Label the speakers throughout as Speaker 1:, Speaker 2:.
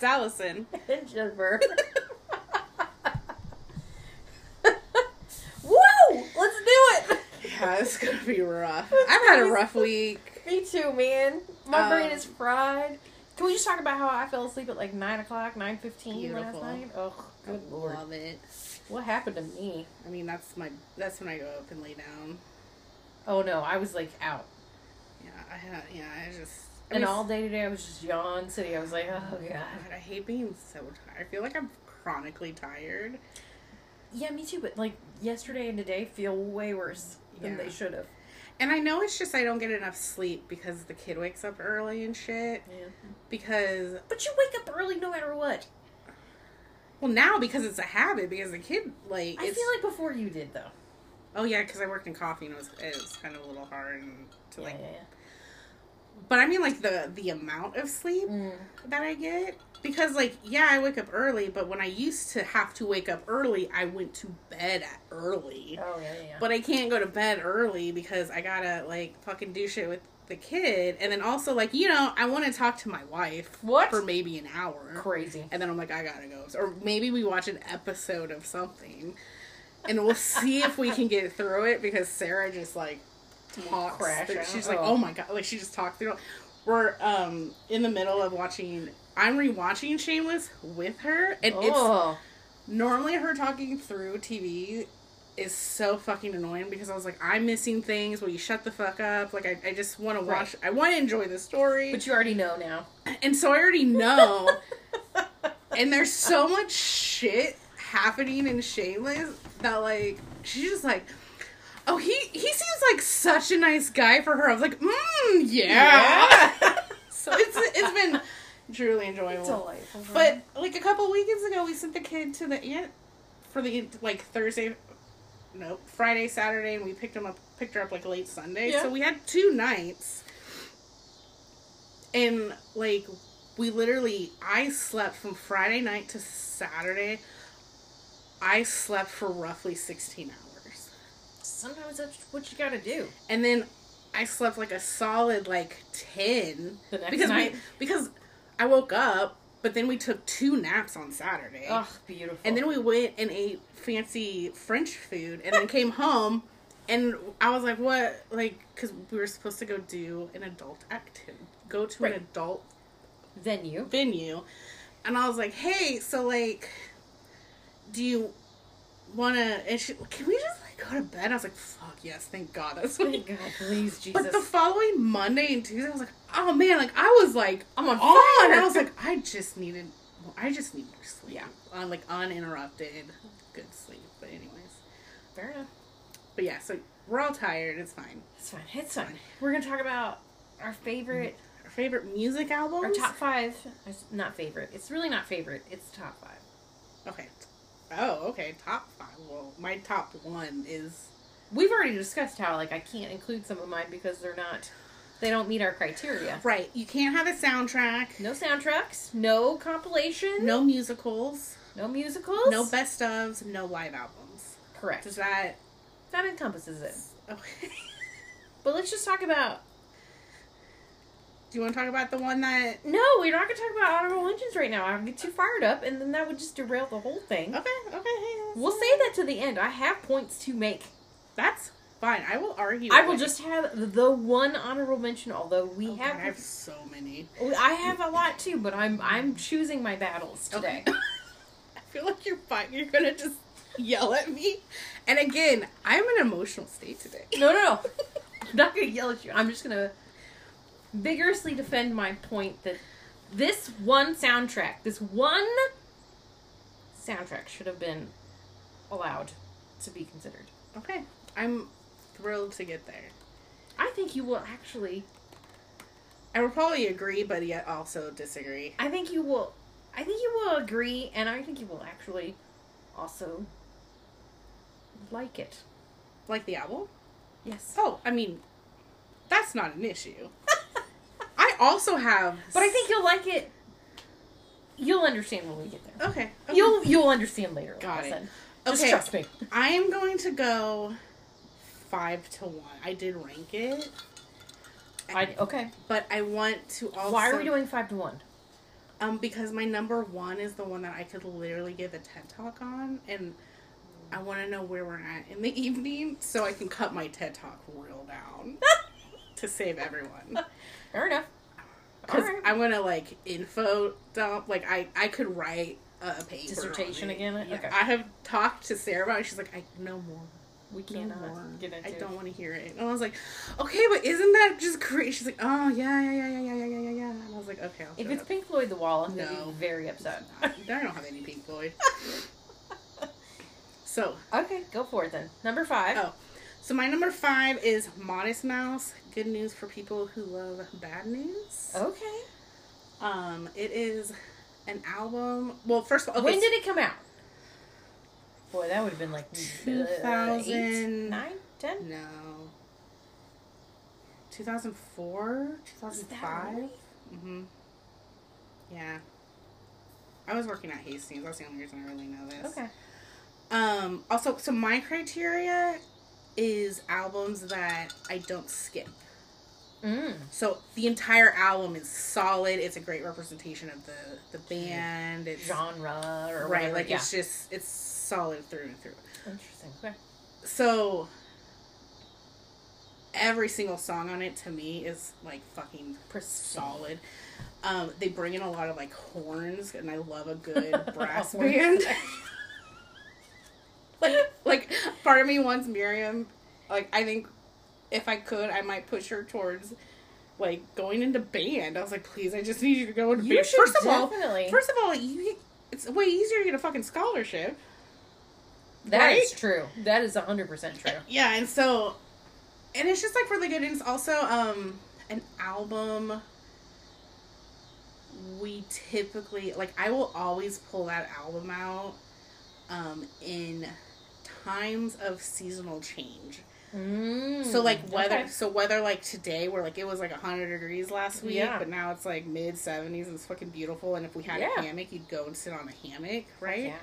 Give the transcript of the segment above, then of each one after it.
Speaker 1: It's Allison.
Speaker 2: and Jennifer. Woo! Let's do it.
Speaker 1: Yeah, it's gonna be rough. I've had a rough week.
Speaker 2: Me too, man. My
Speaker 1: Um,
Speaker 2: brain is fried. Can we just talk about how I fell asleep at like nine o'clock, nine fifteen last night? Oh, good lord!
Speaker 1: Love it.
Speaker 2: What happened to me?
Speaker 1: I mean, that's my. That's when I go up and lay down.
Speaker 2: Oh no, I was like out,
Speaker 1: Yeah, I had. Yeah, I just. I
Speaker 2: and
Speaker 1: was-
Speaker 2: all day today I was just yawn city. I was like, oh god.
Speaker 1: God, I hate being so tired. I feel like I'm chronically tired.
Speaker 2: Yeah, me too. But like yesterday and today feel way worse than
Speaker 1: Yeah.
Speaker 2: they should have.
Speaker 1: And I know it's just I don't get enough sleep because the kid wakes up early and shit.
Speaker 2: Yeah.
Speaker 1: Because
Speaker 2: But you wake up early no matter what.
Speaker 1: well now because it's a habit because the kid like
Speaker 2: I feel like before you did though.
Speaker 1: oh yeah because I worked in coffee and it was it was kind of a little hard and to
Speaker 2: Yeah,
Speaker 1: like
Speaker 2: yeah,
Speaker 1: but I mean like the the amount of sleep.
Speaker 2: Mm.
Speaker 1: that I get because like yeah I wake up early but when I used to have to wake up early I went to bed at early.
Speaker 2: Oh yeah, yeah.
Speaker 1: But I can't go to bed early because I gotta like fucking do shit with the kid, and then also like you know I want to talk to my wife
Speaker 2: What?
Speaker 1: for maybe an hour,
Speaker 2: crazy.
Speaker 1: and then I'm like I gotta go, or maybe we watch an episode of something, and we'll see if we can get through it because Sarah just like talks.
Speaker 2: Crash
Speaker 1: through- She's like,
Speaker 2: Oh.
Speaker 1: oh my god, like she just talked through. We're um in the middle of watching. I'm rewatching Shameless with her, and it's
Speaker 2: Oh,
Speaker 1: normally her talking through TV is so fucking annoying because I was like, I'm missing things. Will you shut the fuck up? Like, I, I just want to watch. I want to enjoy the story,
Speaker 2: but you already know now.
Speaker 1: and so I already know. and there's so much shit happening in Shameless that like she's just like. Oh, he he seems like such a nice guy for her. I was like, mm, yeah. so it's it's been truly enjoyable.
Speaker 2: Delightful.
Speaker 1: But like a couple weekends ago, we sent the kid to the aunt for the like Thursday, no Friday, Saturday, and we picked him up, picked her up like late Sunday.
Speaker 2: Yeah.
Speaker 1: So we had two nights, and like we literally, I slept from Friday night to Saturday. I slept for roughly sixteen hours,
Speaker 2: sometimes that's what you gotta do.
Speaker 1: and then I slept like a solid like ten
Speaker 2: The next
Speaker 1: because
Speaker 2: night.
Speaker 1: we because I woke up, but then we took two naps on Saturday.
Speaker 2: Oh, beautiful.
Speaker 1: And then we went and ate fancy French food and then came home and I was like, what? Like, because we were supposed to go do an adult activity, go to
Speaker 2: Right.
Speaker 1: an adult
Speaker 2: venue.
Speaker 1: venue. And I was like, hey, so like, do you want to, and she, can we just go to bed? I was like, fuck yes, thank God. That's what
Speaker 2: Thank God, please, Jesus.
Speaker 1: But the following Monday and Tuesday, I was like, oh man, like I was like,
Speaker 2: I'm on fire.
Speaker 1: I was like, I just needed, I just need more sleep.
Speaker 2: Yeah.
Speaker 1: On like uninterrupted, good sleep. But anyways,
Speaker 2: Fair enough.
Speaker 1: but yeah, so we're all tired. It's fine.
Speaker 2: It's fine. It's fine. We're gonna talk about our favorite,
Speaker 1: Our favorite music albums.
Speaker 2: our top five. it's Not favorite. It's really not favorite. It's top five.
Speaker 1: Okay. Oh, okay. Top five. Well, my top one is
Speaker 2: We've already discussed how like I can't include some of mine because they're not, they don't meet our criteria.
Speaker 1: right. You can't have a soundtrack.
Speaker 2: No soundtracks. No compilation.
Speaker 1: No musicals.
Speaker 2: No musicals.
Speaker 1: No best ofs. No live albums.
Speaker 2: Correct.
Speaker 1: Does that?
Speaker 2: That encompasses it.
Speaker 1: Okay.
Speaker 2: But let's just talk about.
Speaker 1: Do you want to talk about the one that?
Speaker 2: No, we're not going to talk about honorable mentions right now. I'll get too fired up, and then that would just derail the whole thing.
Speaker 1: Okay. Okay. Hey,
Speaker 2: We'll save that to the end. I have points to make.
Speaker 1: That's fine. I will argue.
Speaker 2: I will
Speaker 1: it.
Speaker 2: just have the one honorable mention. Although we
Speaker 1: Oh, God,
Speaker 2: have,
Speaker 1: I have so many.
Speaker 2: I have a lot too, but I'm I'm choosing my battles today.
Speaker 1: Okay. I feel like you're fine. You're gonna just yell at me. And again, I'm in an emotional state today.
Speaker 2: No, no, no. I'm not gonna yell at you. I'm just gonna vigorously defend my point that this one soundtrack, this one soundtrack, should have been allowed to be considered.
Speaker 1: Okay. I'm thrilled to get there.
Speaker 2: I think you will actually.
Speaker 1: I will probably agree, but yet also disagree.
Speaker 2: I think you will. I think you will agree, and I think you will actually also like it.
Speaker 1: Like the album?
Speaker 2: Yes.
Speaker 1: Oh, I mean, that's not an issue. Also have.
Speaker 2: But I think you'll like it. You'll understand when we get there.
Speaker 1: Okay. okay.
Speaker 2: You'll you'll understand later. Like
Speaker 1: Got
Speaker 2: I
Speaker 1: it.
Speaker 2: said. Just
Speaker 1: Okay.
Speaker 2: trust me.
Speaker 1: I am going to go five to one. I did rank it,
Speaker 2: I, okay.
Speaker 1: but I want to also.
Speaker 2: Why are we doing five to one?
Speaker 1: Um, because my number one is the one that I could literally give a TED talk on, and I want to know where we're at in the evening so I can cut my TED talk real down to save everyone.
Speaker 2: Fair enough
Speaker 1: because
Speaker 2: right.
Speaker 1: I'm gonna like info dump. Like I I could write a paper
Speaker 2: dissertation again.
Speaker 1: Yeah.
Speaker 2: Okay.
Speaker 1: I have talked to Sarah about it. She's like, I know more.
Speaker 2: We cannot
Speaker 1: no
Speaker 2: get into.
Speaker 1: I don't want to hear it. And I was like, okay, but isn't that just crazy? She's like, oh yeah, yeah, yeah, yeah, yeah, yeah, yeah, yeah. And I was like, okay.
Speaker 2: if it's
Speaker 1: up.
Speaker 2: Pink Floyd, the wall, I'm
Speaker 1: no,
Speaker 2: gonna be very upset.
Speaker 1: I don't have any Pink Floyd. so
Speaker 2: okay, go for it then. Number five.
Speaker 1: Oh so my number five is Modest Mouse. Good news for people who love bad news.
Speaker 2: Okay.
Speaker 1: Um, it is an album. Well, first of all, okay,
Speaker 2: when did it come out? Boy, that would have been like uh,
Speaker 1: 2000
Speaker 2: eight, nine, ten.
Speaker 1: No. 2004? 2005?
Speaker 2: early?
Speaker 1: Mm-hmm. Yeah. I was working at Hastings. That's the only reason I really know this.
Speaker 2: Okay.
Speaker 1: Um, also, so my criteria is albums that I don't skip.
Speaker 2: Mm.
Speaker 1: So the entire album is solid. It's a great representation of the the band. It's
Speaker 2: Genre or
Speaker 1: right,
Speaker 2: whatever.
Speaker 1: like
Speaker 2: yeah.
Speaker 1: it's just it's solid through and through.
Speaker 2: Interesting. Okay.
Speaker 1: So every single song on it to me is like fucking
Speaker 2: Pristine.
Speaker 1: solid. Um, they bring in a lot of like horns, and I love a good brass band. like, like part of me wants Miriam. Like, I think if I could, I might push her towards like going into band. I was like, please, I just need you to go into
Speaker 2: You
Speaker 1: band. First of all,
Speaker 2: definitely.
Speaker 1: first of all, you it's way easier to get a fucking scholarship.
Speaker 2: That is
Speaker 1: right?
Speaker 2: true. That is hundred percent true.
Speaker 1: Yeah, and so, and it's just like really good. And it's also um an album. We typically like I will always pull that album out, um in times of seasonal change.
Speaker 2: Mm.
Speaker 1: So like weather,
Speaker 2: okay.
Speaker 1: so weather like today where like it was like hundred degrees last week,
Speaker 2: Yeah.
Speaker 1: but now it's like mid seventies and it's fucking beautiful. And if we had
Speaker 2: Yeah.
Speaker 1: a hammock, you'd go and sit on a hammock, right?
Speaker 2: Yeah.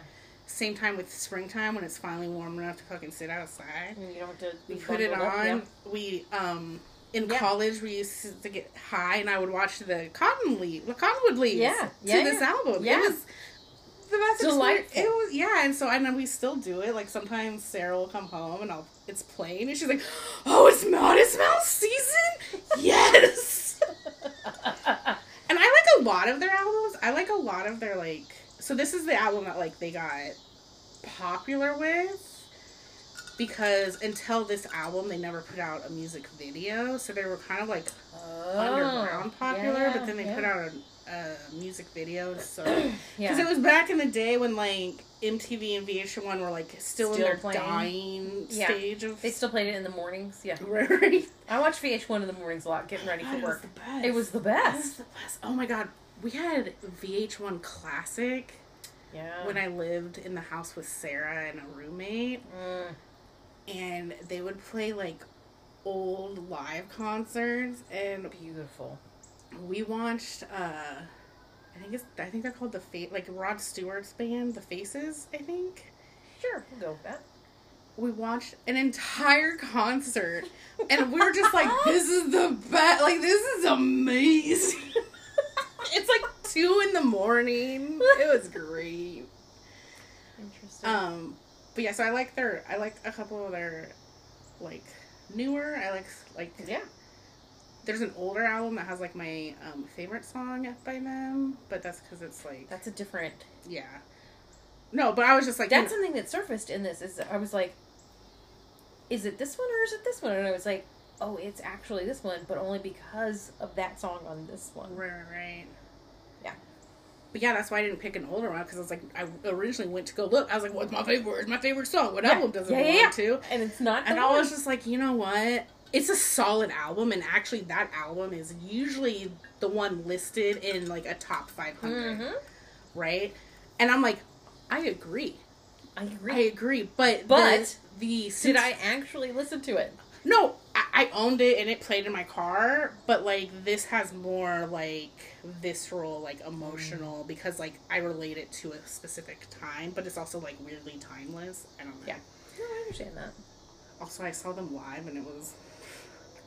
Speaker 1: Same time with springtime when it's finally warm enough to fucking sit outside.
Speaker 2: And you don't have to.
Speaker 1: We put it on.
Speaker 2: yeah.
Speaker 1: We um in
Speaker 2: Yeah.
Speaker 1: college we used to get high and I would watch the cotton leaf the cottonwood leaves
Speaker 2: Yeah.
Speaker 1: to
Speaker 2: Yeah,
Speaker 1: this album.
Speaker 2: Yeah.
Speaker 1: It was the best
Speaker 2: Delightful.
Speaker 1: It was yeah, and so I know we still do it. Like sometimes Sarah will come home and I'll it's playing and she's like, Oh, it's not Modest Mouse season? yes. and I like a lot of their albums. I like a lot of their like so this is the album that like they got popular with because until this album they never put out a music video so they were kind of like
Speaker 2: Oh,
Speaker 1: underground popular
Speaker 2: yeah,
Speaker 1: but then they
Speaker 2: yeah.
Speaker 1: put out a, music videos. so
Speaker 2: Yeah.
Speaker 1: because it was back in the day when like MTV and VH1 were like still, in their
Speaker 2: playing.
Speaker 1: dying
Speaker 2: Yeah.
Speaker 1: stage of
Speaker 2: They still played it in the mornings. Yeah.
Speaker 1: right
Speaker 2: I watch VH1 in the mornings a lot, getting ready
Speaker 1: God,
Speaker 2: for
Speaker 1: it was
Speaker 2: work.
Speaker 1: the best.
Speaker 2: It was the
Speaker 1: It was
Speaker 2: best.
Speaker 1: the best. Oh my god, we had VH1 Classic
Speaker 2: Yeah.
Speaker 1: when I lived in the house with Sarah and a roommate,
Speaker 2: Mm.
Speaker 1: and they would play like old live concerts, and
Speaker 2: Beautiful.
Speaker 1: We watched. uh I think it's. I think they're called the Fa- like Rod Stewart's band, the Faces. I think
Speaker 2: Sure, we'll go with that.
Speaker 1: we watched an entire concert, and we were just like, "This is the best! Like this is amazing." it's like two in the morning. It was great.
Speaker 2: Interesting.
Speaker 1: Um, but yeah, so I like their. I like a couple of their, like newer. I like like
Speaker 2: yeah.
Speaker 1: There's an older album that has like my um, favorite song by them, but that's because it's like
Speaker 2: That's a different.
Speaker 1: yeah. No, but I was just like
Speaker 2: That's
Speaker 1: you know-
Speaker 2: something that surfaced in this. Is I was like, is it this one or is it this one? And I was like, oh, it's actually this one, but only because of that song on this one.
Speaker 1: right, right.
Speaker 2: Yeah.
Speaker 1: But yeah, that's why I didn't pick an older one because I was like, I originally went to go look. I was like, what's my favorite? My favorite song? What
Speaker 2: Yeah.
Speaker 1: album does it
Speaker 2: Yeah,
Speaker 1: belong
Speaker 2: yeah.
Speaker 1: to?
Speaker 2: And it's not.
Speaker 1: And I was just like, you know what? It's a solid album, and actually, that album is usually the one listed in like a top 500,
Speaker 2: Mhm.
Speaker 1: right? And I'm like, I agree.
Speaker 2: I agree.
Speaker 1: I agree, but
Speaker 2: But
Speaker 1: the, the
Speaker 2: Did I actually listen to it?
Speaker 1: No, I, I owned it and it played in my car, but like this has more like visceral, like emotional
Speaker 2: Mm.
Speaker 1: because like I relate it to a specific time, but it's also like weirdly timeless. I don't know.
Speaker 2: Yeah. No, I understand that.
Speaker 1: Also, I saw them live and it was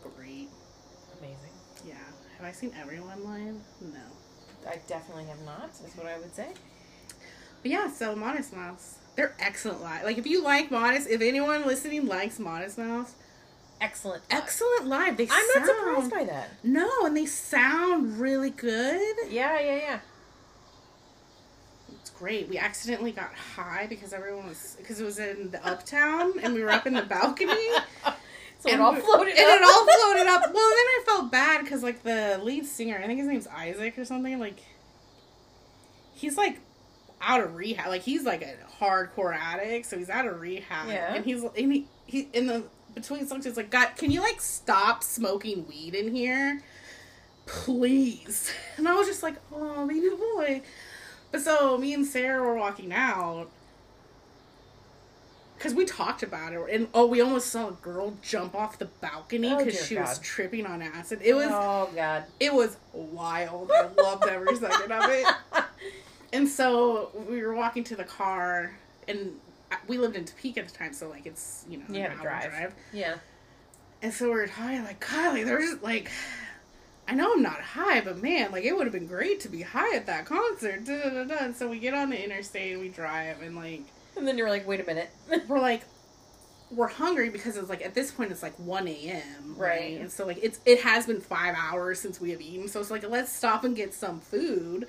Speaker 1: great.
Speaker 2: Amazing.
Speaker 1: Yeah. Have I seen everyone live? No.
Speaker 2: I definitely have not. Is what I would say.
Speaker 1: But yeah, so Modest Mouse. They're excellent live. Like if you like Modest, if anyone listening likes Modest Mouse,
Speaker 2: Excellent.
Speaker 1: excellent live. They
Speaker 2: I'm not surprised by that.
Speaker 1: No, and they sound really good.
Speaker 2: Yeah, yeah, yeah.
Speaker 1: It's great. We accidentally got high because everyone was because it was in the uptown and we were up in the balcony.
Speaker 2: So it all floated
Speaker 1: and
Speaker 2: up.
Speaker 1: it all floated up. Well, then I felt bad because like the lead singer, I think his name's Isaac or something. Like he's like out of rehab. Like he's like a hardcore addict, so he's out of rehab.
Speaker 2: Yeah.
Speaker 1: and he's and he, he in the between songs, he's like, God, can you like stop smoking weed in here, please? And I was just like, oh, baby boy. But so me and Sarah were walking out. Cause we talked about it, and oh, we almost saw a girl jump off the balcony
Speaker 2: Oh,
Speaker 1: because
Speaker 2: dear
Speaker 1: she was tripping on acid. It was
Speaker 2: Oh God.
Speaker 1: it was wild. I loved every second of it. And so we were walking to the car, and we lived in Topeka at the time, so like it's you know
Speaker 2: You had
Speaker 1: an
Speaker 2: to
Speaker 1: hour
Speaker 2: drive. Yeah.
Speaker 1: And so we were talking like, Kylie, there's like, I know I'm not high, but man, like it would have been great to be high at that concert. Da, da, da. And so we get on the interstate and we drive, and like
Speaker 2: And then you're like, wait a minute.
Speaker 1: we're like we're hungry because it's like at this point it's like 1 a.m
Speaker 2: Right.
Speaker 1: and so like it's it has been five hours since we have eaten so it's like let's stop and get some food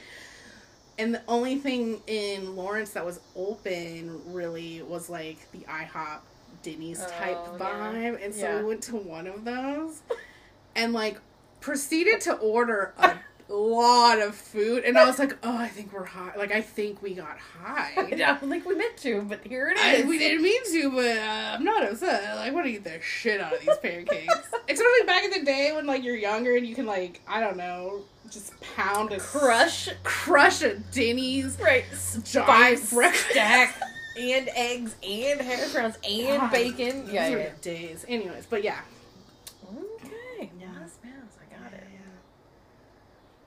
Speaker 1: and the only thing in lawrence that was open really was like the ihop denny's oh, type
Speaker 2: Oh, yeah.
Speaker 1: vibe and so
Speaker 2: Yeah.
Speaker 1: we went to one of those and like proceeded to order a lot of food and i was like oh i think we're high like i think we got high
Speaker 2: I don't think we meant to, but here it is.
Speaker 1: I, we didn't mean to, but uh, I'm not upset. I want to eat the shit out of these pancakes. Especially back in the day when like you're younger and you can like I don't know, just pound a
Speaker 2: Crush.
Speaker 1: crush a Denny's
Speaker 2: Right. Five
Speaker 1: breakfast.
Speaker 2: stack and eggs and hash browns and
Speaker 1: God,
Speaker 2: bacon. Yeah, yeah.
Speaker 1: days. Anyways, but yeah.
Speaker 2: Okay.
Speaker 1: Yeah.
Speaker 2: Modest Mouse. I got it.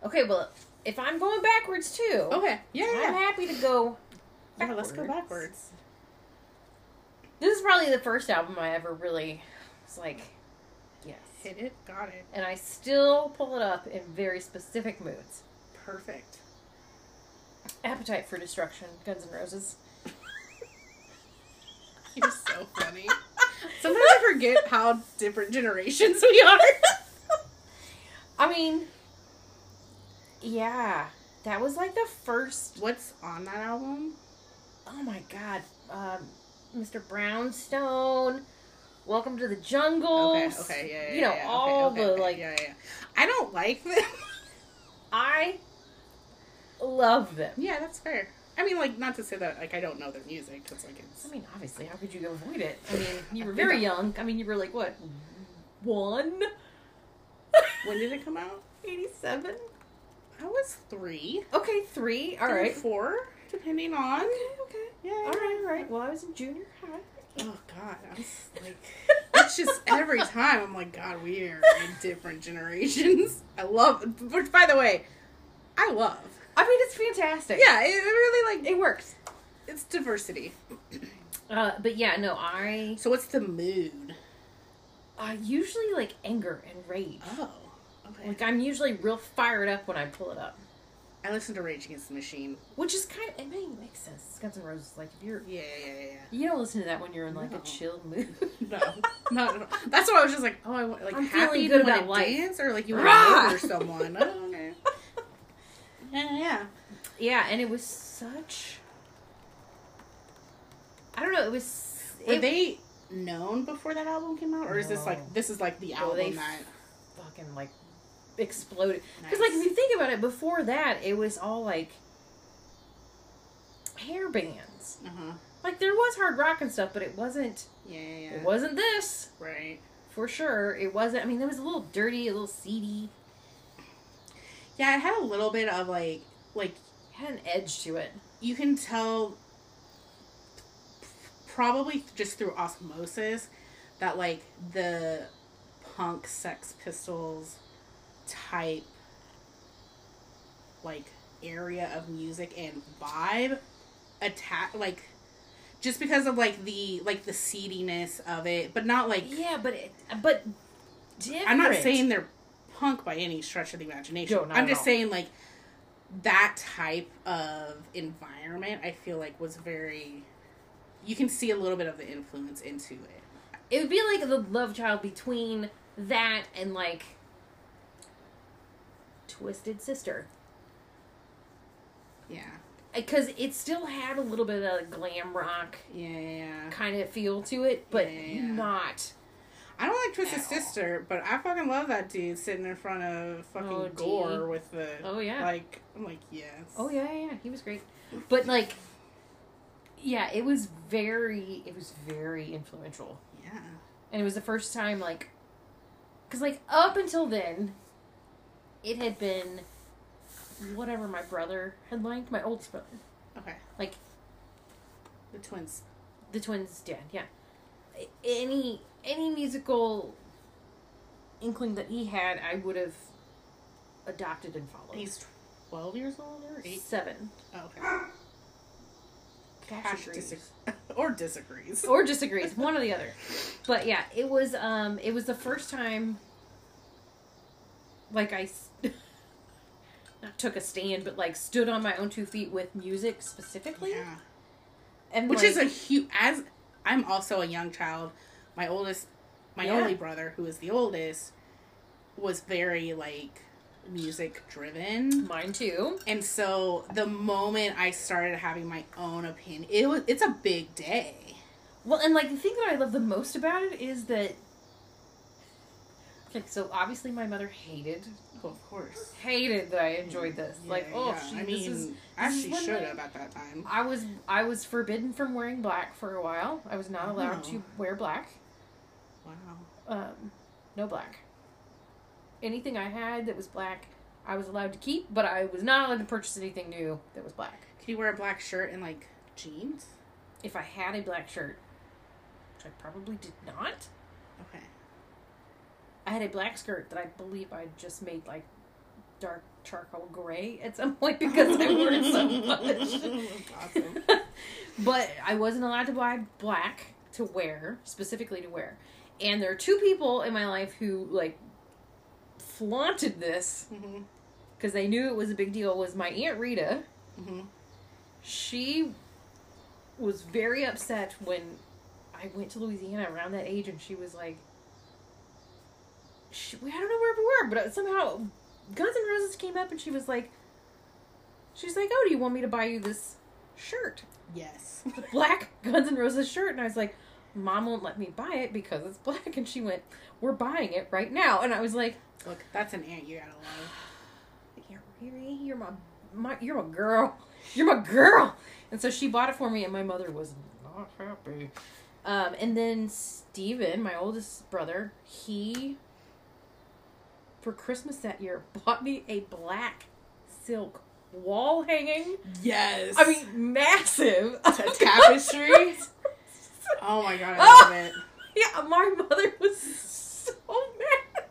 Speaker 2: Okay, well, if I'm going backwards too,
Speaker 1: Okay. Yeah.
Speaker 2: I'm
Speaker 1: Yeah.
Speaker 2: happy to go.
Speaker 1: yeah let's go
Speaker 2: backwards.
Speaker 1: backwards.
Speaker 2: This is probably the first album I ever really was like, yes.
Speaker 1: Hit it. Got it.
Speaker 2: And I still pull it up in very specific moods.
Speaker 1: Perfect.
Speaker 2: Appetite for Destruction, Guns N' Roses.
Speaker 1: You're so funny. Sometimes I forget how different generations we are.
Speaker 2: I mean, yeah, that was like the first.
Speaker 1: What's on that album?
Speaker 2: Oh my god, um, Mr. Brownstone, Welcome to the Jungle.
Speaker 1: Okay, okay, yeah, yeah.
Speaker 2: You know
Speaker 1: yeah,
Speaker 2: all
Speaker 1: okay, okay,
Speaker 2: the
Speaker 1: okay,
Speaker 2: like.
Speaker 1: Yeah, yeah. I don't like them.
Speaker 2: I love them.
Speaker 1: yeah, that's fair. I mean, like, not to say that like I don't know their music because like it's.
Speaker 2: I mean, obviously, how could you avoid it? I mean, you were very young. I mean, you were like what, one?
Speaker 1: When did it come out?
Speaker 2: Eighty-seven.
Speaker 1: I was three.
Speaker 2: Okay, three. All
Speaker 1: three
Speaker 2: right.
Speaker 1: four, depending on.
Speaker 2: Okay, okay.
Speaker 1: Yeah.
Speaker 2: All right, all right. Well, I was in junior high.
Speaker 1: Oh God, I'm like, it's just every time I'm like, God, we are in different generations. I love, which by the way, I love.
Speaker 2: I mean, it's fantastic.
Speaker 1: Yeah, it, it really like
Speaker 2: it works.
Speaker 1: it's diversity.
Speaker 2: Uh, but yeah, no, I
Speaker 1: So what's the mood?
Speaker 2: uh, usually like anger and rage.
Speaker 1: Oh, okay.
Speaker 2: Like I'm usually real fired up when I pull it up,
Speaker 1: I listen to Rage Against the Machine.
Speaker 2: which is kind of it may make sense. Guns N' Roses, like if you're
Speaker 1: Yeah, yeah, yeah, yeah.
Speaker 2: you don't listen to that when you're in like
Speaker 1: No.
Speaker 2: a chill mood.
Speaker 1: No, not at all. That's why I was just like, oh, I want like
Speaker 2: I'm
Speaker 1: happy
Speaker 2: good about life.
Speaker 1: dance, or like you want to murder someone. Oh, okay. Yeah, yeah.
Speaker 2: yeah, and it was such. I don't know. It was.
Speaker 1: Were
Speaker 2: it,
Speaker 1: they known before that album came out, or is this like this is like the
Speaker 2: Well,
Speaker 1: album
Speaker 2: they
Speaker 1: that?
Speaker 2: fucking like exploded. Because like if you think about it, before that, it was all like hair bands.
Speaker 1: Uh huh.
Speaker 2: Like there was hard rock and stuff, but it wasn't.
Speaker 1: Yeah, yeah, yeah.
Speaker 2: It wasn't this
Speaker 1: right.
Speaker 2: for sure. It wasn't. I mean, it was a little dirty, a little seedy.
Speaker 1: Yeah, it had a little bit of like like
Speaker 2: It had an edge to it.
Speaker 1: you can tell probably just through osmosis that like the punk sex pistols type like area of music and vibe attack like just because of like the like the seediness of it but not like
Speaker 2: Yeah, but it, but different.
Speaker 1: i'm not saying they're punk by any stretch of the imagination
Speaker 2: No,
Speaker 1: i'm just
Speaker 2: all.
Speaker 1: saying like that type of environment, I feel like was very. You can see a little bit of the influence into it.
Speaker 2: It would be like the love child between that and like Twisted Sister.
Speaker 1: Yeah.
Speaker 2: Uh, because it still had a little bit of glam rock
Speaker 1: Yeah, yeah, yeah.
Speaker 2: kind of feel to it, but not.
Speaker 1: I don't like Twisted. Sister, but I fucking love that dude sitting in front of fucking
Speaker 2: Oh, D.
Speaker 1: Gore with the.
Speaker 2: Oh, yeah.
Speaker 1: Like, I'm like, yes.
Speaker 2: Oh yeah, yeah, yeah, he was great. But like, yeah, it was very, it was very influential,
Speaker 1: Yeah.
Speaker 2: and it was the first time like, because like up until then, it had been whatever my brother had liked, my old brother,
Speaker 1: Okay.
Speaker 2: like
Speaker 1: The twins.
Speaker 2: the twins' dad, yeah. Any any musical inkling that he had, I would have adopted and followed.
Speaker 1: He's 12 years old or 8?
Speaker 2: seven.
Speaker 1: Oh, okay.
Speaker 2: Cash
Speaker 1: Cash
Speaker 2: agrees.
Speaker 1: disag- or disagrees.
Speaker 2: or disagrees one or the other but yeah it was um it was the first time like I not took a stand but like stood on my own two feet with music specifically
Speaker 1: Yeah.
Speaker 2: and
Speaker 1: Which
Speaker 2: like,
Speaker 1: is a huge. As I'm also a young child, my oldest, my
Speaker 2: Yeah.
Speaker 1: only brother, who is the oldest, was very like music driven.
Speaker 2: mine too
Speaker 1: And so the moment I started having my own opinion, it was it's a big day.
Speaker 2: well and like the thing that i love the most about it is that so obviously my mother hated
Speaker 1: Oh, of course.
Speaker 2: hated that i enjoyed this like oh
Speaker 1: yeah.
Speaker 2: she,
Speaker 1: I
Speaker 2: this
Speaker 1: mean,
Speaker 2: this
Speaker 1: she
Speaker 2: is when
Speaker 1: should have at that time.
Speaker 2: I was I was forbidden from wearing black for a while. I was not allowed
Speaker 1: Oh.
Speaker 2: to wear black.
Speaker 1: Wow.
Speaker 2: Um, no black. Anything I had that was black, I was allowed to keep, but I was not allowed to purchase anything new that was black.
Speaker 1: Could you wear a black shirt and like jeans?
Speaker 2: If I had a black shirt, which I probably did not,
Speaker 1: Okay.
Speaker 2: I had a black skirt that I believe I just made like dark charcoal gray at some point because I wore it so much.
Speaker 1: awesome.
Speaker 2: but I wasn't allowed to buy black to wear, specifically to wear. And there are two people in my life who like flaunted this because they knew it was a big deal was my aunt Rita.
Speaker 1: hmm
Speaker 2: She was very upset when I went to Louisiana around that age and she was like she, I don't know where we were, but somehow Guns N' Roses came up and she was like she's like, "Oh, do you want me to buy you this shirt?"
Speaker 1: Yes.
Speaker 2: the black Guns N' Roses shirt, and I was like, "Mom won't let me buy it because it's black." And she went, "We're buying it right now." And I was like,
Speaker 1: Look, that's an aunt you gotta love.
Speaker 2: "You're really, you're my, my, you're my girl, you're my girl." And so she bought it for me, and my mother was not happy. Um, and then Steven, my oldest brother, he for Christmas that year bought me a black silk wall hanging.
Speaker 1: Yes.
Speaker 2: I mean, massive.
Speaker 1: tapestry. Oh my god, I
Speaker 2: Ah!
Speaker 1: love it.
Speaker 2: Yeah, my mother was so mad.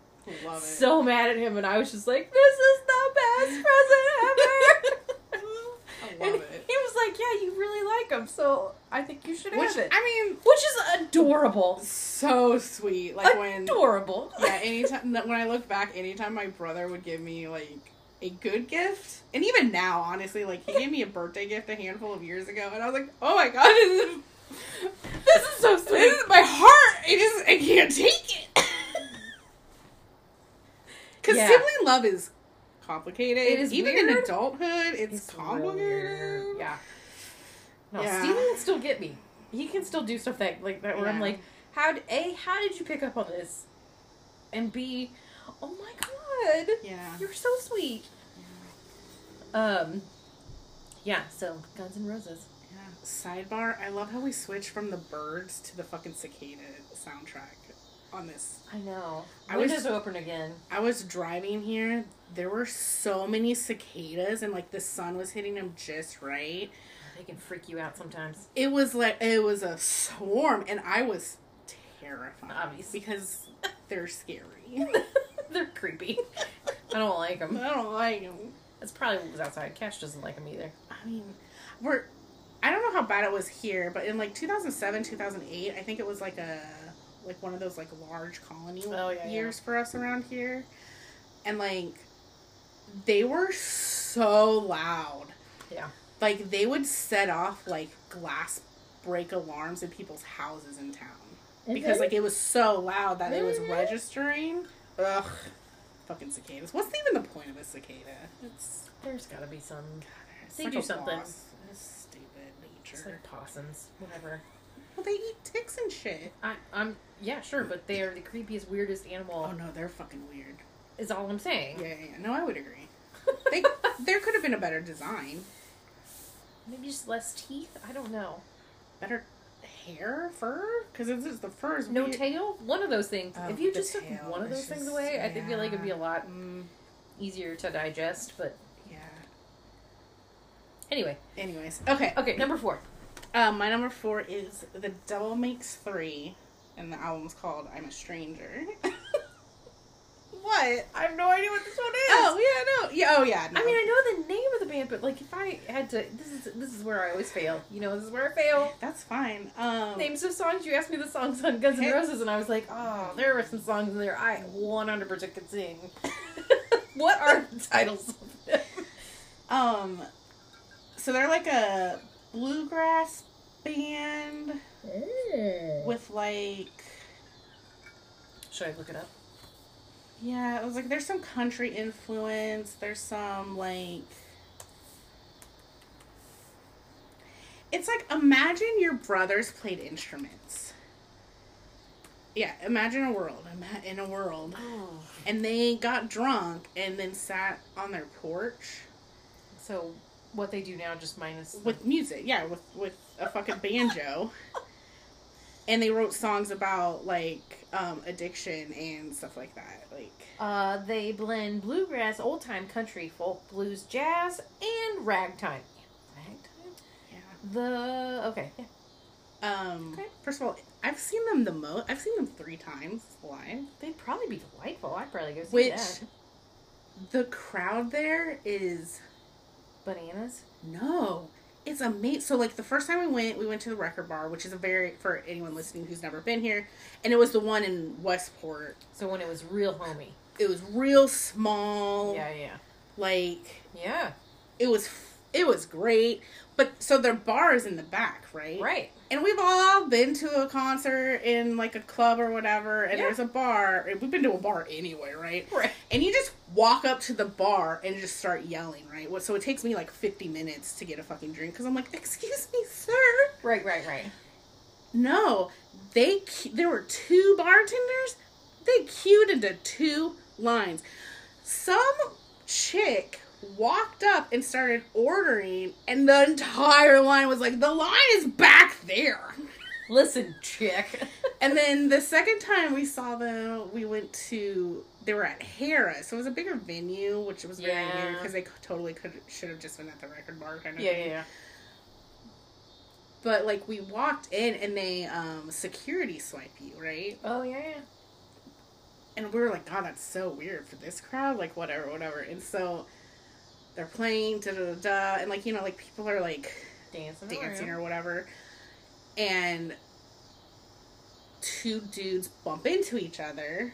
Speaker 1: Love it.
Speaker 2: So mad at him, and I was just like, this is the best present ever. And
Speaker 1: it.
Speaker 2: he was like, yeah, you really like him, so I think you should
Speaker 1: Which
Speaker 2: have it.
Speaker 1: I mean,
Speaker 2: Which is adorable.
Speaker 1: so sweet. Like when
Speaker 2: adorable.
Speaker 1: yeah, anytime when I look back, anytime my brother would give me like a good gift, and even now, honestly, like he gave me a birthday gift a handful of years ago, and I was like, oh my god, this is,
Speaker 2: This is so sweet.
Speaker 1: this is my heart. I just I can't take it. Because
Speaker 2: Yeah.
Speaker 1: sibling love is complicated.
Speaker 2: It is
Speaker 1: even in adulthood, it's,
Speaker 2: It's
Speaker 1: complicated.
Speaker 2: weird. Yeah. No,
Speaker 1: Yeah.
Speaker 2: Steven can still get me. He can still do stuff that like that where I'm like, how a how did you pick up on this? And B, oh my god.
Speaker 1: Yeah.
Speaker 2: You're so sweet. Um Yeah, so Guns N' Roses.
Speaker 1: Yeah. Sidebar: I love how we switch from the birds to the fucking cicada soundtrack on this.
Speaker 2: I know.
Speaker 1: I was-
Speaker 2: Windows open again.
Speaker 1: I was driving here. There were so many cicadas, and like the sun was hitting them just right.
Speaker 2: They can freak you out sometimes.
Speaker 1: It was like it was a swarm, and I was terrified
Speaker 2: Obviously.
Speaker 1: because they're scary.
Speaker 2: They're creepy. I don't like them.
Speaker 1: I don't like them.
Speaker 2: That's probably what was outside. Cash doesn't like them either.
Speaker 1: I mean, we're. I don't know how bad it was here, but in like 2007, 2008, I think it was like a like one of those like large colony
Speaker 2: Oh, yeah,
Speaker 1: years for us around here, and like they were so loud.
Speaker 2: Yeah.
Speaker 1: Like they would set off like glass break alarms in people's houses in town because like it was so loud that it was
Speaker 2: Mhm.
Speaker 1: registering. Ugh, fucking cicadas. What's even the point of a cicada? It's,
Speaker 2: there's got to be some.
Speaker 1: it's
Speaker 2: They
Speaker 1: like
Speaker 2: do something.
Speaker 1: It's stupid
Speaker 2: It's
Speaker 1: nature.
Speaker 2: like possums, whatever.
Speaker 1: Well, they eat ticks and shit.
Speaker 2: I, I'm yeah, sure, but they are the creepiest, weirdest animal.
Speaker 1: Oh no, they're fucking weird.
Speaker 2: Is all I'm saying.
Speaker 1: Yeah, yeah, yeah. No, I would agree. They there could have been a better design,
Speaker 2: Maybe just less teeth. I don't know.
Speaker 1: better hair, fur, because it's just the fur is
Speaker 2: No
Speaker 1: weird.
Speaker 2: tail. One of those things.
Speaker 1: Oh,
Speaker 2: if you
Speaker 1: the
Speaker 2: just took one of those things
Speaker 1: just-
Speaker 2: away, I think feel like it'd be a lot
Speaker 1: Mm,
Speaker 2: easier to digest. But
Speaker 1: yeah.
Speaker 2: anyway,
Speaker 1: Anyways, okay.
Speaker 2: okay, number four.
Speaker 1: Um, my number four is The Devil Makes Three, and the album's called I'm a Stranger. what?
Speaker 2: I have no idea what this one is.
Speaker 1: Oh yeah, no, yeah, oh yeah. No.
Speaker 2: I mean, I know the name of the band, but like, if I had to, this is this is where I always fail. You know, this is where I fail.
Speaker 1: that's fine. Um,
Speaker 2: Names of songs. You asked me the songs on Guns N' Roses, and I was like, oh, there are some songs in there I 100 percent could sing. what are the titles of them?
Speaker 1: um, so they're like a bluegrass band with like,
Speaker 2: Should I look it up?
Speaker 1: yeah, it was like there's some country influence. There's some like. It's like imagine your brothers played instruments. Yeah, imagine a world. In a world,
Speaker 2: Oh.
Speaker 1: and they got drunk and then sat on their porch
Speaker 2: So what they do now, just minus
Speaker 1: with music. Yeah, with with a fucking banjo. and they wrote songs about like um, addiction and stuff like that. Like
Speaker 2: Uh, they blend bluegrass, old time country, folk, blues, jazz, and ragtime. Ragtime?
Speaker 1: yeah.
Speaker 2: The okay, yeah.
Speaker 1: Um,
Speaker 2: Okay.
Speaker 1: First of all, I've seen them the most. I've seen them three times live.
Speaker 2: they'd probably be delightful. I'd probably go see
Speaker 1: Which
Speaker 2: that.
Speaker 1: the crowd there is
Speaker 2: Bananas.
Speaker 1: no. It's amazing. So like the first time we went, we went to the record bar, which is a very for anyone listening who's never been here, and it was the one in Westport.
Speaker 2: So when it was real homey.
Speaker 1: It was real small.
Speaker 2: Yeah, yeah,
Speaker 1: Like
Speaker 2: yeah.
Speaker 1: it was it was great. But so their bar is in the back, right?
Speaker 2: Right.
Speaker 1: And we've all been to a concert in like a club or whatever, and
Speaker 2: Yeah.
Speaker 1: there's a bar. We've been to a bar anyway, right?
Speaker 2: Right.
Speaker 1: And you just walk up to the bar and just start yelling, right? What- So it takes me like 50 minutes to get a fucking drink because I'm like, excuse me, sir.
Speaker 2: Right, right, right.
Speaker 1: No, they there were two bartenders. They queued into two lines. Some chick walked up and started ordering, and the entire line was like, "The line is back there."
Speaker 2: Listen, chick.
Speaker 1: And then the second time we saw them, we went to they were at Harris, so it was a bigger venue, which was very
Speaker 2: Yeah.
Speaker 1: weird because they totally could should have just been at the record bar kind of
Speaker 2: yeah,
Speaker 1: thing.
Speaker 2: yeah, yeah.
Speaker 1: But like we walked in and they um security swipe you, right?
Speaker 2: Oh, yeah, yeah.
Speaker 1: And we were like, God, that's so weird for this crowd. Like, whatever, whatever. And so they're playing, da da da, da and like, you know, like people are like
Speaker 2: Dancing,
Speaker 1: dancing or whatever. And two dudes bump into each other,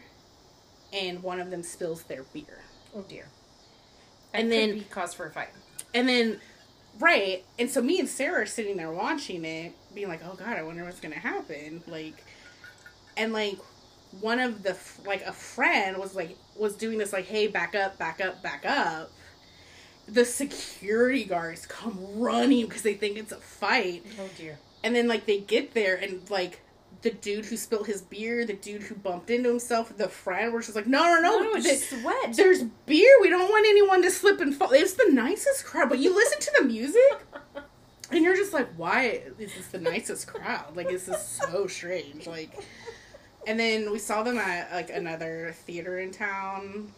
Speaker 1: and one of them spills their beer.
Speaker 2: Oh, dear.
Speaker 1: And
Speaker 2: That could
Speaker 1: then-
Speaker 2: cause for a fight.
Speaker 1: And then, right, and so me and Sarah are sitting there watching it, being like, "Oh God, I wonder what's gonna happen." Like, and like one of the like a friend was like was doing this like, "Hey, back up, back up, back up." The security guards come running because they think it's a fight,
Speaker 2: Oh, dear.
Speaker 1: and then like they get there and like. The dude who spilled his beer, the dude who bumped into himself, the friend were just like, no, no, no,
Speaker 2: No, it's
Speaker 1: th-
Speaker 2: sweat.
Speaker 1: there's beer. We don't want anyone to slip and fall. It's the nicest crowd, but you listen to the music, and you're just like, why is this the nicest crowd? Like, this is so strange. Like, and then we saw them at like another theater in town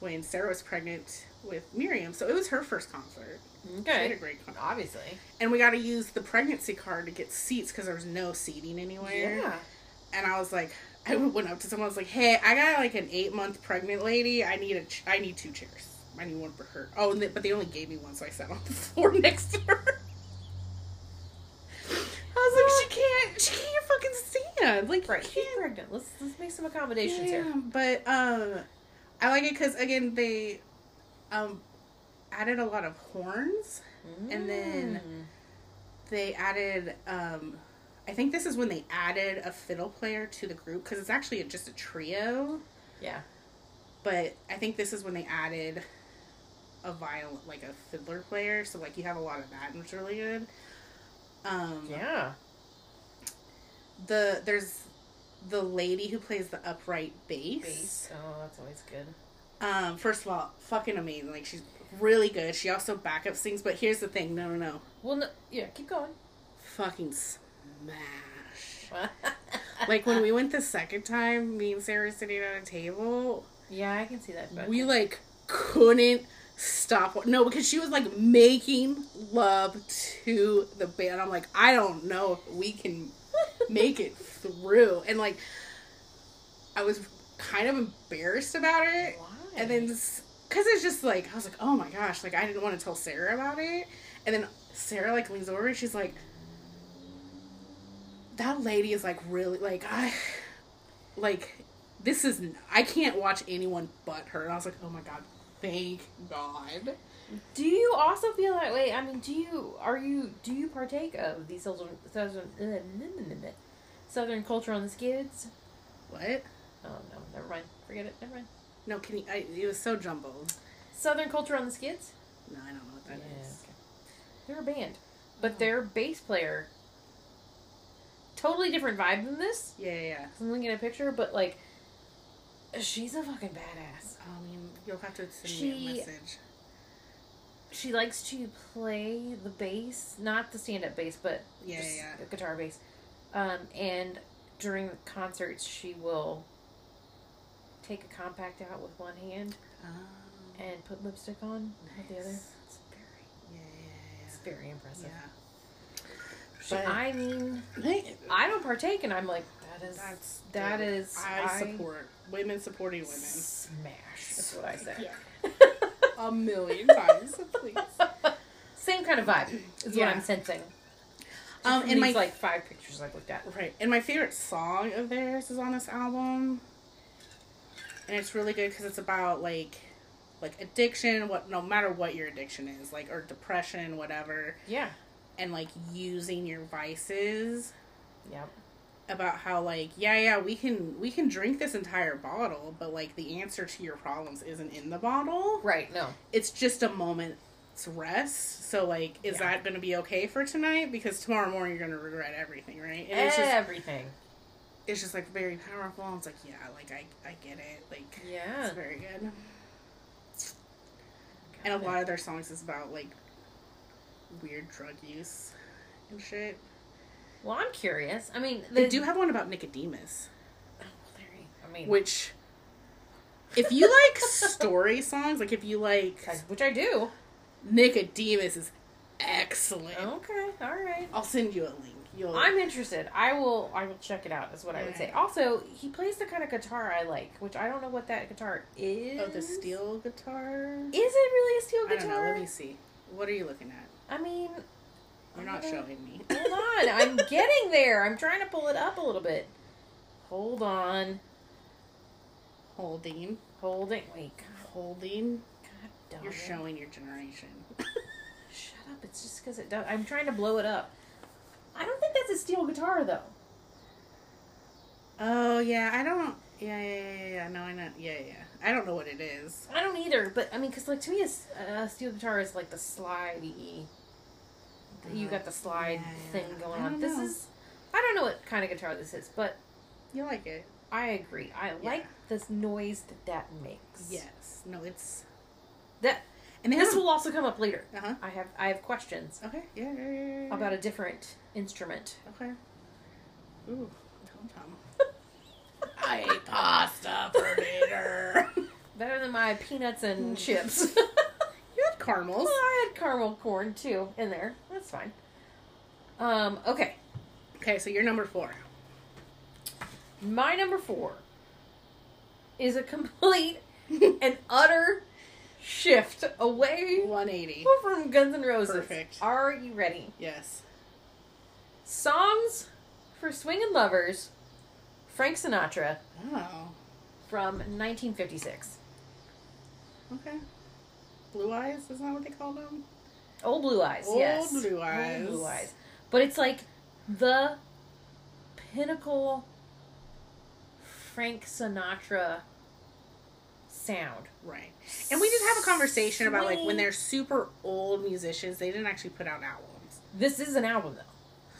Speaker 1: when Sarah was pregnant with Miriam, so it was her first concert. She had a great concert,
Speaker 2: Obviously.
Speaker 1: and we got to use the pregnancy card to get seats because there was no seating anywhere
Speaker 2: Yeah.
Speaker 1: and I was like, I went up to someone. I was like, "Hey, I got like an eight month pregnant lady. I need a, ch- I need two chairs. I need one for her. Oh, and they, but they only gave me one, so I sat on the floor next to her. I was like, she can't, she can't fucking stand. Like,
Speaker 2: Right. She's pregnant. Let's let's make some accommodations
Speaker 1: Yeah,
Speaker 2: here.
Speaker 1: but um, I like it because again they, um, added a lot of horns. And then-
Speaker 2: Mm.
Speaker 1: They added, um, I think this is when they added a fiddle player to the group because it's actually just a trio.
Speaker 2: yeah,
Speaker 1: But I think this is when they added a viol, like a fiddler player. So like you have a lot of that, and it's really good. Um,
Speaker 2: yeah.
Speaker 1: the there's the lady who plays the upright bass.
Speaker 2: Bass. Oh, that's always good.
Speaker 1: Um, first of all, fucking amazing. Like she's really good. She also backup sings. But here's the thing. No, no, no.
Speaker 2: Well, no, yeah, keep going.
Speaker 1: Fucking smash. Like when we went the second time, me and Sarah were sitting at a table.
Speaker 2: yeah, I can see that.
Speaker 1: We like couldn't stop. No, because she was like making love to the band. I'm like, I don't know if we can make it through. And like, I was kind of embarrassed about it.
Speaker 2: Why?
Speaker 1: And then, because it's just like, I was like, oh my gosh, like I didn't want to tell Sarah about it. And then Sarah like leans over and she's like, that lady is like really, like, I, like, this is, I can't watch anyone but her. And I was like, oh my god, thank God.
Speaker 2: Do you also feel that way? I mean, do you are you do you partake of the southern southern uh, southern culture on the skids?
Speaker 1: What?
Speaker 2: Oh no, never mind. Forget it. Never mind.
Speaker 1: No, can you, I, it was so jumbled.
Speaker 2: Southern culture on the skids.
Speaker 1: No, I don't know what that is.
Speaker 2: okay. They're a band, but their bass player. Totally different vibe than this.
Speaker 1: Yeah, yeah, yeah.
Speaker 2: I'm looking at a picture, but like, she's a fucking badass.
Speaker 1: I mean, you'll have to send me a message.
Speaker 2: She likes to play the bass, not the stand-up bass, but
Speaker 1: Yeah, yeah,
Speaker 2: the guitar bass. Um, and during the concerts, she will take a compact out with one hand
Speaker 1: Oh,
Speaker 2: and put lipstick on with the other. It's very,
Speaker 1: yeah, yeah,
Speaker 2: it's very impressive.
Speaker 1: yeah. But-
Speaker 2: I mean, I don't partake, and I'm like, that is
Speaker 1: That's
Speaker 2: that
Speaker 1: dope.
Speaker 2: is
Speaker 1: I, support women supporting women.
Speaker 2: Smash. That's what I say.
Speaker 1: Yeah. A million times, please.
Speaker 2: Same kind of vibe is
Speaker 1: Yeah.
Speaker 2: what I'm sensing.
Speaker 1: Um, and my
Speaker 2: like five pictures I looked at.
Speaker 1: right, and my favorite song of theirs is on this album, and it's really good because it's about like, like addiction. What no matter what your addiction is, like or depression, whatever,
Speaker 2: Yeah.
Speaker 1: and like using your vices.
Speaker 2: Yep.
Speaker 1: about how like yeah yeah we can we can drink this entire bottle but like the answer to your problems isn't in the bottle
Speaker 2: Right. No.
Speaker 1: it's just a moment's rest so like is
Speaker 2: Yeah.
Speaker 1: that gonna be okay for tonight because tomorrow morning you're gonna regret everything right and it's just
Speaker 2: Everything.
Speaker 1: It's just like very powerful it's like yeah like i i get it like
Speaker 2: Yeah.
Speaker 1: it's very good and a lot of their songs is about like weird drug use and shit
Speaker 2: Well, I'm curious. I mean,
Speaker 1: they do have one about nicodemus
Speaker 2: Oh, I mean,
Speaker 1: which if you like story songs like if you like
Speaker 2: which I do.
Speaker 1: nicodemus is excellent
Speaker 2: Okay. All right.
Speaker 1: i'll send you a link you'll
Speaker 2: I'm interested. I will. I will check it out. Is what I would say. Also, he plays the kind of guitar I like, which I don't know what that guitar is.
Speaker 1: oh the steel guitar
Speaker 2: Is it really a steel guitar?
Speaker 1: i don't know let me see what are you looking at
Speaker 2: I mean,
Speaker 1: you're not
Speaker 2: gonna-
Speaker 1: showing me
Speaker 2: Hold on. I'm getting there. I'm trying to pull it up a little bit. Hold on.
Speaker 1: holding
Speaker 2: Holding. Wait. God,
Speaker 1: holding
Speaker 2: God damn
Speaker 1: you're
Speaker 2: it.
Speaker 1: showing your generation
Speaker 2: Shut up. It's just because it does. I'm trying to blow it up. I don't think that's a steel guitar, though.
Speaker 1: oh yeah i don't yeah yeah yeah yeah, yeah no i know yeah yeah i don't know what it is
Speaker 2: I don't either, but I mean, because like to me, a steel guitar is like the slidey. You got the slide
Speaker 1: Yeah, yeah.
Speaker 2: thing going on.
Speaker 1: don't
Speaker 2: This is. I don't know what kind of guitar this is, but
Speaker 1: you like it
Speaker 2: I agree. I like this noise that that makes.
Speaker 1: yes no it's
Speaker 2: That
Speaker 1: and
Speaker 2: this will also come up later.
Speaker 1: uh-huh
Speaker 2: I have I have questions
Speaker 1: okay yeah yeah yeah, yeah, yeah.
Speaker 2: about a different instrument.
Speaker 1: Okay. Ooh, Tom Tom. I ate pasta for dinner.
Speaker 2: Better than my peanuts and chips.
Speaker 1: you had caramels.
Speaker 2: Well, I had caramel corn too in there. That's fine. Um, okay.
Speaker 1: Okay, so you're number four.
Speaker 2: My number four is a complete and utter shift away
Speaker 1: 180.
Speaker 2: from Guns N' Roses.
Speaker 1: Perfect.
Speaker 2: Are you ready?
Speaker 1: Yes.
Speaker 2: Songs for Swingin' Lovers, Frank Sinatra
Speaker 1: Oh.
Speaker 2: from 1956.
Speaker 1: Okay. Blue Eyes, isn't that what they called them?
Speaker 2: Old Blue Eyes,
Speaker 1: Old
Speaker 2: yes.
Speaker 1: Blue Eyes.
Speaker 2: Old Blue Eyes. But it's like the pinnacle Frank Sinatra sound.
Speaker 1: Right. And we did have a conversation about like when they're super old musicians, they didn't actually put out albums.
Speaker 2: This is an album though.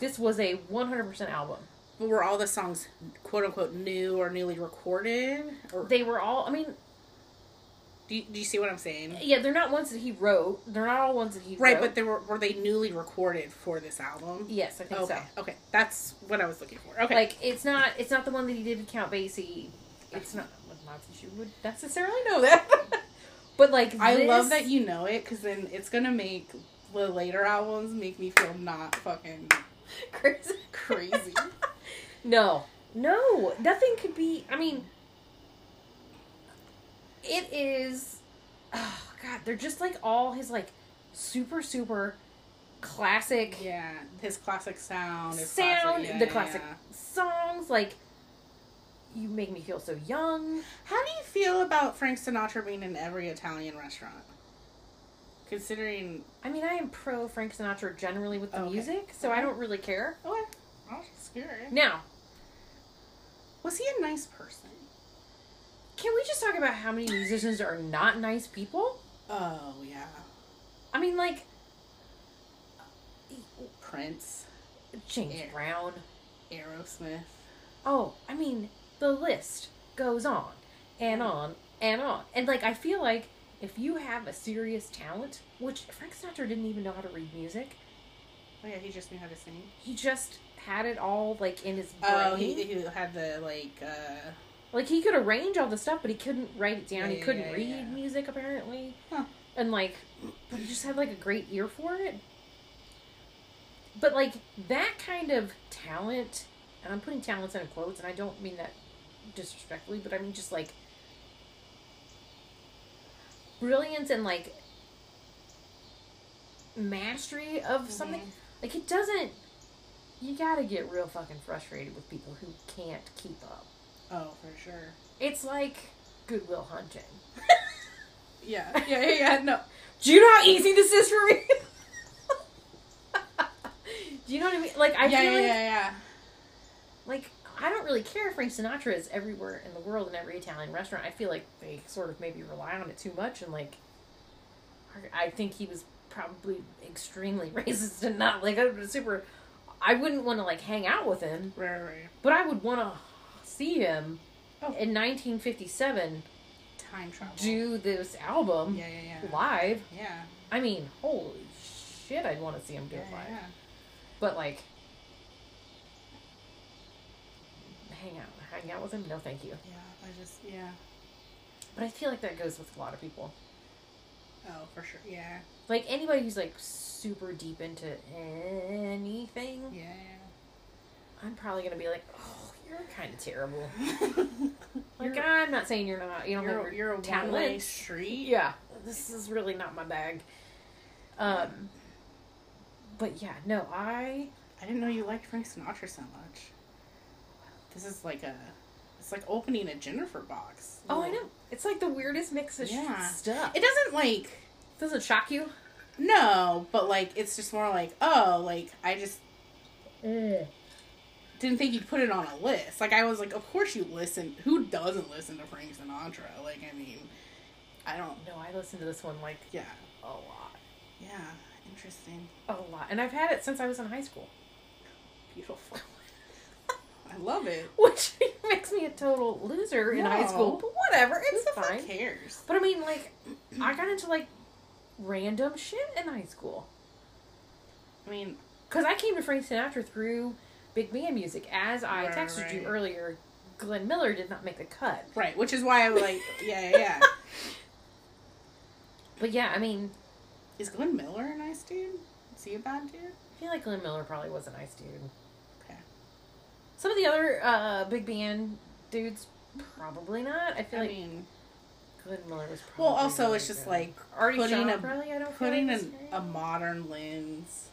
Speaker 2: This was a 100% album.
Speaker 1: But were all the songs quote unquote new or newly recorded? Or
Speaker 2: They were all I mean,
Speaker 1: do you, do you see what I'm saying?
Speaker 2: yeah, they're not ones that he wrote. They're not all ones that he wrote.
Speaker 1: Right,
Speaker 2: wrote.
Speaker 1: but they were were they newly recorded for this album?
Speaker 2: yes, I think
Speaker 1: Okay,
Speaker 2: so.
Speaker 1: okay, that's what I was looking for. Okay,
Speaker 2: Like it's not it's not the one that he did with Count Basie. It's not not that you would necessarily know that. but like
Speaker 1: I
Speaker 2: this-
Speaker 1: love that you know it because then it's gonna make the later albums make me feel not fucking
Speaker 2: crazy.
Speaker 1: crazy.
Speaker 2: No, no, nothing could be. I mean, it is. Oh God, they're just like all his like super super classic
Speaker 1: yeah, his classic sound, his
Speaker 2: sound,
Speaker 1: classic, yeah,
Speaker 2: the classic
Speaker 1: yeah.
Speaker 2: songs. Like, you make me feel so young.
Speaker 1: How do you feel about Frank Sinatra being in every Italian restaurant? Considering,
Speaker 2: I mean, I am pro Frank Sinatra generally with the
Speaker 1: Okay.
Speaker 2: music, so I don't really care.
Speaker 1: oh, I was just curious.
Speaker 2: Now,
Speaker 1: Was he a nice person?
Speaker 2: can we just talk about how many musicians are not nice people?
Speaker 1: Oh yeah,
Speaker 2: I mean, like
Speaker 1: Prince,
Speaker 2: James
Speaker 1: Yeah.
Speaker 2: Brown.
Speaker 1: Aerosmith.
Speaker 2: Oh, I mean, the list goes on and on and on. And like I feel like if you have a serious talent, which Frank Sinatra didn't even know how to read music,
Speaker 1: Oh yeah, he just knew how to sing.
Speaker 2: he just had it all like in his brain.
Speaker 1: Oh, he, he had the like. uh
Speaker 2: like he could arrange all the stuff, but he couldn't write it down.
Speaker 1: Yeah,
Speaker 2: he couldn't
Speaker 1: yeah,
Speaker 2: read
Speaker 1: yeah.
Speaker 2: music apparently.
Speaker 1: Huh.
Speaker 2: And like but he just had like a great ear for it. But like that kind of talent, and I'm putting talents in quotes, and I don't mean that disrespectfully, but I mean just like brilliance and like mastery of something.
Speaker 1: Mhm.
Speaker 2: Like it doesn't. You gotta get real fucking frustrated with people who can't keep up.
Speaker 1: Oh, for sure.
Speaker 2: It's like Goodwill Hunting.
Speaker 1: Yeah, yeah, yeah, yeah. No,
Speaker 2: Do you know how easy this is for me? Do you know what I mean? Like I
Speaker 1: yeah,
Speaker 2: feel
Speaker 1: yeah,
Speaker 2: like
Speaker 1: yeah, yeah.
Speaker 2: like I don't really care if Frank Sinatra is everywhere in the world in every Italian restaurant. I feel like they sort of maybe rely on it too much and like I think he was probably extremely racist and not like a super I wouldn't want to like hang out with him,
Speaker 1: Right, right,
Speaker 2: but I would want to see him
Speaker 1: Oh.
Speaker 2: in 1957
Speaker 1: Time travel.
Speaker 2: do this album
Speaker 1: Yeah, yeah, yeah.
Speaker 2: live.
Speaker 1: Yeah.
Speaker 2: I mean, holy shit, I'd want to see him do
Speaker 1: Yeah,
Speaker 2: it live.
Speaker 1: yeah.
Speaker 2: But like, hang out, hang out with him? No, thank you.
Speaker 1: Yeah, I just, yeah.
Speaker 2: But I feel like that goes with a lot of people.
Speaker 1: Oh, for sure. Yeah.
Speaker 2: Like anybody who's like super deep into anything,
Speaker 1: Yeah,
Speaker 2: I'm probably gonna be like, oh, you're kind of terrible. Like
Speaker 1: You're-
Speaker 2: I'm not saying you're not. You don't
Speaker 1: you're, you're a
Speaker 2: talent.
Speaker 1: street.
Speaker 2: Yeah, this is really not my bag. Um, but yeah, no, I
Speaker 1: I didn't know you liked Frank Sinatra so much. This is like a, it's like opening a Jennifer box.
Speaker 2: oh I know it's like the weirdest mix of
Speaker 1: Yeah.
Speaker 2: stuff.
Speaker 1: It doesn't like,
Speaker 2: doesn't shock you.
Speaker 1: no, but like it's just more like, oh, like I just eh. didn't think you'd put it on a list. Like I was like, of course you listen. Who doesn't listen to Frank Sinatra? Like I mean, I don't.
Speaker 2: No, I listened to this one like
Speaker 1: Yeah,
Speaker 2: a lot,
Speaker 1: yeah, interesting,
Speaker 2: a lot, and I've had it since I was in high school,
Speaker 1: beautiful. I love it.
Speaker 2: which makes me a total loser in high school. But whatever, it's
Speaker 1: the
Speaker 2: fine.
Speaker 1: cares?
Speaker 2: But I mean, like, I got into like random shit in high school
Speaker 1: I mean,
Speaker 2: because I came to Frank Sinatra through big band music. As I
Speaker 1: Right,
Speaker 2: texted you earlier, Glenn Miller did not make the cut.
Speaker 1: right, which is why I'm like, yeah, yeah, yeah.
Speaker 2: But yeah, I mean,
Speaker 1: Is Glenn Miller a nice dude? Is he a bad dude?
Speaker 2: I feel like Glenn Miller probably was a nice dude.
Speaker 1: Okay.
Speaker 2: Some of the other uh, big band dudes, probably not. I feel
Speaker 1: I
Speaker 2: like
Speaker 1: mean,
Speaker 2: Glenn Miller was. Probably
Speaker 1: well, also
Speaker 2: really
Speaker 1: it's just
Speaker 2: good.
Speaker 1: like
Speaker 2: Artie
Speaker 1: putting
Speaker 2: Shaw,
Speaker 1: a
Speaker 2: probably. I don't
Speaker 1: putting
Speaker 2: like
Speaker 1: an, a modern lens.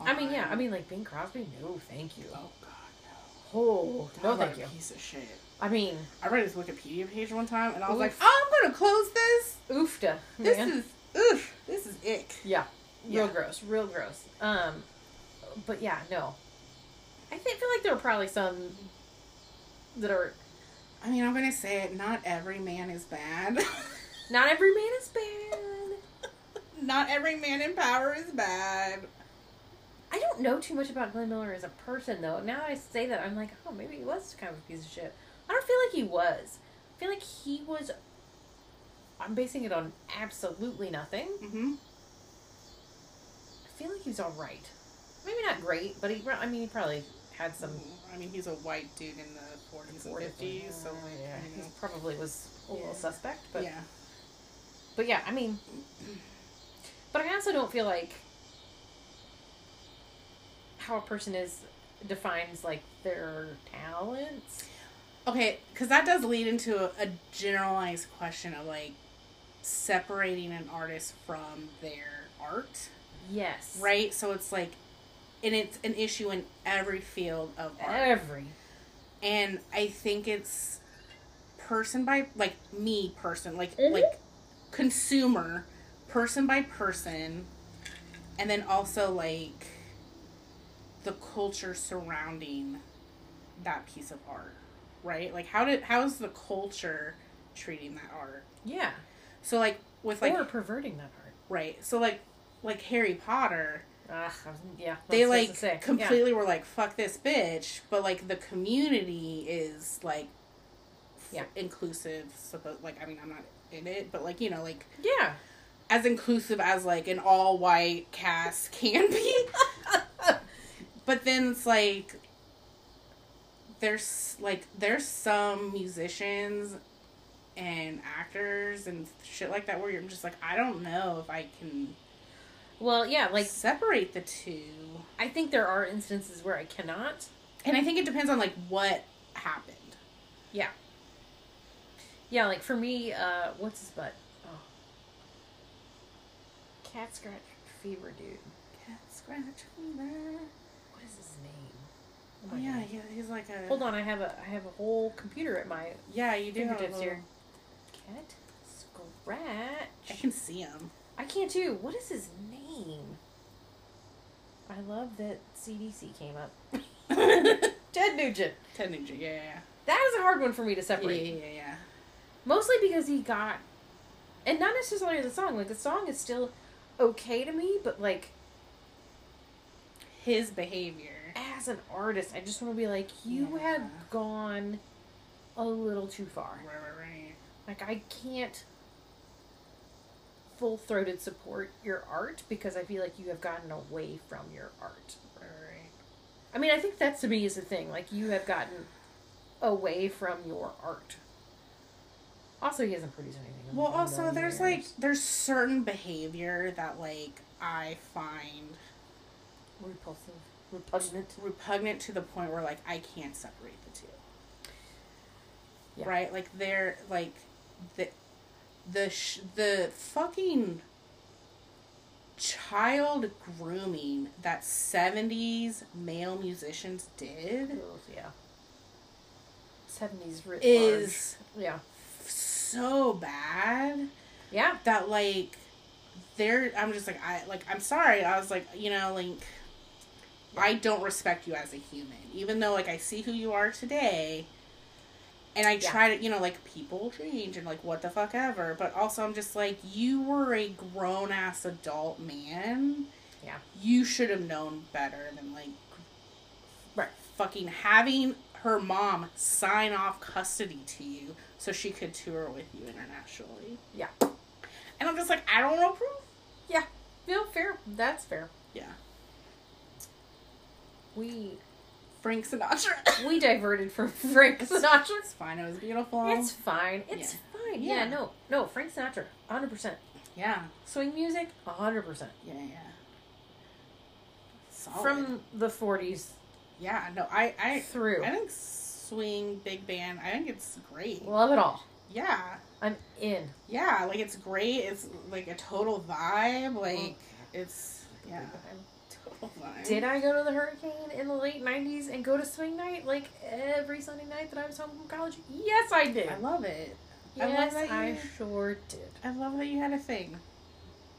Speaker 2: I mean, yeah. I mean, like Bing Crosby. No, thank you.
Speaker 1: oh god, no.
Speaker 2: Oh, no, thank you.
Speaker 1: a Piece of shit.
Speaker 2: I mean,
Speaker 1: I read his Wikipedia page one time, and I was
Speaker 2: Oof.
Speaker 1: like, "Oh, I'm gonna close this.
Speaker 2: oofta.
Speaker 1: This
Speaker 2: man.
Speaker 1: is oof. This is ick."
Speaker 2: Yeah, real
Speaker 1: Yeah.
Speaker 2: gross, real gross. Um, but yeah, no. I think, feel like there are probably some that are.
Speaker 1: I mean, I'm gonna say it. Not every man is bad.
Speaker 2: Not every man is bad.
Speaker 1: not every man in power is bad.
Speaker 2: I don't know too much about Glenn Miller as a person, though. Now that I say that, I'm like, oh, maybe he was kind of a piece of shit. I don't feel like he was. I feel like he was. I'm basing it on absolutely nothing.
Speaker 1: Mm-hmm.
Speaker 2: I feel like he was all right. Maybe not great, but he. I mean, he probably had some.
Speaker 1: I mean, he's a white dude in the 40s and 50s, so like,
Speaker 2: yeah,
Speaker 1: you
Speaker 2: he probably was a little
Speaker 1: Yeah.
Speaker 2: suspect, but
Speaker 1: yeah.
Speaker 2: But yeah, I mean, but I also don't feel like how a person is defines like their talents.
Speaker 1: Okay, because that does lead into a, a generalized question of like separating an artist from their art,
Speaker 2: Yes,
Speaker 1: right? So it's like, and it's an issue in every field of art.
Speaker 2: Every
Speaker 1: and I think it's person by like me person like
Speaker 2: Mhm.
Speaker 1: like consumer person by person and then also like the culture surrounding that piece of art right like how did how's the culture treating that art
Speaker 2: yeah,
Speaker 1: so like with like
Speaker 2: or perverting that art.
Speaker 1: right so like like harry potter
Speaker 2: Was- yeah,
Speaker 1: they
Speaker 2: that's what I was
Speaker 1: like
Speaker 2: say. Yeah.
Speaker 1: completely were like fuck this bitch but like the community is like f-
Speaker 2: Yeah.
Speaker 1: inclusive supposed like i mean i'm not in it but like you know like
Speaker 2: Yeah,
Speaker 1: as inclusive as like an all white cast can be but then it's like there's like there's some musicians and actors and shit like that where you're just like i don't know if i can
Speaker 2: well, yeah, like
Speaker 1: separate the two
Speaker 2: I think there are instances where I cannot.
Speaker 1: And I think it depends on like what happened.
Speaker 2: Yeah, yeah, like for me, uh, what's his butt? Oh, cat scratch fever dude.
Speaker 1: Cat scratch fever.
Speaker 2: What is his name? Oh
Speaker 1: yeah,
Speaker 2: God.
Speaker 1: yeah, he's like a.
Speaker 2: Hold on, I have a I have a whole computer at my
Speaker 1: Yeah, you do. Have a little,
Speaker 2: here. Cat scratch.
Speaker 1: I can see him.
Speaker 2: I can't too. What is his name? I love that CDC came up. Ted Nugent.
Speaker 1: Ted Nugent. Yeah, yeah,
Speaker 2: That is a hard one for me to
Speaker 1: yeah.
Speaker 2: separate.
Speaker 1: Yeah, yeah, yeah.
Speaker 2: Mostly because he got, and not necessarily the song. Like the song is still okay to me, but like
Speaker 1: His behavior.
Speaker 2: as an artist, I just want to be like, you
Speaker 1: Yeah.
Speaker 2: had gone a little too far.
Speaker 1: Right, right, right.
Speaker 2: Like I can't full throated support your art because I feel like you have gotten away from your art.
Speaker 1: Right.
Speaker 2: I mean, I think that to me is the thing. Like you have gotten away from your art. Also, he hasn't produced anything.
Speaker 1: Well, also there's
Speaker 2: years.
Speaker 1: like there's certain behavior that like I find
Speaker 2: repulsive, repugnant.
Speaker 1: repugnant to the point where like I can't separate the two.
Speaker 2: Yeah.
Speaker 1: Right? Like they're like the the sh- the fucking child grooming that 70s male musicians did
Speaker 2: yeah. Seventies writ
Speaker 1: is
Speaker 2: large. yeah,
Speaker 1: so bad
Speaker 2: yeah,
Speaker 1: that like they're I'm just like I like I'm sorry I was like you know like I don't respect you as a human even though like I see who you are today and I
Speaker 2: Yeah.
Speaker 1: try to you know like people change and like what the fuck ever but also I'm just like you were a grown ass adult man
Speaker 2: Yeah.
Speaker 1: you should have known better than like
Speaker 2: Right.
Speaker 1: fucking having her mom sign off custody to you so she could tour with you internationally
Speaker 2: Yeah.
Speaker 1: and I'm just like I don't approve
Speaker 2: yeah. No, fair. That's fair.
Speaker 1: yeah
Speaker 2: We
Speaker 1: Frank Sinatra
Speaker 2: we diverted from Frank Sinatra.
Speaker 1: it's fine it was beautiful
Speaker 2: It's fine. It's fine. Yeah.
Speaker 1: Yeah.
Speaker 2: no, no. Frank Sinatra, hundred percent.
Speaker 1: yeah
Speaker 2: Swing music, hundred percent.
Speaker 1: yeah yeah Solid.
Speaker 2: From the forties
Speaker 1: yeah no I I
Speaker 2: through,
Speaker 1: I think swing big band I think it's great
Speaker 2: love it all.
Speaker 1: yeah
Speaker 2: I'm in.
Speaker 1: yeah like it's great it's like a total vibe like mm. it's yeah Hold.
Speaker 2: Did I go to the Hurricane in the late '90s and go to swing night like every Sunday night that I was home from college? Yes, I did.
Speaker 1: I love it. I love
Speaker 2: yes, I,
Speaker 1: you-
Speaker 2: sure did.
Speaker 1: I love that you had a thing.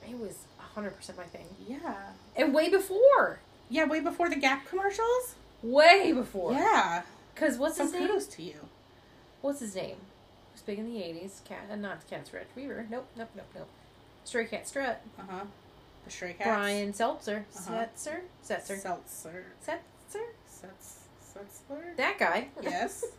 Speaker 2: It was 100 percent my thing,
Speaker 1: Yeah.
Speaker 2: and way before,
Speaker 1: Yeah, way before the Gap commercials.
Speaker 2: way before.
Speaker 1: Yeah.
Speaker 2: Cause what's
Speaker 1: So
Speaker 2: his name?
Speaker 1: kudos to you.
Speaker 2: What's his name? Was big in the '80s. Cat, uh, not Cat weaver Nope, nope, nope, nope. Stray Cat Strut.
Speaker 1: Uh huh. The Stray Cats.
Speaker 2: Brian Seltzer.
Speaker 1: Uh-huh.
Speaker 2: Setzer. Setzer.
Speaker 1: Seltzer.
Speaker 2: Setzer.
Speaker 1: Setz- Setzler?
Speaker 2: That guy.
Speaker 1: Yes.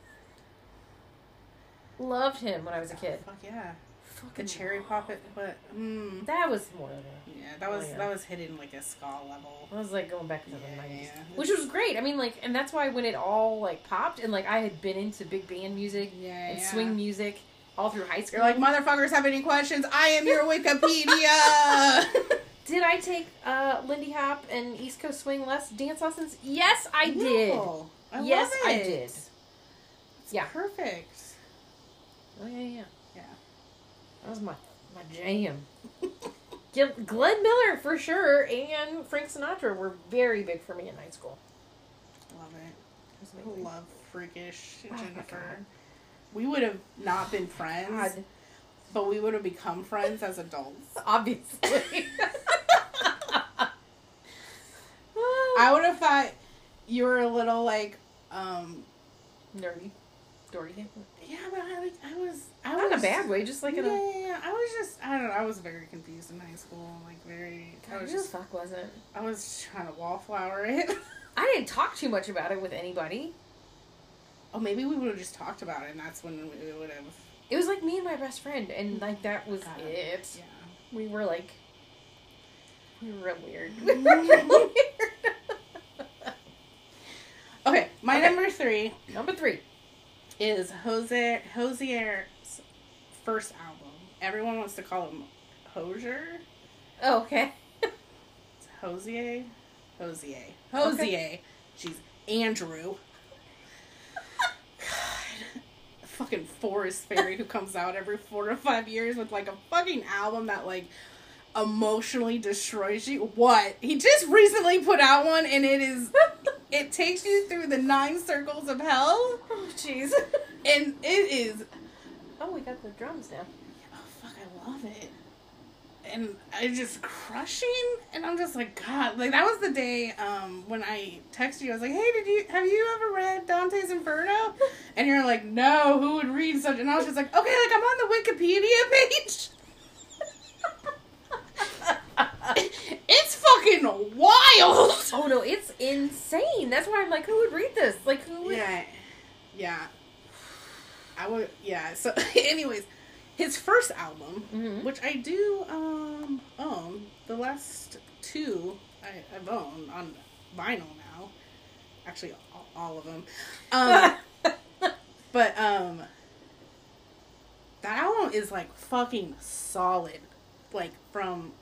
Speaker 2: Loved him when I was a kid.
Speaker 1: Fuck yeah. The
Speaker 2: Fucking
Speaker 1: cherry poppet, but mm,
Speaker 2: That was more a
Speaker 1: yeah, that was
Speaker 2: Oh, yeah.
Speaker 1: that was hidden like a ska level.
Speaker 2: I was like going back to the nineties,
Speaker 1: yeah.
Speaker 2: which was great. I mean, like, and that's why when it all like popped, and like I had been into big band music
Speaker 1: Yeah,
Speaker 2: and swing music all through high school.
Speaker 1: You're like motherfuckers have any questions? I am your Wikipedia.
Speaker 2: did I take uh, Lindy Hop and East Coast Swing less dance lessons? Yes, I did.
Speaker 1: No, I
Speaker 2: yes, I did.
Speaker 1: It's
Speaker 2: Yeah.
Speaker 1: perfect.
Speaker 2: Oh yeah, yeah.
Speaker 1: Yeah.
Speaker 2: That was my my jam. Glenn Miller for sure, and Frank Sinatra were very big for me in high school.
Speaker 1: Love it. I love freakish
Speaker 2: Oh
Speaker 1: Jennifer.
Speaker 2: God.
Speaker 1: We would have not been friends,
Speaker 2: God,
Speaker 1: but we would have become friends as adults.
Speaker 2: obviously.
Speaker 1: I would have thought you were a little like, um,
Speaker 2: nerdy, dorky.
Speaker 1: yeah, but I like I was I
Speaker 2: Not in a bad way, just like
Speaker 1: yeah,
Speaker 2: in a.
Speaker 1: yeah, yeah. I was just I don't know. I was very confused in high school. Like very. I was just
Speaker 2: fuck was it?
Speaker 1: I was trying to wallflower it.
Speaker 2: I didn't talk too much about it with anybody.
Speaker 1: oh, maybe we would have just talked about it, and that's when we would have.
Speaker 2: It was like me and my best friend, and mm. like that was it.
Speaker 1: Yeah.
Speaker 2: We were like, we were real weird.
Speaker 1: Okay, my
Speaker 2: Okay.
Speaker 1: number three
Speaker 2: Number three.
Speaker 1: is Jose Hozier's first album. Everyone wants to call him Hozier.
Speaker 2: Oh, okay.
Speaker 1: It's Hozier. Hozier. Hozier. Jeez. Andrew. God. Fucking Forest Fairy who comes out every four to five years with like a fucking album that like emotionally destroys you. What? He just recently put out one and it is it takes you through the nine circles of hell
Speaker 2: Oh, jeez.
Speaker 1: and it is
Speaker 2: Oh, we got the drums now.
Speaker 1: oh fuck I love it. And it's just crushing and I'm just like god like that was the day um when I texted you I was like hey did you have you ever read Dante's Inferno and you're like no who would read such and I was just like okay like I'm on the Wikipedia page it's fucking wild
Speaker 2: Oh no, it's insane. That's why I'm like, who would read this? Like, who would?
Speaker 1: Yeah, yeah. I would. Yeah. So, anyways, his first album,
Speaker 2: Mhm.
Speaker 1: which I do um own, the last two I, I've owned on vinyl now. Actually, all, all of them. Um, but um, that album is like fucking solid, like from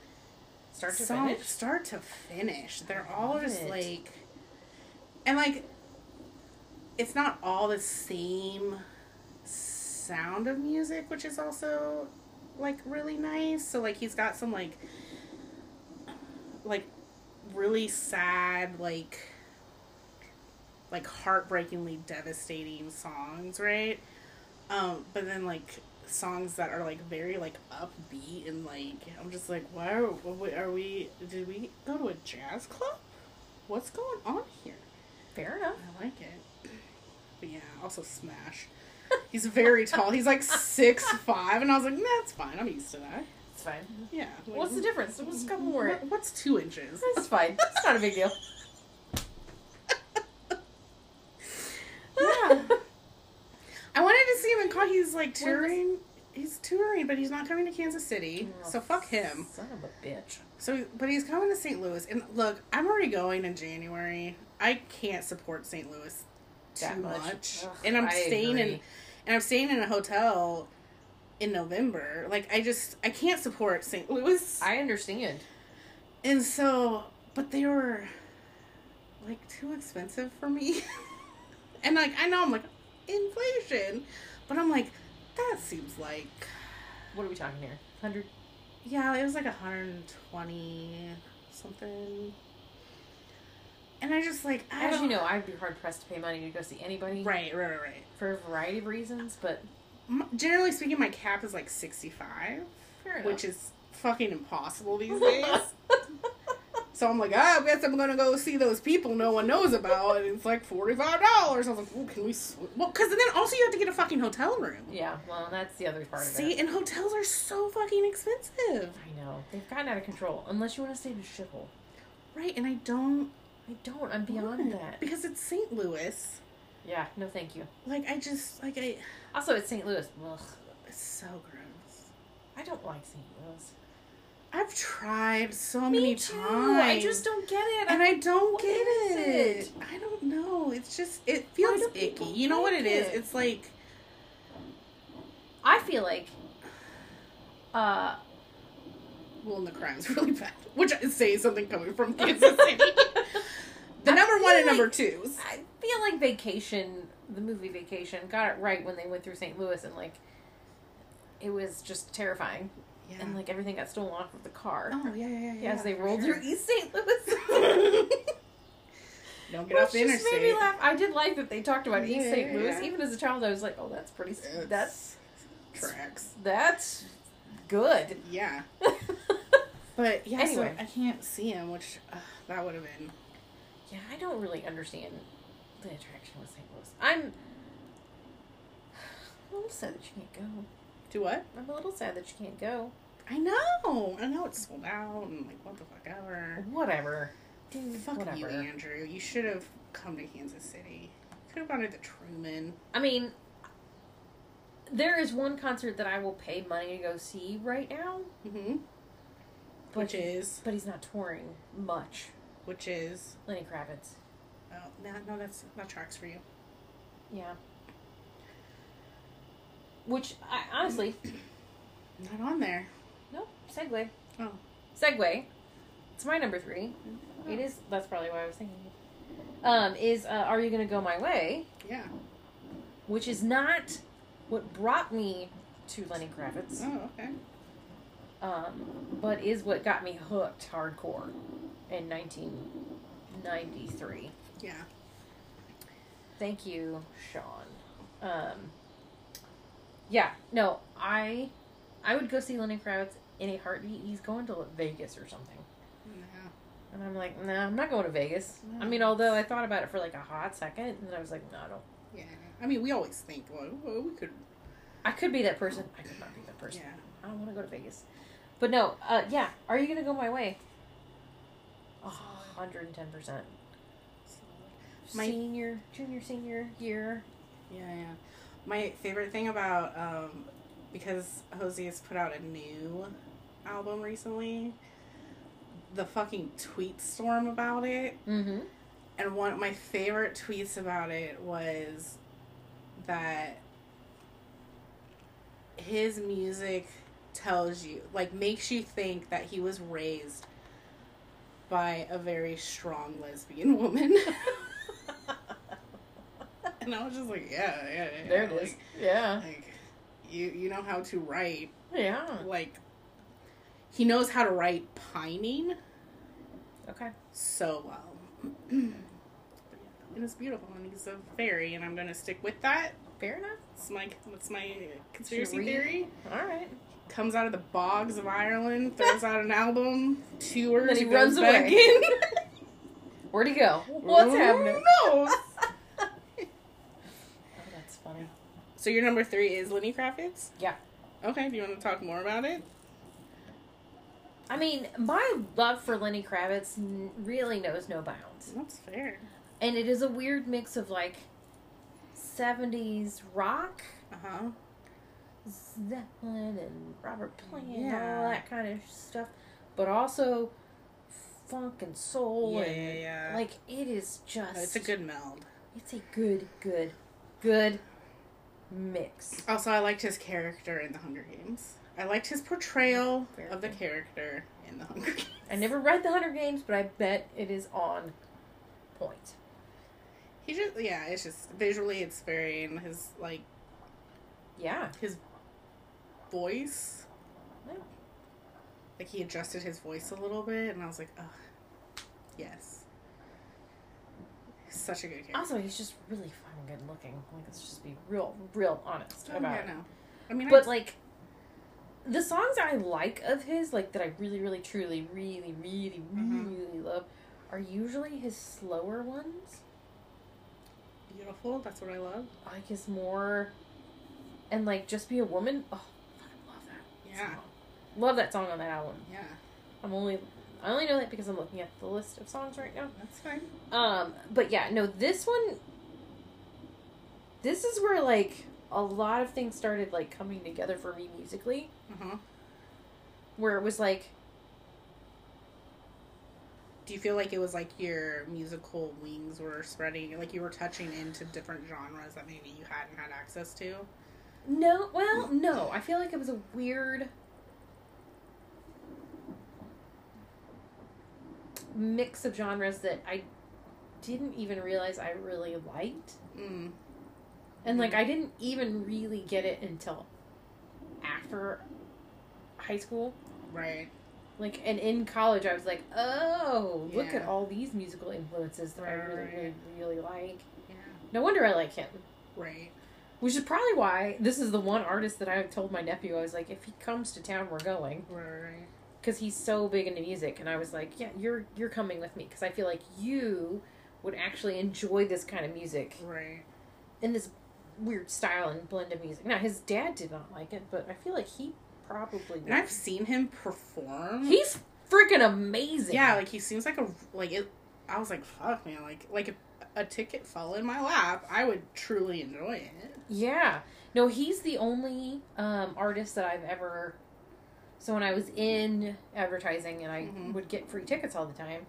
Speaker 2: Start to
Speaker 1: song-
Speaker 2: finish.
Speaker 1: start to finish. They're all just
Speaker 2: it.
Speaker 1: like, and like, it's not all the same sound of music, which is also like really nice. So like he's got some like, like, really sad like, like heartbreakingly devastating songs, right? Um, but then like songs that are like very like upbeat and like I'm just like, why are, are we? Did we go to a jazz club? What's going on here?
Speaker 2: Fair enough.
Speaker 1: I like it. But yeah, also Smash. He's very tall. He's like six five, and I was like, that's fine. I'm used to that.
Speaker 2: It's fine.
Speaker 1: Yeah.
Speaker 2: What's the difference? What's a couple more?
Speaker 1: What- What's two inches?
Speaker 2: It's fine. It's not a big deal.
Speaker 1: Yeah. I wanted to see him in con. He's like touring. He's touring, but he's not coming to Kansas City. Oh, so fuck him.
Speaker 2: Son of a bitch.
Speaker 1: So, but he's coming to St. Louis, and look, I'm already going in January. I can't support St. Louis too much,
Speaker 2: much. Ugh,
Speaker 1: and I'm
Speaker 2: I
Speaker 1: staying in, and I'm staying in a hotel in November. Like, I just I can't support St. Louis,
Speaker 2: I understand.
Speaker 1: and so, but they were like too expensive for me, and like I know I'm like inflation, but I'm like that seems like
Speaker 2: What are we talking here? Hundred.
Speaker 1: Yeah, it was like 120 something. And I just like I
Speaker 2: As you know, I'd be hard pressed to pay money to go see anybody
Speaker 1: Right, right, right, right.
Speaker 2: for a variety of reasons, but
Speaker 1: Generally speaking, my cap is like sixty five, which is fucking impossible these days. So I'm like, ah, I guess I'm gonna go see those people no one knows about, and it's like forty five dollars. I was like, oh, can we? Sw-? Well, because then also you have to get a fucking hotel room.
Speaker 2: yeah, well, that's the other part of
Speaker 1: See, and hotels are so fucking expensive,
Speaker 2: I know they've gotten out of control. Unless you want to stay in a shithole.
Speaker 1: right? And I don't
Speaker 2: I don't. I'm beyond that.
Speaker 1: because it's St. Louis.
Speaker 2: Yeah, no, thank you.
Speaker 1: Like I just like I,
Speaker 2: Also, it's St. Louis. Ugh,
Speaker 1: it's so gross.
Speaker 2: I don't like St. Louis.
Speaker 1: I've tried so many
Speaker 2: Me too.
Speaker 1: times.
Speaker 2: I just don't get it.
Speaker 1: and I don't
Speaker 2: What
Speaker 1: get it.
Speaker 2: it?
Speaker 1: I don't know. It's just it feels icky. You know what
Speaker 2: like
Speaker 1: it is? It's like
Speaker 2: I feel like. Uh,
Speaker 1: well, and the crime's really bad, which is saying something coming from Kansas City. the
Speaker 2: I
Speaker 1: number one and
Speaker 2: like-
Speaker 1: number twos.
Speaker 2: I feel like Vacation, the movie Vacation, got it right when they went through St. Louis and like, it was just terrifying,
Speaker 1: Yeah.
Speaker 2: and like everything got stolen off of the car.
Speaker 1: oh yeah, yeah, yeah.
Speaker 2: yeah, as they rolled
Speaker 1: sure.
Speaker 2: through East St. Louis.
Speaker 1: Don't get
Speaker 2: Which
Speaker 1: off the
Speaker 2: just made me laugh. I did like that they talked about East St. Louis.
Speaker 1: yeah.
Speaker 2: Even as a child, I was like, "Oh, that's pretty.
Speaker 1: It's
Speaker 2: that's
Speaker 1: tracks.
Speaker 2: that's good."
Speaker 1: Yeah, but yeah.
Speaker 2: Anyway.
Speaker 1: so I can't see him, which uh, that would have been.
Speaker 2: Yeah, I don't really understand the attraction with St. Louis. I'm a little sad that you can't go.
Speaker 1: Do what?
Speaker 2: I'm a little sad that you can't go.
Speaker 1: I know. I know it's sold out and like what the fuck ever.
Speaker 2: Whatever. Dude,
Speaker 1: Fuck
Speaker 2: whatever.
Speaker 1: you, Andrew. You should have come to Kansas City. Could have gone to the Truman.
Speaker 2: I mean, there is one concert that I will pay money to go see right now,
Speaker 1: Mm-hmm.
Speaker 2: but
Speaker 1: Which is
Speaker 2: but he's not touring much.
Speaker 1: Which is
Speaker 2: Lenny Kravitz.
Speaker 1: oh no no that's that tracks for you.
Speaker 2: Yeah. Which I honestly
Speaker 1: Not on there.
Speaker 2: no segue.
Speaker 1: Oh.
Speaker 2: Segue. It's my number three. It is. That's probably why I was thinking. Um, is uh, Are You Gonna Go My Way?
Speaker 1: Yeah.
Speaker 2: Which is not what brought me to Lenny Kravitz,
Speaker 1: Oh okay.
Speaker 2: um, but is what got me hooked hardcore in 1993.
Speaker 1: Yeah.
Speaker 2: Thank you, Sean. Um, yeah, no, I I would go see Lenny Kravitz in a heartbeat. He's going to Vegas or something.
Speaker 1: Yeah.
Speaker 2: And I'm like, no, I'm not going to Vegas. I mean, although I thought about it for like a hot second, and then I was like, no, I don't.
Speaker 1: Yeah. I mean, we always think, well, well, we could.
Speaker 2: I could be that person. I could not be that person.
Speaker 1: Yeah.
Speaker 2: I don't want to go to Vegas. But no, uh, yeah. Are you gonna go my way? Hundred and ten percent.
Speaker 1: My-
Speaker 2: Senior, junior, senior year.
Speaker 1: Yeah, yeah. My favorite thing about um, because Jose has put out a new album recently, the fucking tweet storm about it,
Speaker 2: Mm-hmm.
Speaker 1: and one of my favorite tweets about it was that his music tells you like makes you think that he was raised by a very strong lesbian woman. and I was just like, yeah, yeah, yeah.
Speaker 2: There it
Speaker 1: like,
Speaker 2: is. Yeah.
Speaker 1: Like you you know how to write
Speaker 2: Yeah.
Speaker 1: like he knows how to write pining
Speaker 2: Okay.
Speaker 1: so well. But yeah, and it's beautiful, and he's a fairy, and I'm gonna stick with that.
Speaker 2: Fair enough.
Speaker 1: It's my that's my conspiracy theory.
Speaker 2: All right.
Speaker 1: Comes out of the bogs of Ireland, throws out an album, tours,
Speaker 2: Then he runs away.
Speaker 1: in.
Speaker 2: Where'd he go? What's happening?
Speaker 1: Who
Speaker 2: happening?
Speaker 1: knows?
Speaker 2: Oh, that's funny.
Speaker 1: so your number three is Lenny Kravitz.
Speaker 2: Yeah.
Speaker 1: Okay. Do you want to talk more about it?
Speaker 2: I mean, my love for Lenny Kravitz n- really knows no bounds.
Speaker 1: That's fair.
Speaker 2: And it is a weird mix of like 70s rock,
Speaker 1: Uh huh.
Speaker 2: Zeppelin and Robert Plant and all that kind of stuff, but also funk and soul
Speaker 1: Yeah,
Speaker 2: and
Speaker 1: yeah, yeah.
Speaker 2: like it is just
Speaker 1: It's a good meld.
Speaker 2: it's a good good good mix.
Speaker 1: Also, I liked his character in the Hunger Games. I liked his portrayal
Speaker 2: Fair
Speaker 1: of the character in the Hunger Games.
Speaker 2: I never read the Hunger Games, but I bet it is on point.
Speaker 1: He just yeah, it's just visually it's very in his like
Speaker 2: Yeah.
Speaker 1: his voice. Like he adjusted his voice a little bit, and I was like, oh, yes. Such a good character.
Speaker 2: Also, he's just really fucking good looking. Like, let's just be real, real honest
Speaker 1: Oh,
Speaker 2: about
Speaker 1: yeah,
Speaker 2: it.
Speaker 1: no. I mean,
Speaker 2: But
Speaker 1: I,
Speaker 2: like, the songs I like of his, like that I really, really, truly, really, really,
Speaker 1: Mhm.
Speaker 2: really love, are usually his slower ones.
Speaker 1: beautiful. That's what I love.
Speaker 2: I Like his more, and like just be a woman. Oh, fucking love that.
Speaker 1: Yeah.
Speaker 2: Love that song on that album.
Speaker 1: Yeah.
Speaker 2: I'm only, I only know that because I'm looking at the list of songs right now.
Speaker 1: That's fine.
Speaker 2: Um, but yeah, no, this one. This is where like a lot of things started like coming together for me musically,
Speaker 1: huh.
Speaker 2: where it was like
Speaker 1: Do you feel like it was like your musical wings were spreading, like you were touching into different genres that maybe you hadn't had access to?
Speaker 2: No, well, no, I feel like it was a weird mix of genres that I didn't even realize I really liked.
Speaker 1: Mm.
Speaker 2: And like I didn't even really get it until after high school.
Speaker 1: Right.
Speaker 2: Like and in college I was like, "Oh, look at all these musical influences that I really really really like."
Speaker 1: Yeah.
Speaker 2: No wonder I like him.
Speaker 1: Right.
Speaker 2: Which is probably why this is the one artist that I told my nephew I was like, "If he comes to town, we're going."
Speaker 1: Right.
Speaker 2: Cuz he's so big into music and I was like, "Yeah, you're you're coming with me cuz I feel like you would actually enjoy this kind of music
Speaker 1: Right.
Speaker 2: in this weird style and blend of music." Now, his dad did not like it, but I feel like he probably
Speaker 1: And I've seen him perform.
Speaker 2: He's freaking amazing.
Speaker 1: yeah, like he seems like a like it. I was like, fuck, man. Like like a ticket fell in my lap, I would truly enjoy it.
Speaker 2: Yeah. No, he's the only um, artist that I've ever. So when I was in advertising and I
Speaker 1: Mhm.
Speaker 2: would get free tickets all the time,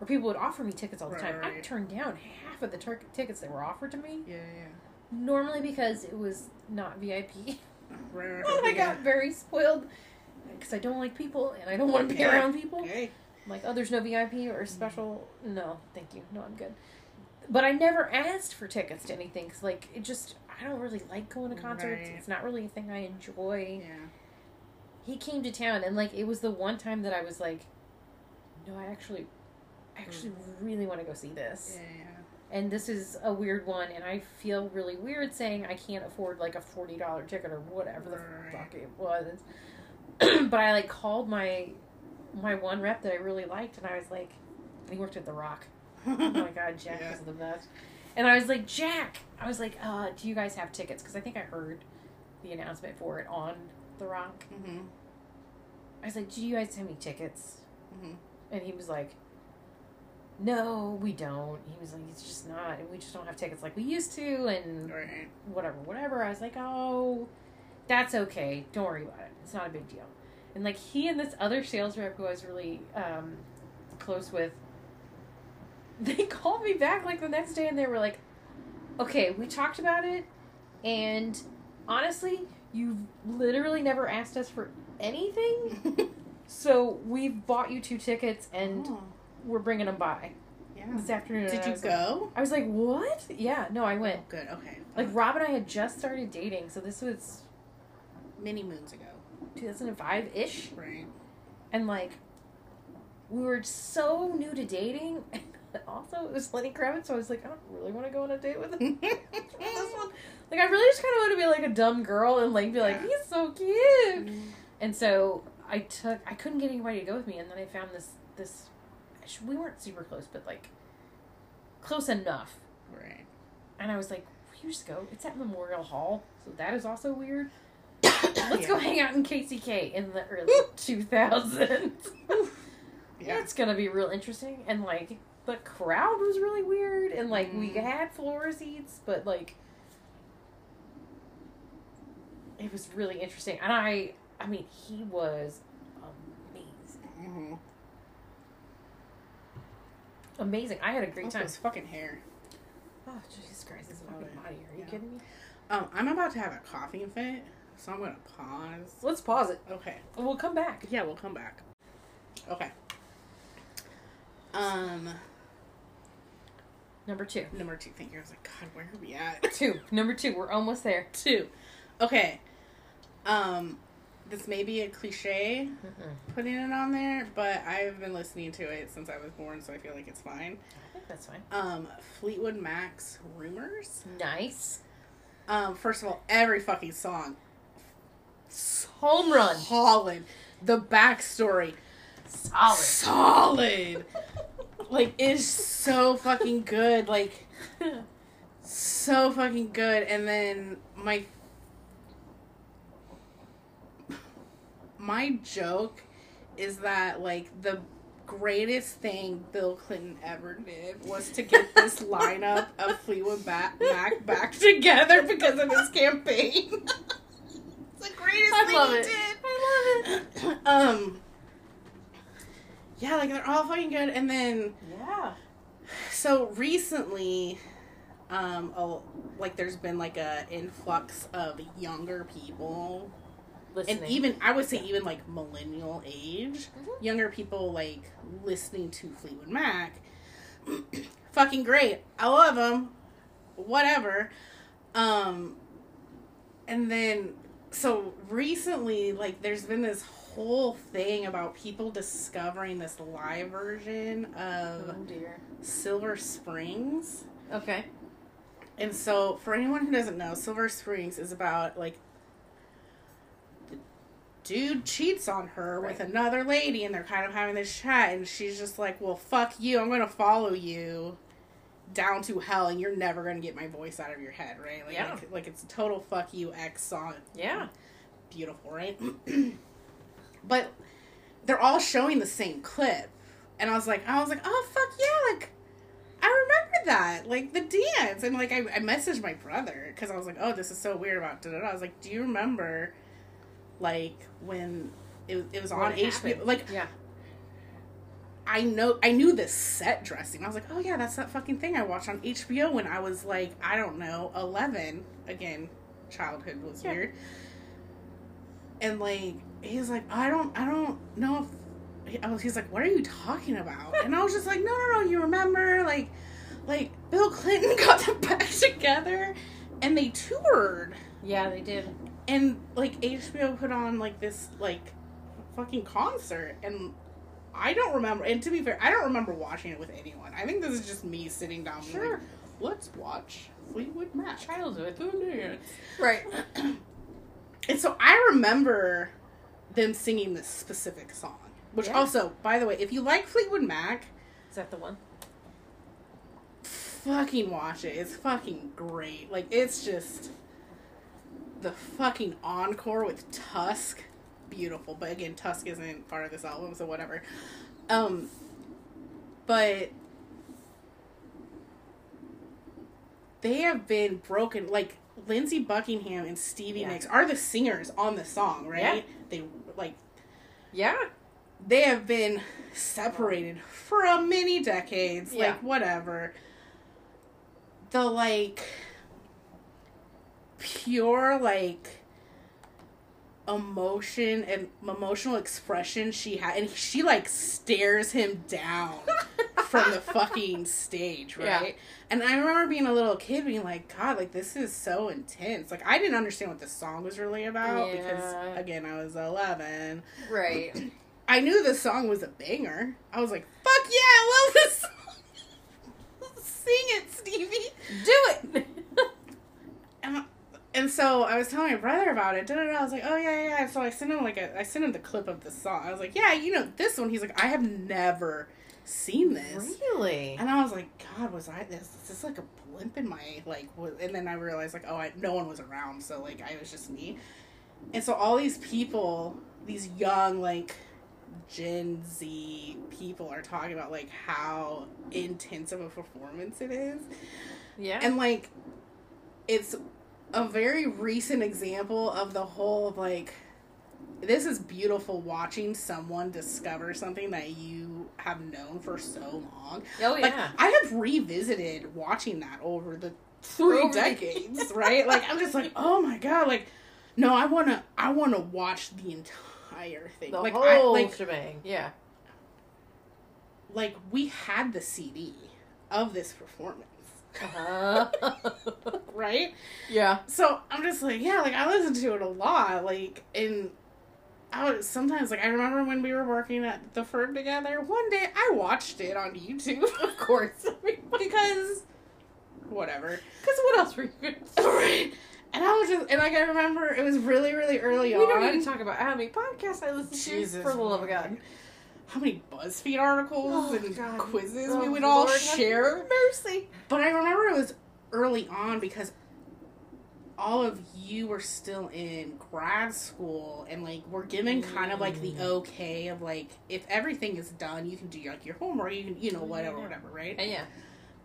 Speaker 2: or people would offer me tickets all the time, I
Speaker 1: Right.
Speaker 2: turned down half of the tur- tickets that were offered to me.
Speaker 1: Yeah, yeah.
Speaker 2: Normally because it was not VIP.
Speaker 1: Right, right,
Speaker 2: and I
Speaker 1: yeah.
Speaker 2: got very spoiled because I don't like people and I don't want to be
Speaker 1: Yeah.
Speaker 2: around people.
Speaker 1: Okay.
Speaker 2: I'm like, oh, there's no VIP or special. No, thank you. No, I'm good. But I never asked for tickets to anything because, like, it just, I don't really like going to concerts.
Speaker 1: Right.
Speaker 2: It's not really a thing I enjoy.
Speaker 1: Yeah.
Speaker 2: He came to town, and, like, it was the one time that I was like, no, I actually, I actually mm. really want to go see this.
Speaker 1: Yeah.
Speaker 2: And this is a weird one, and I feel really weird saying I can't afford, like, a $40 ticket or whatever the fuck it was. but I, like, called my, my one rep that I really liked, and I was like, he worked at The Rock. Oh my god, Jack
Speaker 1: Yeah.
Speaker 2: is the best. And I was like, Jack, I was like, uh, do you guys have tickets? Because I think I heard the announcement for it on The Rock.
Speaker 1: Mm-hmm.
Speaker 2: I was like, do you guys have any tickets?
Speaker 1: Mm-hmm.
Speaker 2: And he was like, no, we don't. He was like, it's just not. We just don't have tickets like we used to, and
Speaker 1: Right.
Speaker 2: whatever, whatever. I was like, oh, that's okay. Don't worry about it. It's not a big deal. And like he and this other sales rep who I was really um, close with, they called me back like the next day and they were like, okay, we talked about it, and honestly, you've literally never asked us for anything. So we've bought you two tickets and
Speaker 1: Oh,
Speaker 2: we're bringing them by
Speaker 1: yeah.
Speaker 2: this afternoon.
Speaker 1: Did
Speaker 2: And I
Speaker 1: you
Speaker 2: like-
Speaker 1: go?
Speaker 2: I was like, what? Yeah, no, I went.
Speaker 1: Oh, good. Okay.
Speaker 2: Like Rob and I had just started dating, so this was
Speaker 1: many moons ago.
Speaker 2: 2005 ish,
Speaker 1: Right.
Speaker 2: and like we were so new to dating. And also, it was Lenny Kravitz, so I was like, I don't really want to go on a date with him. this one. Like, I really just kind of want to be like a dumb girl and like be like, he's so cute. Mm-hmm. And so I took, I couldn't get anybody to go with me, and then I found this this. We weren't super close, but like close enough.
Speaker 1: right.
Speaker 2: And I was like, we just go. It's at Memorial Hall, so that is also weird. Let's go hang out in KCK in the early 2000s.
Speaker 1: Yeah.
Speaker 2: It's gonna be real interesting. And like, the crowd was really weird. And like, we
Speaker 1: Mm.
Speaker 2: had floor seats, but like, it was really interesting. And I, I mean, he was amazing.
Speaker 1: Mm-hmm.
Speaker 2: Amazing. I had a great time.
Speaker 1: his fucking hair.
Speaker 2: Oh, Jesus Christ, this
Speaker 1: Oh,
Speaker 2: fucking body. Are you
Speaker 1: Yeah.
Speaker 2: kidding me?
Speaker 1: Um, I'm about to have a coughing fit, so I'm gonna pause.
Speaker 2: Let's pause it.
Speaker 1: Okay.
Speaker 2: We'll come back.
Speaker 1: Yeah, we'll come back. Okay. Um,
Speaker 2: Number two.
Speaker 1: number two. Thank you. I was like, God, where are we at?
Speaker 2: Two. Number two. We're almost there.
Speaker 1: two. Okay. Um, this may be a cliche
Speaker 2: Mhm.
Speaker 1: putting it on there, but I've been listening to it since I was born, so I feel like it's fine.
Speaker 2: I think that's fine.
Speaker 1: Um, Fleetwood Mac's Rumours.
Speaker 2: Nice.
Speaker 1: Um, first of all, every fucking song.
Speaker 2: Home run.
Speaker 1: Solid. The backstory.
Speaker 2: Solid.
Speaker 1: Solid. Like, is so fucking good. Like, so fucking good. And then my my joke is that like the greatest thing Bill Clinton ever did was to get this lineup of Fleetwood Mac back together because of his campaign. it's the greatest
Speaker 2: I
Speaker 1: thing he
Speaker 2: it.
Speaker 1: did.
Speaker 2: I love it.
Speaker 1: um yeah like they're all fucking good. And then
Speaker 2: Yeah.
Speaker 1: so recently um a, like there's been like a influx of younger people.
Speaker 2: Listening.
Speaker 1: and even i would say even like millennial age
Speaker 2: Mhm.
Speaker 1: younger people like listening to fleetwood mac. Fucking great. I love them whatever. Um and then so recently like there's been this whole thing about people discovering this live version of
Speaker 2: Oh
Speaker 1: silver springs
Speaker 2: Okay.
Speaker 1: and so, for anyone who doesn't know, Silver Springs is about like the dude cheats on her with another lady, and they're kind of having this chat, and she's just like, "Well, fuck you. I'm gonna follow you down to hell, and you're never gonna get my voice out of your head, right? Like,
Speaker 2: Yeah.
Speaker 1: like, like it's a total fuck you X song.
Speaker 2: Yeah.
Speaker 1: Beautiful, right? but they're all showing the same clip, and I was like, I was like, oh fuck yeah, like I remember that, like the dance, and like I, I messaged my brother because I was like, oh, this is so weird about da da da. I was like, do you remember, like when it, it was on
Speaker 2: it
Speaker 1: HBO?
Speaker 2: happened.
Speaker 1: Like
Speaker 2: Yeah.
Speaker 1: I know, I knew the set dressing. I was like, oh yeah, that's that fucking thing I watched on HBO when I was like, I don't know, eleven. Again, childhood was
Speaker 2: Yeah.
Speaker 1: weird. And like he's like, I don't, I don't know if. I was, he's like, what are you talking about? And I was just like, no, no, no. You remember, like, like Bill Clinton got them back together, and they toured,
Speaker 2: Yeah, they did.
Speaker 1: and like HBO put on like this like fucking concert, and I don't remember. And to be fair, I don't remember watching it with anyone. I think this is just me sitting down,
Speaker 2: Sure.
Speaker 1: like, let's watch Fleetwood Mac.
Speaker 2: Childhood.
Speaker 1: The dance.
Speaker 2: Right.
Speaker 1: And so I remember them singing this specific song. Which
Speaker 2: Yeah.
Speaker 1: also, by the way, if you like Fleetwood Mac,
Speaker 2: Is that the one?
Speaker 1: fucking watch it. It's fucking great. Like it's just the fucking encore with Tusk. Beautiful. But again, Tusk isn't part of this album, so whatever. Um but they have been broken like Lindsey Buckingham and Stevie
Speaker 2: Yeah.
Speaker 1: Nicks are the singers on the song, right?
Speaker 2: Yeah.
Speaker 1: They like
Speaker 2: Yeah.
Speaker 1: they have been separated for a many decades
Speaker 2: Yeah.
Speaker 1: like whatever the like pure like emotion and emotional expression she had and she like stares him down from the fucking stage
Speaker 2: Yeah.
Speaker 1: right and i remember being a little kid being like god like this is so intense like i didn't understand what the song was really about
Speaker 2: Yeah.
Speaker 1: because again i was 11
Speaker 2: Right.
Speaker 1: I knew the song was a banger. I was like, fuck yeah, I love this song. Sing it, Stevie.
Speaker 2: Do it.
Speaker 1: And, and so I was telling my brother about it. Da-da-da. I was like, oh yeah, yeah. yeah. So I sent him like a, I sent him the clip of the song. I was like, yeah, you know this one. He's like, I have never seen this.
Speaker 2: really?
Speaker 1: And I was like, God, was I this? Is this like a blimp in my like? Was, and then I realized like, oh, I, no one was around, so like I was just me. And so all these people, these young like Gen Z people, are talking about like how intense of a performance it is,
Speaker 2: Yeah.
Speaker 1: and like it's a very recent example of the whole of like this is beautiful watching someone discover something that you have known for so long.
Speaker 2: oh
Speaker 1: Like
Speaker 2: yeah.
Speaker 1: I have revisited watching that over the three
Speaker 2: Over the-
Speaker 1: decades, right? Like I'm just like, oh my god, like no, I wanna I wanna watch the entire thing.
Speaker 2: the
Speaker 1: like
Speaker 2: whole
Speaker 1: I like
Speaker 2: shebang. Yeah.
Speaker 1: like we had the CD of this performance.
Speaker 2: Uh-huh.
Speaker 1: Right?
Speaker 2: yeah.
Speaker 1: So I'm just like, yeah, like I listen to it a lot, like and I was sometimes like I remember when we were working at the firm together. One day I watched it on YouTube
Speaker 2: Of course.
Speaker 1: because whatever.
Speaker 2: Because what else were you going to say?
Speaker 1: Right. And I was just and like I remember it was really really early
Speaker 2: We
Speaker 1: on.
Speaker 2: don't need to talk about how many podcasts I listen to for the love of God.
Speaker 1: How many BuzzFeed articles
Speaker 2: Oh,
Speaker 1: and
Speaker 2: God.
Speaker 1: quizzes
Speaker 2: Oh,
Speaker 1: we would all
Speaker 2: Lord have
Speaker 1: share.
Speaker 2: Mercy.
Speaker 1: But I remember it was early on because all of you were still in grad school and like we're given kind of like the
Speaker 2: Mm.
Speaker 1: okay of like if everything is done you can do like your homework you can you know whatever whatever right
Speaker 2: And yeah.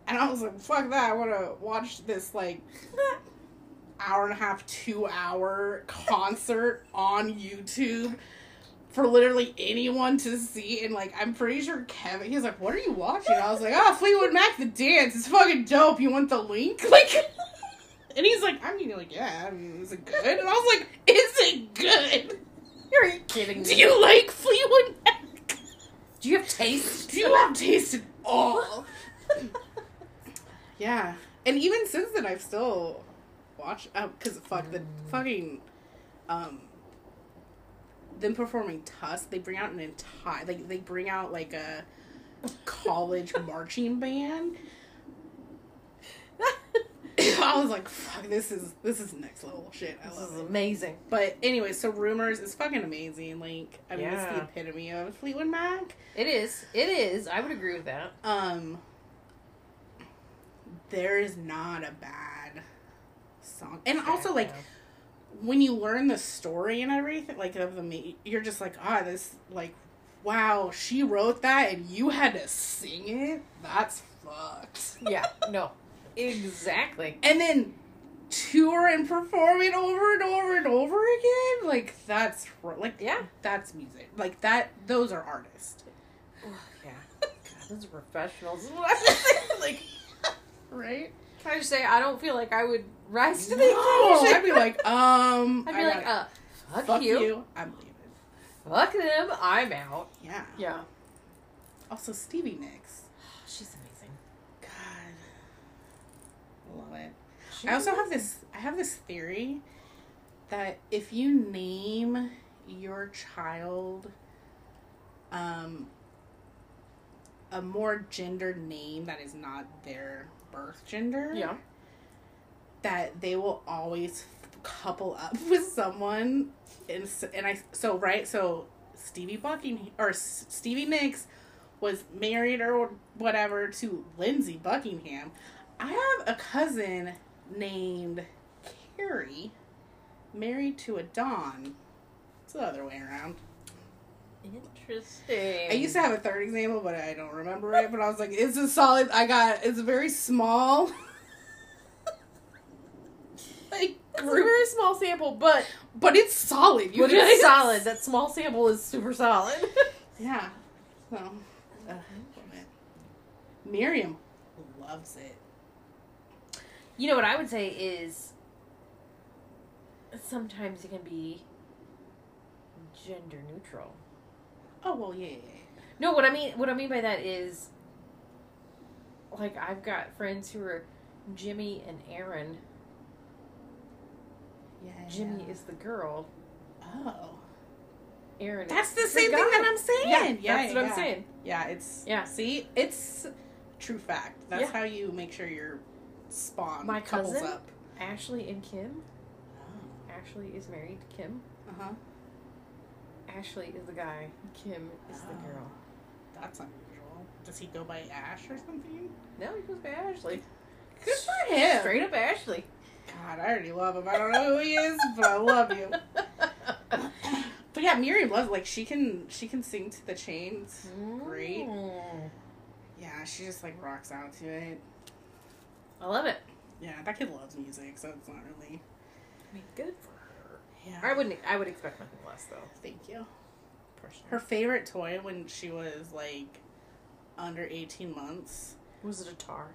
Speaker 1: and i was like fuck that i want to watch this like hour and a half two hour concert on youtube for literally anyone to see and like i'm pretty sure kevin he's like what are you watching? I was like oh fleetwood mac the dance. It's fucking dope. You want the link? Like and he's like i mean like yeah i mean is it good? And i was like is it good?
Speaker 2: You're kidding
Speaker 1: do you like fleetwood mac?
Speaker 2: Do you have taste?
Speaker 1: do you have taste at all? Yeah. And even since then i've still watched because fuck the fucking um them performing tusk they bring out an entire like they bring out like a college marching band i was like fuck this is this is next level shit i
Speaker 2: This
Speaker 1: love
Speaker 2: is
Speaker 1: it
Speaker 2: amazing.
Speaker 1: but anyway so Rumours is fucking amazing like i mean it's the epitome of fleetwood mac
Speaker 2: It is. It is. I would agree with that.
Speaker 1: um there is not a bad song and also like when you learn the story and everything like of the you're just like ah this like wow she wrote that and you had to sing it that's fucked
Speaker 2: yeah, no. Exactly.
Speaker 1: and then tour and perform it over and over and over again like that's like
Speaker 2: Yeah.
Speaker 1: that's music like that those are artists
Speaker 2: Yeah. God, those are professionals. Is what I would say. like,
Speaker 1: right
Speaker 2: can I just say, I don't feel like I would rise to the
Speaker 1: no,
Speaker 2: occasion.
Speaker 1: i'd be like um
Speaker 2: I'd
Speaker 1: I
Speaker 2: be like,
Speaker 1: gotta-
Speaker 2: uh, fuck,
Speaker 1: fuck
Speaker 2: you.
Speaker 1: you. i'm leaving
Speaker 2: Fuck them. I'm out.
Speaker 1: yeah
Speaker 2: Yeah.
Speaker 1: also stevie nicks
Speaker 2: She's amazing.
Speaker 1: god love it
Speaker 2: She's
Speaker 1: I also have this I have this theory that if you name your child um a more gendered name that is not their birth gender
Speaker 2: Yeah.
Speaker 1: That they will always couple up with someone and and I so right so Stevie Buckingham or Stevie Nicks was married or whatever to Lindsey Buckingham. I have a cousin named Carrie married to a Don. It's the other way around.
Speaker 2: Interesting.
Speaker 1: I used to have a third example, but I don't remember it. But I was like, it's a solid. I got. It's a very small. like
Speaker 2: It's a very small sample, but
Speaker 1: but it's solid. You
Speaker 2: but it's solid. That small sample is super solid.
Speaker 1: Yeah. So, uh. Miriam loves it.
Speaker 2: You know what I would say is sometimes it can be gender neutral.
Speaker 1: Oh well, yeah, yeah, yeah.
Speaker 2: No, what I mean what I mean by that is like I've got friends who are Jimmy and Aaron.
Speaker 1: Yeah.
Speaker 2: Jimmy is the girl.
Speaker 1: Oh,
Speaker 2: Aaron
Speaker 1: that's the same thing that I'm saying.
Speaker 2: Yeah,
Speaker 1: Yeah,
Speaker 2: that's what
Speaker 1: yeah.
Speaker 2: I'm saying.
Speaker 1: Yeah, it's
Speaker 2: Yeah.
Speaker 1: See, it's true fact. That's
Speaker 2: Yeah.
Speaker 1: how you make sure your spawn
Speaker 2: My
Speaker 1: couples
Speaker 2: cousin?
Speaker 1: up.
Speaker 2: Ashley and Kim.
Speaker 1: Oh.
Speaker 2: Ashley is married to Kim.
Speaker 1: Uh huh.
Speaker 2: Ashley is the guy. Kim is the
Speaker 1: Oh.
Speaker 2: girl.
Speaker 1: That's unusual. Does he go by Ash or something?
Speaker 2: No, he goes by Ashley.
Speaker 1: Good for him.
Speaker 2: Straight up Ashley.
Speaker 1: God, I already love him. I don't know who he is, but I love you. But yeah, Miriam loves like she can she can sing to the chains. Great.
Speaker 2: Mm.
Speaker 1: Yeah, she just like rocks out to it.
Speaker 2: I love it.
Speaker 1: Yeah, that kid loves music, so it's not really.
Speaker 2: I mean, good for her.
Speaker 1: Yeah.
Speaker 2: I wouldn't. I would expect nothing less, though.
Speaker 1: Thank you.
Speaker 2: Personally.
Speaker 1: Her favorite toy when she was like under eighteen months.
Speaker 2: was it a tar?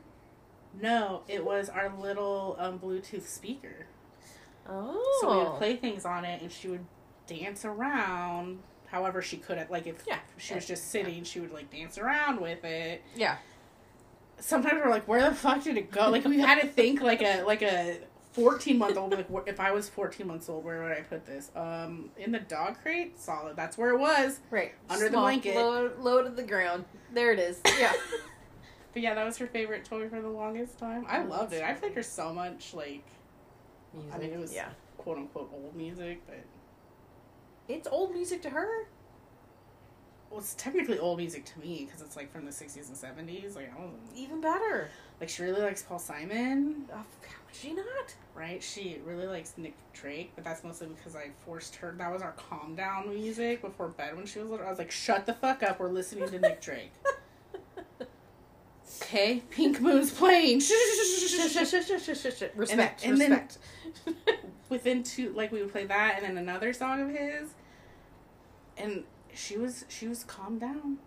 Speaker 1: No, it was our little um, Bluetooth speaker.
Speaker 2: Oh,
Speaker 1: So we would play things on it, and she would dance around. However, she could like if
Speaker 2: Yeah.
Speaker 1: she was just sitting, she would like dance around with it.
Speaker 2: yeah.
Speaker 1: sometimes we're like, where the fuck did it go? Like we had to think like a like a 14 month old, like if I was 14 months old, where would I put this? Um, in the dog crate, solid. That's where it was.
Speaker 2: Right.
Speaker 1: Under the
Speaker 2: Small,
Speaker 1: blanket.
Speaker 2: Low, low to the ground. There it is. Yeah.
Speaker 1: But yeah, that was her favorite toy for the longest time. I mm-hmm. loved it. I played her so much, like music. I mean, it was
Speaker 2: yeah.
Speaker 1: quote unquote old music, but
Speaker 2: It's old music to her.
Speaker 1: well, it's technically old music to me because it's like from the 60s and 70s. Like I wasn't
Speaker 2: Even better.
Speaker 1: like she really likes Paul Simon,
Speaker 2: Oh, how would she not?
Speaker 1: right? She really likes Nick Drake, but that's mostly because I forced her. That was our calm down music before bed when she was little. I was like, "Shut the fuck up! We're listening to Nick Drake." Okay, Pink Moon's playing.
Speaker 2: Respect.
Speaker 1: and then-
Speaker 2: respect.
Speaker 1: Within two, like we would play that, and then another song of his, and she was she was calmed down.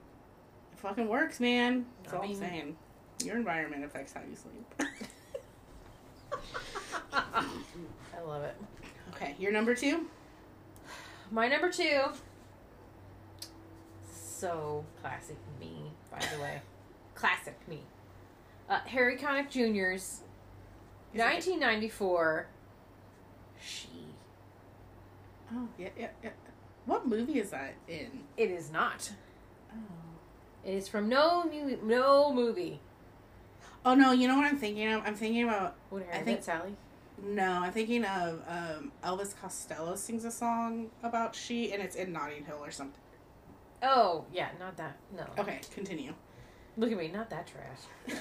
Speaker 1: It fucking works, man. That's
Speaker 2: I
Speaker 1: all I'm saying. Your environment affects how you sleep.
Speaker 2: I love it.
Speaker 1: okay, your number two.
Speaker 2: My number two. So classic me, by the way. Classic me. Uh, Harry Connick Jr.'s
Speaker 1: Is it-
Speaker 2: 1994. She.
Speaker 1: Oh yeah, yeah, yeah. What movie is that in?
Speaker 2: It is not.
Speaker 1: Oh.
Speaker 2: It is from no mu- no movie.
Speaker 1: Oh no, you know what I'm thinking of? I'm thinking about
Speaker 2: When Harry
Speaker 1: I think-
Speaker 2: Sally.
Speaker 1: no, I'm thinking of um, Elvis Costello sings a song about she, and it's in Notting Hill or something.
Speaker 2: Oh yeah, not that. No.
Speaker 1: Okay, continue.
Speaker 2: Look at me, not that trash.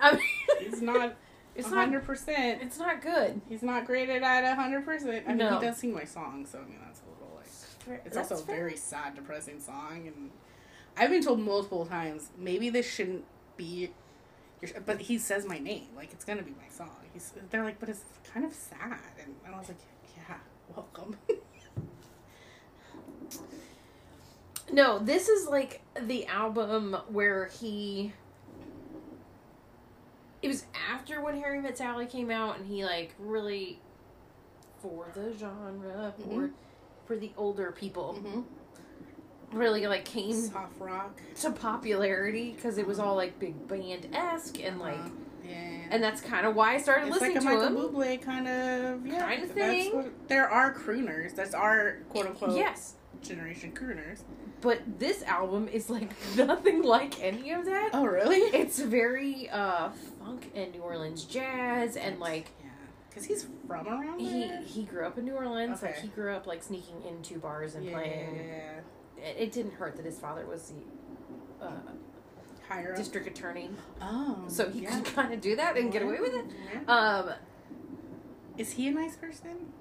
Speaker 2: I mean,
Speaker 1: He's not
Speaker 2: It's not.
Speaker 1: hundred percent.
Speaker 2: It's not good.
Speaker 1: He's not graded at hundred percent. I mean,
Speaker 2: No.
Speaker 1: he does sing my song, so I mean that's a little like. It's also a very sad, depressing song, and I've been told multiple times maybe this shouldn't be. Your, but he says my name, like it's gonna be my song. He's they're like, but it's kind of sad, and, and I was like, yeah, welcome.
Speaker 2: No, this is like the album where he. It was after when Harry Met Sally came out, and he like really, for the genre, for
Speaker 1: Mhm.
Speaker 2: for the older people,
Speaker 1: mm-hmm.
Speaker 2: really like came
Speaker 1: Soft rock,
Speaker 2: to popularity because it was all like big band esque and like,
Speaker 1: Uh, yeah,
Speaker 2: and that's kind of why I started
Speaker 1: it's like
Speaker 2: listening
Speaker 1: a
Speaker 2: to
Speaker 1: Michael
Speaker 2: him.
Speaker 1: Bublé kind of yeah,
Speaker 2: Kind of thing.
Speaker 1: what- there are crooners. That's our quote unquote
Speaker 2: Yes,
Speaker 1: generation crooners.
Speaker 2: But this album is like nothing like any of that.
Speaker 1: Oh really?
Speaker 2: It's very uh funk and New Orleans jazz and like
Speaker 1: Yeah, because he's from around
Speaker 2: he
Speaker 1: there.
Speaker 2: he he grew up in New Orleans. Like he grew up like sneaking into bars and
Speaker 1: yeah,
Speaker 2: playing. It, it didn't hurt that his father was the uh,
Speaker 1: higher up.
Speaker 2: district attorney,
Speaker 1: Oh,
Speaker 2: so he
Speaker 1: yeah.
Speaker 2: could kind of do that and get away with it.
Speaker 1: Yeah.
Speaker 2: Um,
Speaker 1: Is he a nice person?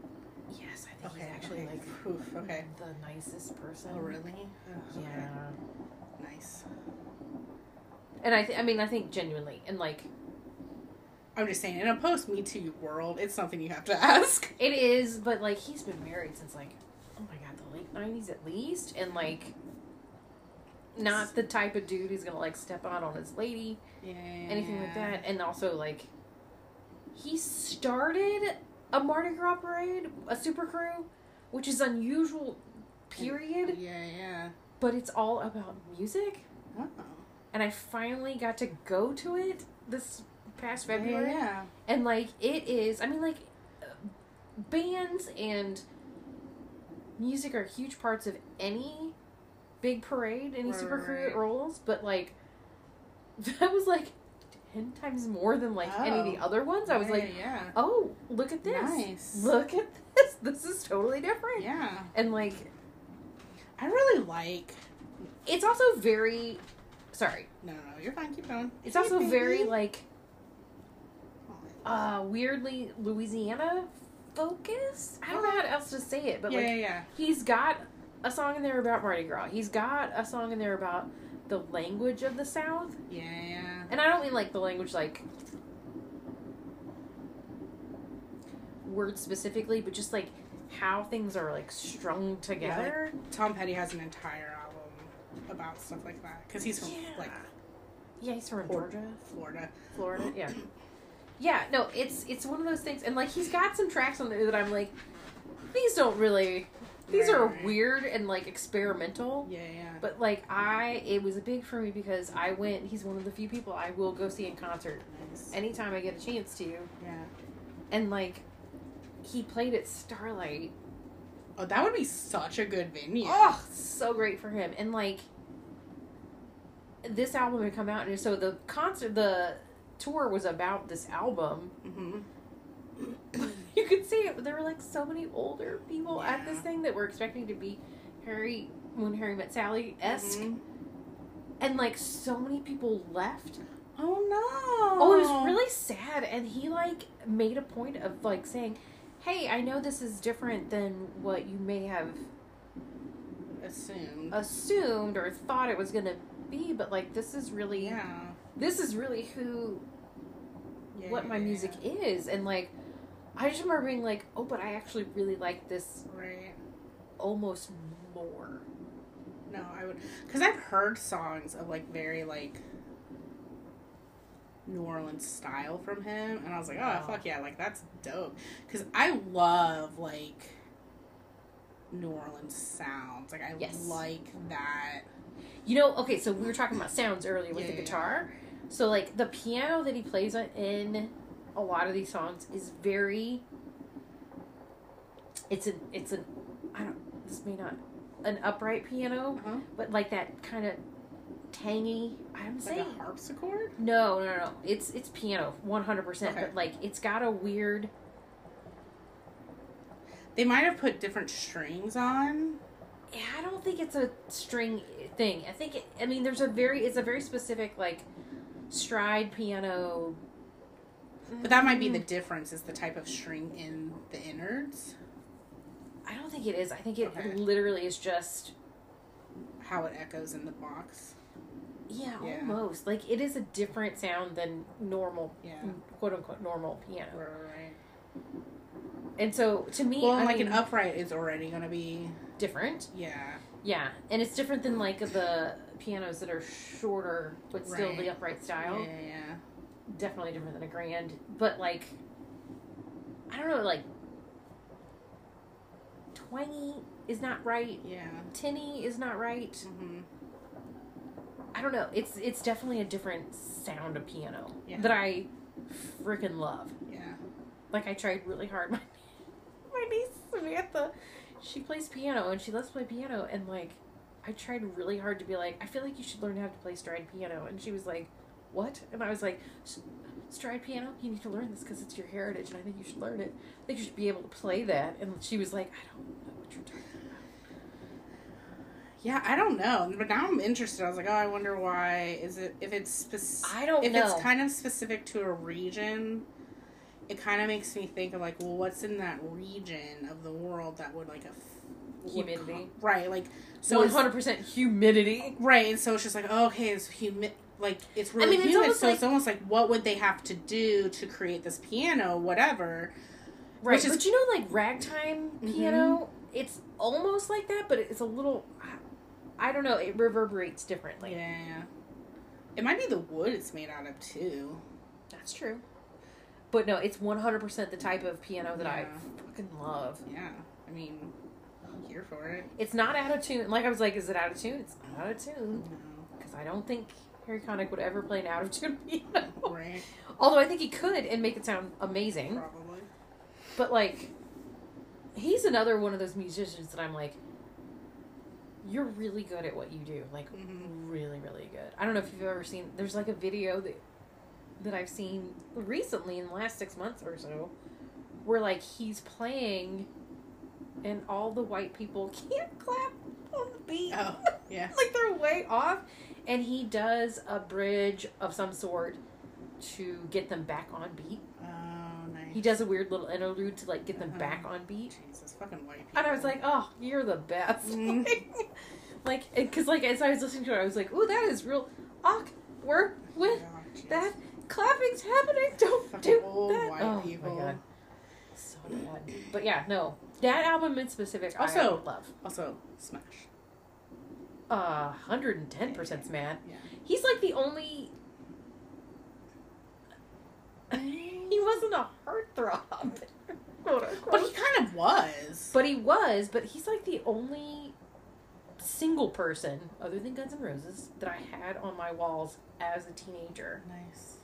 Speaker 2: Yes, I think
Speaker 1: Okay,
Speaker 2: he's actually
Speaker 1: okay.
Speaker 2: like
Speaker 1: Oof, okay.
Speaker 2: the nicest person.
Speaker 1: Oh really? Oh, okay.
Speaker 2: Yeah,
Speaker 1: Nice.
Speaker 2: and I th- I mean I think genuinely and like
Speaker 1: I'm just saying, in a post Me Too world, it's something you have to ask.
Speaker 2: It is, but like he's been married since like oh my god, the late nineties at least, and like not the type of dude who's gonna like step out on his lady,
Speaker 1: Yeah.
Speaker 2: anything like that. And also like he started a Mardi Gras parade, a super krewe, which is unusual period, oh,
Speaker 1: Yeah, yeah.
Speaker 2: but it's all about music.
Speaker 1: Oh.
Speaker 2: And I finally got to go to it this past
Speaker 1: Yeah,
Speaker 2: February.
Speaker 1: yeah.
Speaker 2: And like it is, I mean, like bands and music are huge parts of any big parade, any
Speaker 1: Right,
Speaker 2: super krewe
Speaker 1: right.
Speaker 2: rolls. But like that was like ten times more than like any of the
Speaker 1: Oh.
Speaker 2: other ones. I was
Speaker 1: Yeah,
Speaker 2: like,
Speaker 1: yeah.
Speaker 2: oh, look at this!
Speaker 1: Nice.
Speaker 2: Look at this! This is totally different.
Speaker 1: Yeah.
Speaker 2: And like,
Speaker 1: I really like.
Speaker 2: it's also very. Sorry,
Speaker 1: No, no, no, you're fine. Keep going.
Speaker 2: it's
Speaker 1: Hey,
Speaker 2: also very like uh weirdly Louisiana focused. I don't know how else to say it, but
Speaker 1: yeah,
Speaker 2: like
Speaker 1: yeah, yeah.
Speaker 2: he's got a song in there about Mardi Gras. He's got a song in there about the language of the South.
Speaker 1: Yeah, yeah.
Speaker 2: And I don't mean like the language like words specifically, but just like how things are like strung together.
Speaker 1: Tom Petty has an entire album about stuff like that because he's from like
Speaker 2: Yeah, he's from
Speaker 1: Flor-
Speaker 2: Georgia,
Speaker 1: Florida.
Speaker 2: Florida. Yeah. Yeah, no, it's it's one of those things and like he's got some tracks on there that I'm like these don't really these
Speaker 1: Right,
Speaker 2: are
Speaker 1: right.
Speaker 2: weird and like experimental.
Speaker 1: Yeah, yeah.
Speaker 2: But like I, it was big for me because I went. He's one of the few people I will go see in concert
Speaker 1: nice.
Speaker 2: anytime I get a chance to.
Speaker 1: yeah.
Speaker 2: And like, he played at Starlight.
Speaker 1: Oh, that would be such a good venue.
Speaker 2: Oh, so great for him. And like, this album had come out, and so the concert, the tour was about this album.
Speaker 1: hmm
Speaker 2: you could see it. There were like so many older people at this thing that were expecting to be Harry when Harry met Sally esque,
Speaker 1: Mhm.
Speaker 2: and like so many people left.
Speaker 1: Oh no.
Speaker 2: Oh, it was really sad, and he like made a point of like saying, "Hey, I know this is different than what you may have
Speaker 1: assumed.
Speaker 2: assumed or thought it was gonna be, but like this is really
Speaker 1: yeah.
Speaker 2: this is really who
Speaker 1: yeah.
Speaker 2: what my
Speaker 1: yeah,
Speaker 2: music is, and like." I just remember being like, "Oh, but I actually really like this.
Speaker 1: Right.
Speaker 2: almost more."
Speaker 1: No, I would, because I've heard songs of like very like New Orleans style from him, and I was like, oh fuck yeah, like that's dope. Because I love like New Orleans sounds. Like I
Speaker 2: Yes.
Speaker 1: like that.
Speaker 2: You know, okay, so we were talking about sounds earlier with
Speaker 1: Yeah,
Speaker 2: the
Speaker 1: yeah,
Speaker 2: guitar. So like the piano that he plays in a lot of these songs is very it's an it's an I don't this may not an upright piano,
Speaker 1: Uh-huh.
Speaker 2: but like that kind of tangy. I'm
Speaker 1: like
Speaker 2: saying
Speaker 1: a harpsichord.
Speaker 2: no, no, no. It's it's piano, one hundred percent.
Speaker 1: Okay.
Speaker 2: But like it's got a weird.
Speaker 1: They might have put different strings on.
Speaker 2: Yeah, I don't think it's a string thing. I think it, I mean there's a very it's a very specific like stride piano.
Speaker 1: But that might be the mm-hmm. difference is the type of string in the innards.
Speaker 2: I don't think it is. I think it
Speaker 1: Okay.
Speaker 2: literally is just
Speaker 1: How it echoes in the box.
Speaker 2: yeah,
Speaker 1: Yeah.
Speaker 2: almost like it is a different sound than normal,
Speaker 1: Yeah.
Speaker 2: quote unquote normal piano.
Speaker 1: Right, right, right.
Speaker 2: And so to me,
Speaker 1: Well,
Speaker 2: I
Speaker 1: like
Speaker 2: mean,
Speaker 1: an upright is already gonna be
Speaker 2: different.
Speaker 1: yeah.
Speaker 2: Yeah, and it's different than like the pianos that are shorter but still the upright style.
Speaker 1: Yeah, yeah.
Speaker 2: Definitely different than a grand, but like I don't know, like twangy is not right.
Speaker 1: Yeah.
Speaker 2: Tinny is not right.
Speaker 1: hmm
Speaker 2: I don't know. It's it's definitely a different sound of piano
Speaker 1: Yeah.
Speaker 2: that I freaking love.
Speaker 1: Yeah.
Speaker 2: Like I tried really hard. My my niece Samantha, she plays piano and she loves to play piano and like I tried really hard to be like I feel like you should learn how to play stride piano and she was like, "What?" And I was like, "Stride piano? You need to learn this because it's your heritage and I think you should learn it. I think you should be able to play that." And she was like, "I don't know what you're talking about.
Speaker 1: Yeah, I don't know, but now I'm interested. I was like, oh, I wonder why. Is it if it's spec-
Speaker 2: I don't
Speaker 1: if
Speaker 2: know.
Speaker 1: it's kind of specific to a region? It kind of makes me think of like, well, what's in that region of the world that would like a
Speaker 2: Humidity.
Speaker 1: right? Like,
Speaker 2: So
Speaker 1: so
Speaker 2: 100% humidity.
Speaker 1: right, and so it's just like, oh, okay, it's humid. Like it's really
Speaker 2: mean, it's
Speaker 1: so
Speaker 2: like-
Speaker 1: it's almost like what would they have to do to create this piano, whatever.
Speaker 2: Right,
Speaker 1: Which is-
Speaker 2: but you know, like ragtime
Speaker 1: Mhm.
Speaker 2: piano, it's almost like that, but it's a little. I don't know. It reverberates differently.
Speaker 1: Yeah, it might be the wood it's made out of too.
Speaker 2: That's true. But no, it's one hundred percent the type of piano that I fucking love.
Speaker 1: Yeah, I mean, I'm here for it.
Speaker 2: It's not out of tune. Like I was like, is it out of tune? It's not out of tune
Speaker 1: No.
Speaker 2: because I don't think Harry Connick would ever play an out of tune piano.
Speaker 1: Right.
Speaker 2: Although I think he could and make it sound amazing.
Speaker 1: Probably.
Speaker 2: But like, he's another one of those musicians that I'm like, you're really good at what you do. Like,
Speaker 1: Mhm.
Speaker 2: really, really good. I don't know if you've ever seen. There's like a video that that I've seen recently in the last six months or so, where like he's playing, and all the white people can't clap on the beat.
Speaker 1: Oh, yeah.
Speaker 2: like they're way off, and he does a bridge of some sort to get them back on beat.
Speaker 1: Oh, nice.
Speaker 2: He does a weird little interlude to like get them
Speaker 1: Uh-huh.
Speaker 2: back on beat.
Speaker 1: Jesus, fucking white people.
Speaker 2: And I was like, oh, you're the best.
Speaker 1: Mhm.
Speaker 2: like, because like as I was listening to it, I was like, oh, that is real awkward with
Speaker 1: jeez.
Speaker 2: that clapping's happening. Don't
Speaker 1: Fucking
Speaker 2: do
Speaker 1: old
Speaker 2: that.
Speaker 1: white
Speaker 2: oh
Speaker 1: people.
Speaker 2: my god, so bad. But yeah, no, that album in specific, also love.
Speaker 1: Also, Smash.
Speaker 2: Uh, hundred and ten percent mad.
Speaker 1: Yeah.
Speaker 2: He's like the only. he wasn't a heartthrob.
Speaker 1: But he kind of was.
Speaker 2: But he was, but he's like the only single person, other than Guns N' Roses, that I had on my walls as a teenager.
Speaker 1: nice.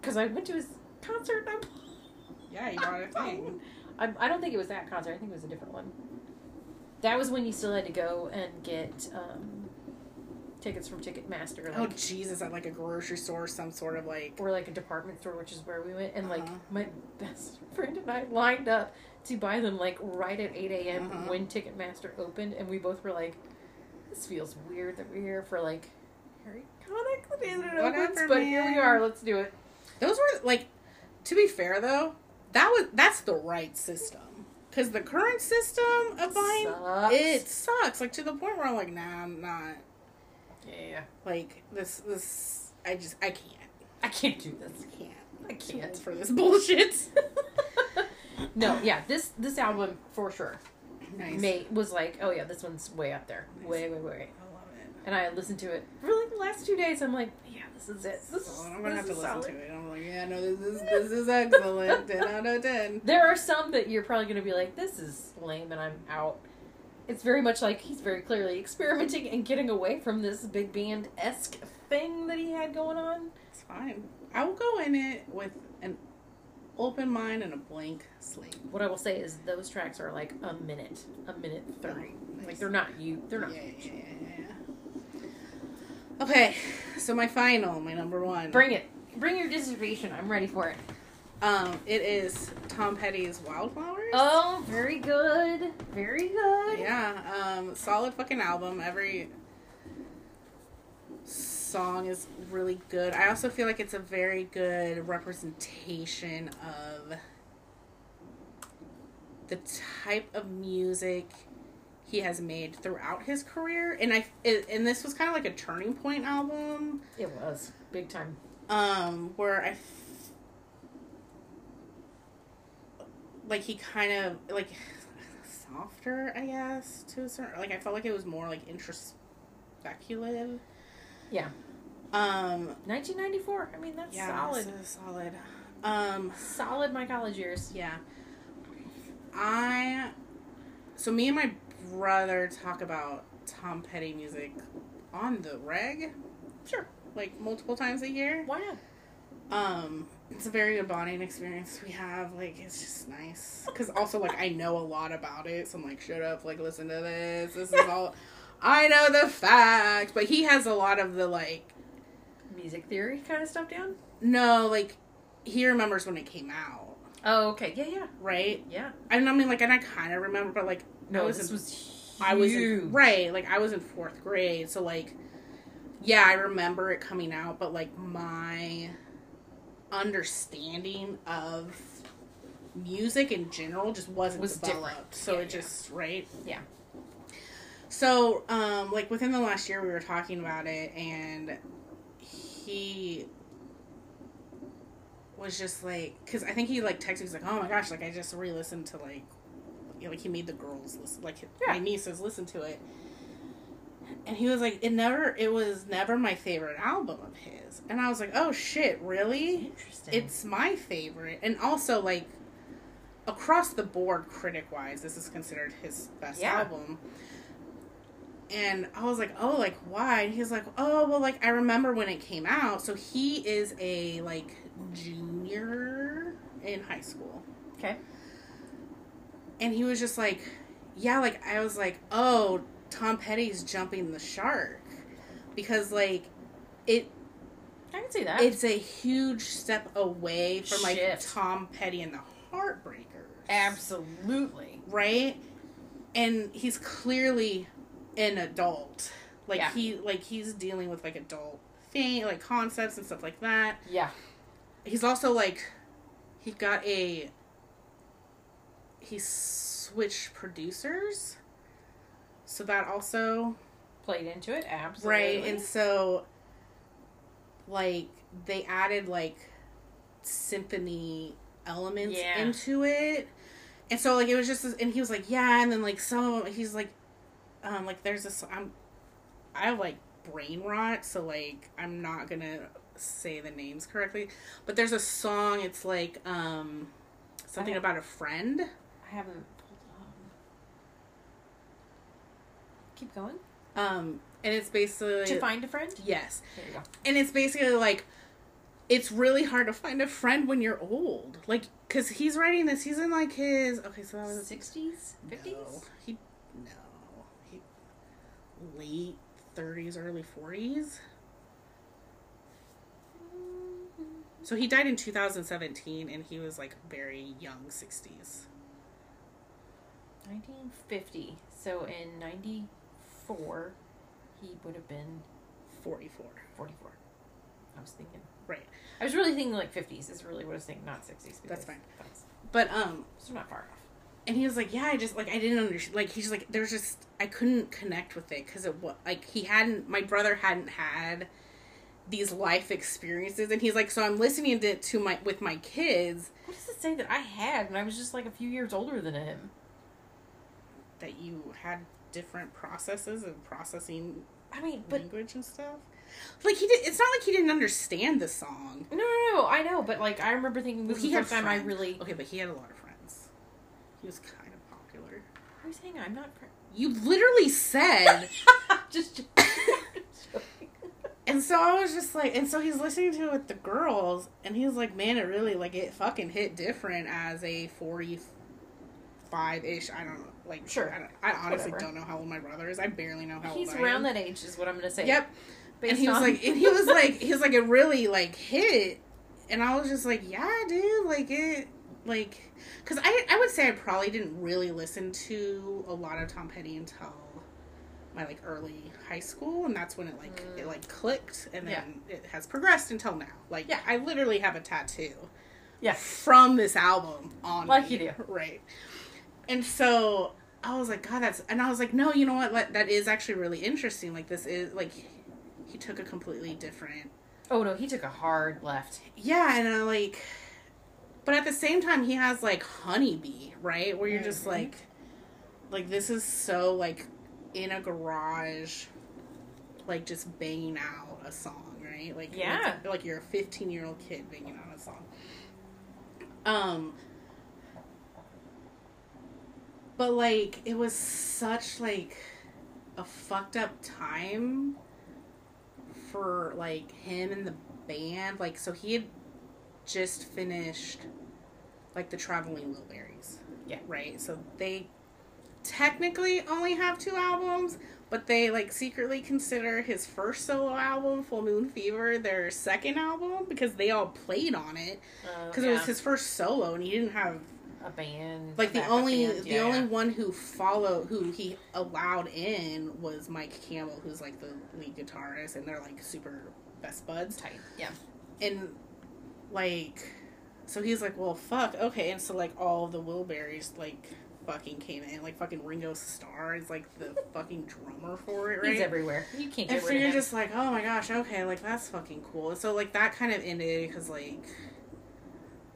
Speaker 2: Because I went to his concert and I
Speaker 1: Yeah, you brought a thing.
Speaker 2: I, I don't think it was that concert. I think it was a different one. That was when you still had to go and get um, tickets from Ticketmaster,
Speaker 1: Oh Jesus! At like a grocery store, some sort of like.
Speaker 2: or like a department store, which is where we went. And like
Speaker 1: Uh-huh.
Speaker 2: my best friend and I lined up to buy them like right at eight a.m.
Speaker 1: Uh-huh.
Speaker 2: when Ticketmaster opened, and we both were like, "This feels weird that we're here for like Harry Connick the day that it opens." But here we are. Let's do it.
Speaker 1: Those were like, to be fair though, that was that's the right system. Cause the current system of buying
Speaker 2: Sucks.
Speaker 1: it sucks. Like to the point where I'm like, nah, I'm not.
Speaker 2: Yeah,
Speaker 1: Like this, this. I just, I can't.
Speaker 2: I can't do this.
Speaker 1: I can't.
Speaker 2: I can't.
Speaker 1: for this bullshit.
Speaker 2: no, yeah, this this album for sure.
Speaker 1: nice.
Speaker 2: Mate was like, oh yeah, this one's way up there,
Speaker 1: Nice.
Speaker 2: way, way, way.
Speaker 1: I love it.
Speaker 2: And I listened to it for like the last two days. I'm like, yeah, this is it. This is,
Speaker 1: I'm gonna have to listen
Speaker 2: solid.
Speaker 1: to it. I'm like, yeah, no, this is this is excellent. ten out of ten.
Speaker 2: There are some that you're probably gonna be like, this is lame, and I'm out. It's very much like he's very clearly experimenting and getting away from this big band esque thing that he had going on.
Speaker 1: It's fine. I will go in it with an open mind and a blank slate.
Speaker 2: What I will say is those tracks are like a minute, a minute thirty.
Speaker 1: Nice.
Speaker 2: Like they're not you, they're not.
Speaker 1: Yeah, yeah, yeah. Okay, so my final, my number one.
Speaker 2: Bring it, bring your dissertation. I'm ready for it.
Speaker 1: Um, it is Tom Petty's Wildflowers.
Speaker 2: Oh, very good, very good.
Speaker 1: Yeah, um, solid fucking album. Every song is really good. I also feel like it's a very good representation of the type of music he has made throughout his career. And I it, and this was kind of like a turning point album
Speaker 2: It was big time.
Speaker 1: um where I f- like he kind of like softer, I guess, to a certain like I felt like it was more like introspective
Speaker 2: Yeah.
Speaker 1: Um
Speaker 2: 1994. I mean, that's
Speaker 1: yeah,
Speaker 2: solid.
Speaker 1: so solid. Um
Speaker 2: Solid my college years.
Speaker 1: yeah. I so me and my brother talk about Tom Petty music on the reg
Speaker 2: Sure.
Speaker 1: like multiple times a year.
Speaker 2: Why not?
Speaker 1: Um, it's a very good bonding experience we have. Like, it's just nice. Because also, like, I know a lot about it. So I'm like, shut up. Like, listen to this. This is all. I know the facts. But he has a lot of the, like,
Speaker 2: Music theory kind of stuff down?
Speaker 1: no, like, he remembers when it came out.
Speaker 2: Oh, okay. Yeah, yeah.
Speaker 1: Right?
Speaker 2: Yeah.
Speaker 1: And I mean, like, and I kind of remember, but, like,
Speaker 2: No,
Speaker 1: was
Speaker 2: this
Speaker 1: in,
Speaker 2: was huge.
Speaker 1: I was in, right. Like, I was in fourth grade. So, like, yeah, I remember it coming out. But, like, my understanding of music in general just wasn't
Speaker 2: Was
Speaker 1: developed.
Speaker 2: different.
Speaker 1: So
Speaker 2: Yeah,
Speaker 1: it just right.
Speaker 2: Yeah.
Speaker 1: So um like within the last year we were talking about it and he was just like cuz I think he like texted me he's like oh my gosh like I just re-listened to like you know, like he made the girls listen like my nieces listen to it. And he was like it never it was never my favorite album of his. And I was like, "Oh shit, really?"
Speaker 2: Interesting.
Speaker 1: it's my favorite and also like across the board critic wise this is considered his best
Speaker 2: Yeah.
Speaker 1: album and i was like oh like why and he's like oh well like i remember when it came out so he is a like junior in high school
Speaker 2: okay.
Speaker 1: And he was just like yeah like i was like oh tom petty's jumping the shark because like it
Speaker 2: I can see that.
Speaker 1: it's a huge step away from like
Speaker 2: Shift.
Speaker 1: Tom Petty and the Heartbreakers.
Speaker 2: Absolutely.
Speaker 1: Right? And he's clearly an adult. Like
Speaker 2: Yeah.
Speaker 1: he like he's dealing with like adult thing like concepts and stuff like that.
Speaker 2: Yeah.
Speaker 1: He's also like he got a he switched producers. So that also
Speaker 2: Played into it. Absolutely.
Speaker 1: Right, and so like they added like symphony elements
Speaker 2: Yeah.
Speaker 1: into it. And so like it was just and he was like, "Yeah," and then like some of them he's like um like there's this I'm I have like brain rot, so like I'm not going to say the names correctly, but there's a song it's like um something about a friend.
Speaker 2: I haven't pulled it up. Keep going.
Speaker 1: Um, and it's basically
Speaker 2: To find a friend?
Speaker 1: yes,
Speaker 2: There you go.
Speaker 1: and it's basically like it's really hard to find a friend when you're old. Like, cause he's writing this. He's in like his okay. So that was
Speaker 2: 60s? 50s?
Speaker 1: No, he no, he late thirties, early forties. So he died in 2017, and he was like very young, 60s.
Speaker 2: 1950. So in 94, he would have been
Speaker 1: 44.
Speaker 2: 44. I was thinking.
Speaker 1: Right.
Speaker 2: I was really thinking like 50s is really what I was thinking, not 60s. because
Speaker 1: That's fine.
Speaker 2: That's,
Speaker 1: But um,
Speaker 2: so not far off.
Speaker 1: and he was like, yeah, I just like I didn't understand. Like he's like, there's just I couldn't connect with it because it was like he hadn't. My brother hadn't had these life experiences, and he's like, so I'm listening to to my with my kids
Speaker 2: What does it say that I had when I was just like a few years older than him?
Speaker 1: That you had different processes of processing
Speaker 2: I mean, but
Speaker 1: language and stuff. Like he did. It's not like he didn't understand the song.
Speaker 2: no, no, no. I know, but like I remember thinking this the first time I really.
Speaker 1: Okay, but he had a lot of friends. He was kind of popular.
Speaker 2: Are you saying? I'm not.
Speaker 1: You literally said,
Speaker 2: just.
Speaker 1: and so I was just like, and so he's listening to it with the girls, and he's like, man, it really like it fucking hit different as a forty-five ish. I don't know, like
Speaker 2: Sure.
Speaker 1: I, don't, I honestly
Speaker 2: Whatever.
Speaker 1: don't know how old my brother is. I barely know how
Speaker 2: He's
Speaker 1: old He's
Speaker 2: around that age, is what I'm gonna say.
Speaker 1: Yep.
Speaker 2: Based
Speaker 1: and he was like, and he was like, he was like, it really like hit, and I was just like, yeah, dude, like it, like, because I I would say I probably didn't really listen to a lot of Tom Petty until my like early high school, and that's when it like it mm. like clicked, and then it has progressed until now. Like,
Speaker 2: Yeah.
Speaker 1: I literally have a tattoo
Speaker 2: yeah.
Speaker 1: from this album on
Speaker 2: Like
Speaker 1: me.
Speaker 2: you do.
Speaker 1: right and so i was like god that's and i was like no you know what like, that is actually really interesting like this is like he took a completely different
Speaker 2: Oh no, he took a hard left.
Speaker 1: yeah and i like but at the same time he has like honeybee right where you're just
Speaker 2: Mhm.
Speaker 1: like like this is so like in a garage like just banging out a song right like
Speaker 2: Yeah.
Speaker 1: like, like you're a 15 year old kid banging out a song um but like it was such like a fucked up time for like him and the band. Like so he had just finished like the traveling wilburys.
Speaker 2: Yeah.
Speaker 1: right? So they technically only have two albums but they like secretly consider his first solo album full moon fever their second album because they all played on it. Oh, because it was his first solo and he didn't have
Speaker 2: a band.
Speaker 1: like the only
Speaker 2: band.
Speaker 1: the
Speaker 2: Yeah,
Speaker 1: only
Speaker 2: yeah.
Speaker 1: one who followed who he allowed in was Mike Campbell who's like the lead guitarist and they're like super best buds
Speaker 2: tight. Yeah.
Speaker 1: and like so he's like well fuck okay and so like all the Wilburys like fucking came in like fucking Ringo Starr is like the fucking drummer for it right
Speaker 2: He's everywhere. You can't
Speaker 1: and
Speaker 2: get
Speaker 1: so
Speaker 2: rid of
Speaker 1: you're just like, oh my gosh, okay, like that's fucking cool. And so like that kind of ended because like,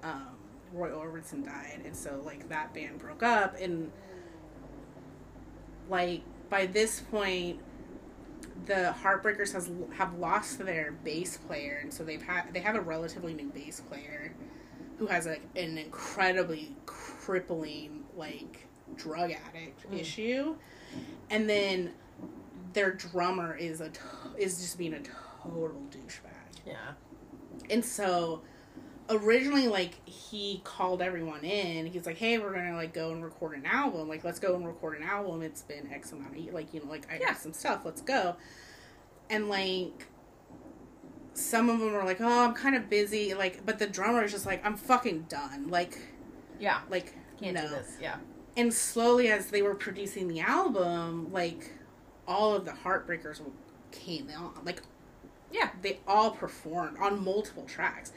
Speaker 1: um, Roy Orbison died, and so like that band broke up, and like by this point, the Heartbreakers has have lost their bass player, and so they've had they have a relatively new bass player who has like an incredibly crippling like drug addict
Speaker 2: Mm.
Speaker 1: issue, and then their drummer is a is just being a total douchebag.
Speaker 2: yeah.
Speaker 1: And so originally like he called everyone in. He's like, "Hey, we're to like go and record an album. Like let's go and record an album. It's been X amount of like, you know, like I
Speaker 2: Yeah.
Speaker 1: got some stuff. Let's go." And like some of them were like, "Oh, I'm kind of busy." Like but the drummer is just like, "I'm fucking done." Like
Speaker 2: Yeah.
Speaker 1: like
Speaker 2: Can't
Speaker 1: no
Speaker 2: do this. Yeah.
Speaker 1: and slowly as they were producing the album like all of the heartbreakers came out like
Speaker 2: Yeah.
Speaker 1: they all performed on multiple tracks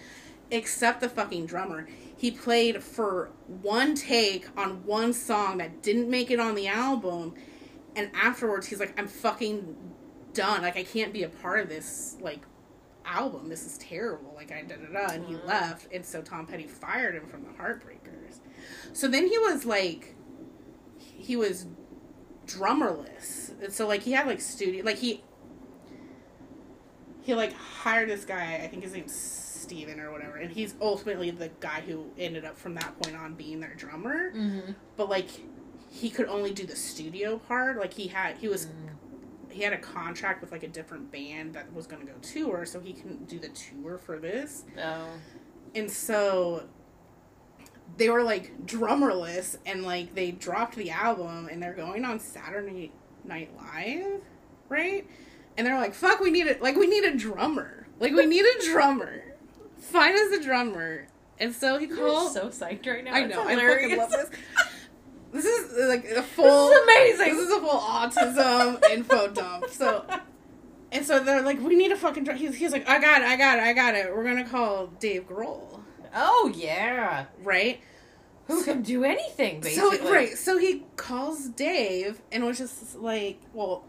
Speaker 1: except the fucking drummer. He played for one take on one song that didn't make it on the album and afterwards he's like i'm fucking done. Like i can't be a part of this like album. This is terrible. Like i da da da and he left and so tom petty fired him from the heartbreakers. So then he was like he was drummerless. And so like he had like studio like he he like hired this guy i think his name's Steven or whatever, and he's ultimately the guy who ended up from that point on being their drummer.
Speaker 2: Mm-hmm.
Speaker 1: But like, he could only do the studio part. Like he had he was he had a contract with like a different band that was going to go tour, so he couldn't do the tour for this.
Speaker 2: Oh.
Speaker 1: And so they were like drummerless and like they dropped the album and they're going on Saturday Night Live, right? And they're like, "Fuck, we need it. Like we need a drummer. Like we need a drummer. Find us a drummer." And so he called.
Speaker 2: so psyched right now.
Speaker 1: I know. I fucking love this. This is uh, like a full.
Speaker 2: This is amazing.
Speaker 1: This is a full autism info dump. So, and so they're like, "We need a fucking." He's, he's like, "I got it. I got it. I got it. We're gonna call Dave Grohl."
Speaker 2: Oh yeah.
Speaker 1: Right.
Speaker 2: Who can do anything basically?
Speaker 1: So right, so he calls Dave and was just like, well,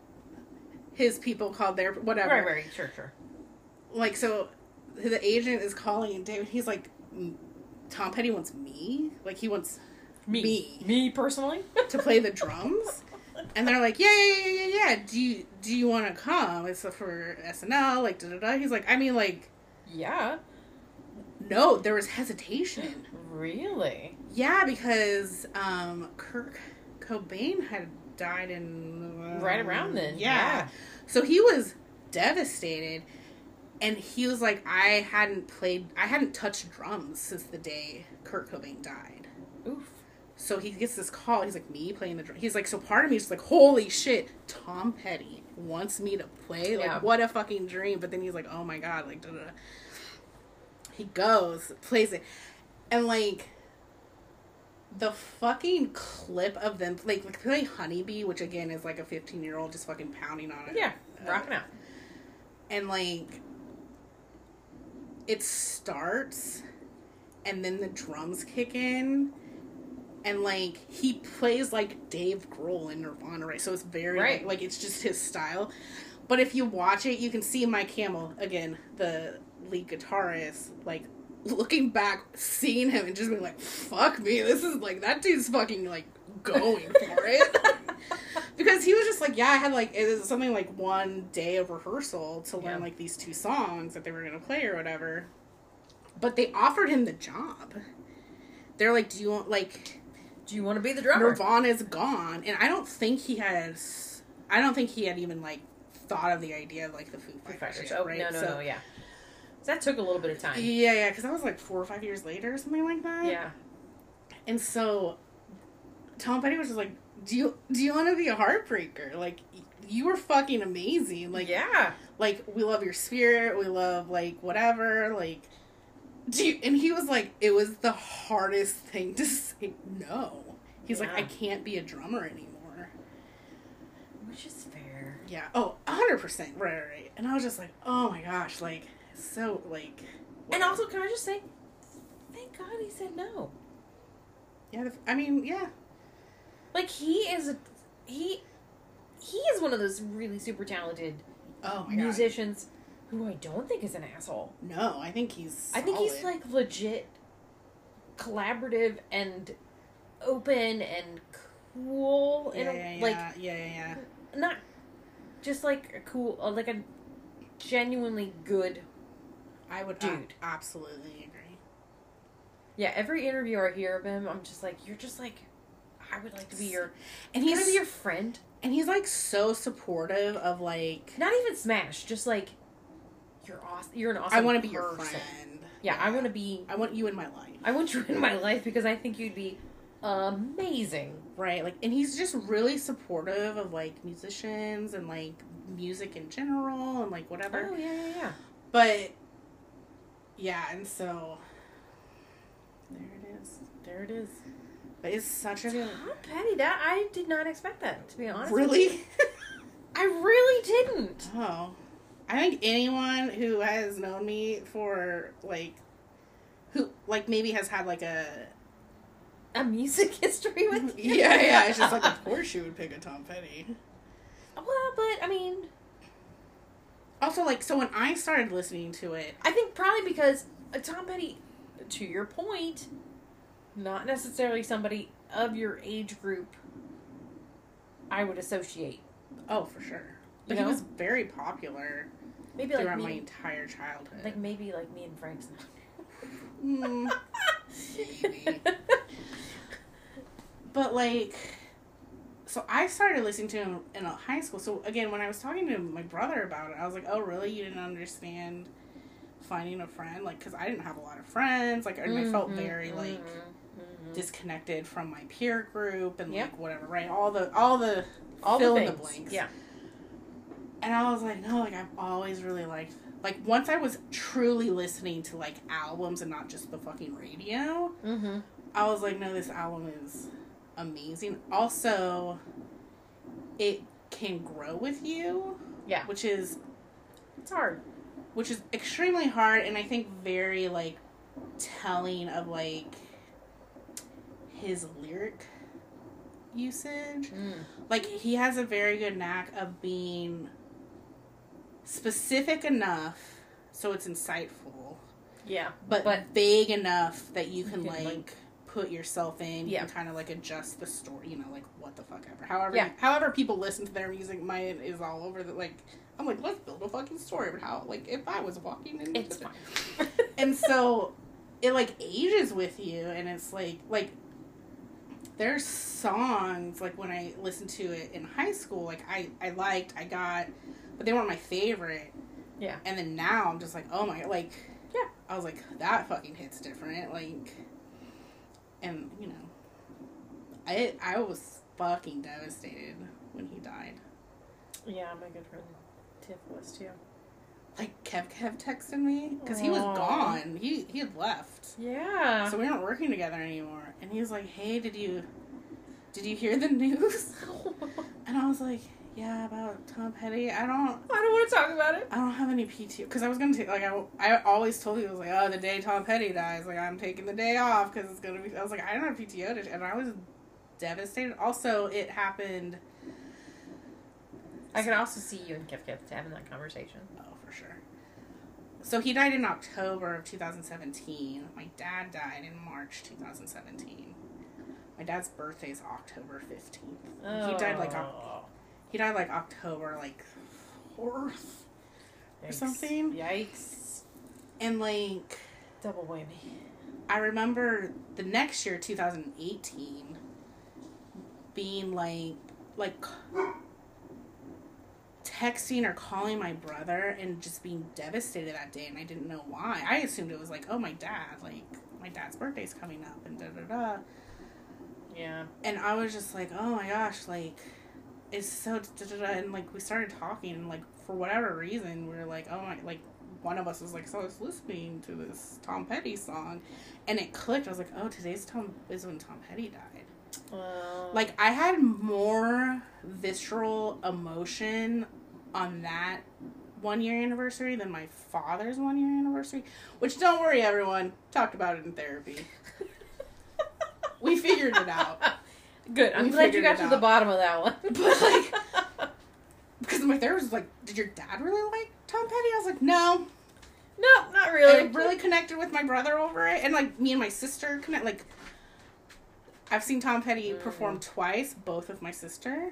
Speaker 1: his people called their whatever.
Speaker 2: Right, right, sure, sure.
Speaker 1: Like so, the agent is calling and He's like, Tom Petty wants me. Like he wants
Speaker 2: Me.
Speaker 1: Me.
Speaker 2: Me personally?
Speaker 1: to play the drums. And they're like, yeah, yeah, yeah, yeah, yeah. Do you do you want to come? It's for SNL, like da da da. He's like, I mean, like,
Speaker 2: yeah.
Speaker 1: no. There was hesitation.
Speaker 2: Really?
Speaker 1: Yeah, because um, Kurt Cobain had died in uh,
Speaker 2: Right around then,
Speaker 1: Yeah.
Speaker 2: yeah.
Speaker 1: so he was devastated, and he was like, I hadn't played, I hadn't touched drums since the day Kurt Cobain died.
Speaker 2: Oof.
Speaker 1: So he gets this call. He's like, me playing the drum. He's like, so part of me is like, holy shit, Tom Petty wants me to play. Like,
Speaker 2: Yeah.
Speaker 1: what a fucking dream. But then he's like, oh my god, like, da da. da. He goes, plays it, and like, the fucking clip of them like, like playing Honeybee, which again is like a fifteen year old just fucking pounding on it.
Speaker 2: Yeah.
Speaker 1: Uh,
Speaker 2: Rocking out.
Speaker 1: and like it starts and then the drums kick in and like he plays like Dave Grohl in Nirvana, right? So it's very
Speaker 2: Right.
Speaker 1: like, like it's just his style. But if you watch it, you can see Mike Campbell again, the lead guitarist, like looking back, seeing him, and just being like, "Fuck me, this is like that dude's fucking like going for it." because he was just like, yeah, I had like it was something like one day of rehearsal to learn
Speaker 2: Yeah.
Speaker 1: like these two songs that they were gonna play or whatever. But they offered him the job. They're like, do you want like
Speaker 2: Do you want to be the drummer?
Speaker 1: Nirvana's gone, and I don't think he has. I don't think he had even like thought of the idea of like the Foo
Speaker 2: Foo
Speaker 1: Fighters,
Speaker 2: Fighters. Oh
Speaker 1: right?
Speaker 2: no, no,
Speaker 1: So-
Speaker 2: no, yeah. So that took a little bit of time.
Speaker 1: Yeah, yeah, because that was like four or five years later or something like that.
Speaker 2: Yeah.
Speaker 1: And so Tom Petty was just like, "Do you do you want to be a heartbreaker? Like you were fucking amazing. Like
Speaker 2: yeah.
Speaker 1: like we love your spirit. We love like whatever. Like do you?" And he was like, "It was the hardest thing to say no." He's like, "I can't be a drummer anymore."
Speaker 2: Which is fair.
Speaker 1: Yeah. Oh, hundred percent. Right, right, right. And I was just like, "Oh my gosh!" Like so like.
Speaker 2: And also, can I just say, thank God he said no.
Speaker 1: Yeah, I mean, yeah.
Speaker 2: Like he is a he he is one of those really super talented
Speaker 1: Oh my god.
Speaker 2: musicians who I don't think is an asshole.
Speaker 1: No, I think he's.
Speaker 2: I think he's like legit collaborative and open and cool
Speaker 1: yeah,
Speaker 2: and
Speaker 1: yeah, yeah,
Speaker 2: like
Speaker 1: yeah, yeah, yeah.
Speaker 2: not just like a cool uh, like a genuinely good
Speaker 1: I would
Speaker 2: Dude.
Speaker 1: Dude. absolutely agree.
Speaker 2: yeah every interview i hear of him i'm just like you're just like i would like to be your
Speaker 1: And he's
Speaker 2: be your friend
Speaker 1: and he's like so supportive of like
Speaker 2: not even smash just like you're awesome you're an awesome
Speaker 1: I want to be your friend.
Speaker 2: yeah i want to be
Speaker 1: I want you in my life.
Speaker 2: i want you in my life because i think you'd be amazing
Speaker 1: Right, like, and he's just really supportive of like musicians and like music in general and like whatever.
Speaker 2: oh yeah yeah yeah
Speaker 1: But yeah, and so there it is. There it is. It's such a
Speaker 2: Tom Petty, that I did not expect that to be honest.
Speaker 1: really.
Speaker 2: I really didn't.
Speaker 1: Oh, I think anyone who has known me for like, who like maybe has had like a
Speaker 2: A music history with you.
Speaker 1: yeah yeah. It's just like of course you would pick a Tom Petty.
Speaker 2: Well, but I mean,
Speaker 1: Also, like so when I started listening to it,
Speaker 2: I think probably because uh, Tom Petty, to your point, not necessarily somebody of your age group. I would associate.
Speaker 1: oh for sure, but
Speaker 2: You
Speaker 1: he was very popular.
Speaker 2: Maybe like me,
Speaker 1: my entire childhood.
Speaker 2: like maybe like me and Frank's.
Speaker 1: Mm, maybe. but like, so I started listening to him in high school. So again, when I was talking to my brother about it, I was like, "Oh, really? You didn't understand finding a friend? Like, because I didn't have a lot of friends. Like, and I felt
Speaker 2: Mhm,
Speaker 1: very like." Disconnected from my peer group and
Speaker 2: Yep.
Speaker 1: like whatever, right? All the all the
Speaker 2: all
Speaker 1: fill
Speaker 2: the
Speaker 1: in the blanks.
Speaker 2: Yeah.
Speaker 1: And I was like, no, like I've always really liked like once I was truly listening to like albums and not just the fucking radio,
Speaker 2: Mm-hmm.
Speaker 1: I was like, no, this album is amazing. Also, it can grow with you.
Speaker 2: Yeah.
Speaker 1: Which is
Speaker 2: It's hard.
Speaker 1: which is extremely hard and I think very like telling of like his lyric usage.
Speaker 2: Mm.
Speaker 1: Like he has a very good knack of being specific enough so it's insightful,
Speaker 2: Yeah.
Speaker 1: but,
Speaker 2: But-
Speaker 1: vague enough that you can,
Speaker 2: You can,
Speaker 1: like,
Speaker 2: like-
Speaker 1: put yourself in.
Speaker 2: Yeah.
Speaker 1: Can kind of like adjust the story, you know, like what the fuck ever. However,
Speaker 2: Yeah.
Speaker 1: however people listen to their music, mine is all over the like. I'm like, let's build a fucking story about how like if I was walking in.
Speaker 2: It's fine.
Speaker 1: and so it like ages with you and it's like like there's songs like when i listened to it in high school like i i liked i got but they weren't my favorite
Speaker 2: Yeah.
Speaker 1: and then now i'm just like oh my god, like
Speaker 2: Yeah.
Speaker 1: i was like that fucking hits different like and you know i i was fucking devastated when he died
Speaker 2: Yeah, my good friend Tiff was too.
Speaker 1: Like kev kev texted me because he was gone he he had left
Speaker 2: Yeah.
Speaker 1: So we weren't working together anymore. And he was like, "Hey, did you did you hear the news?" And I was like, "Yeah, about Tom Petty. I don't
Speaker 2: I don't want to talk about it.
Speaker 1: I don't have any PTO because I was gonna take like I, I always told you I was like, oh, the day Tom Petty dies, like I'm taking the day off because it's gonna be. I was like, I don't have PTO to, and I was devastated. Also, it happened.
Speaker 2: I can also see you and Kev Kev having that conversation.
Speaker 1: Oh. So he died in October of 2017. My dad died in March 2017. My dad's birthday is October 15th. He died like
Speaker 2: Oh.
Speaker 1: he died like October like 4th. or
Speaker 2: Yikes.
Speaker 1: something.
Speaker 2: Yikes.
Speaker 1: And like
Speaker 2: Double whammy.
Speaker 1: I remember the next year 2018 being like like texting or calling my brother and just being devastated that day and I didn't know why. I assumed it was like, oh my dad, like my dad's birthday's coming up and da da da.
Speaker 2: Yeah.
Speaker 1: And I was just like, oh my gosh, like it's so da da da and like we started talking and like for whatever reason we were like, oh my like one of us was like, so I was listening to this Tom Petty song and it clicked. I was like, oh today's Tom is when Tom Petty died.
Speaker 2: Well,
Speaker 1: Like I had more visceral emotion on that one year anniversary than my father's one year anniversary. Which don't worry everyone, talked about it in therapy. We figured it out.
Speaker 2: Good. I'm
Speaker 1: We
Speaker 2: glad you got to the bottom of that one.
Speaker 1: But, like- Because my therapist was like, Did your dad really like Tom Petty? I was like, No.
Speaker 2: no, not really.
Speaker 1: I
Speaker 2: really.
Speaker 1: really connected with my brother over it. And like me and my sister connect like I've seen Tom Petty
Speaker 2: Mm.
Speaker 1: perform twice, both with my sister.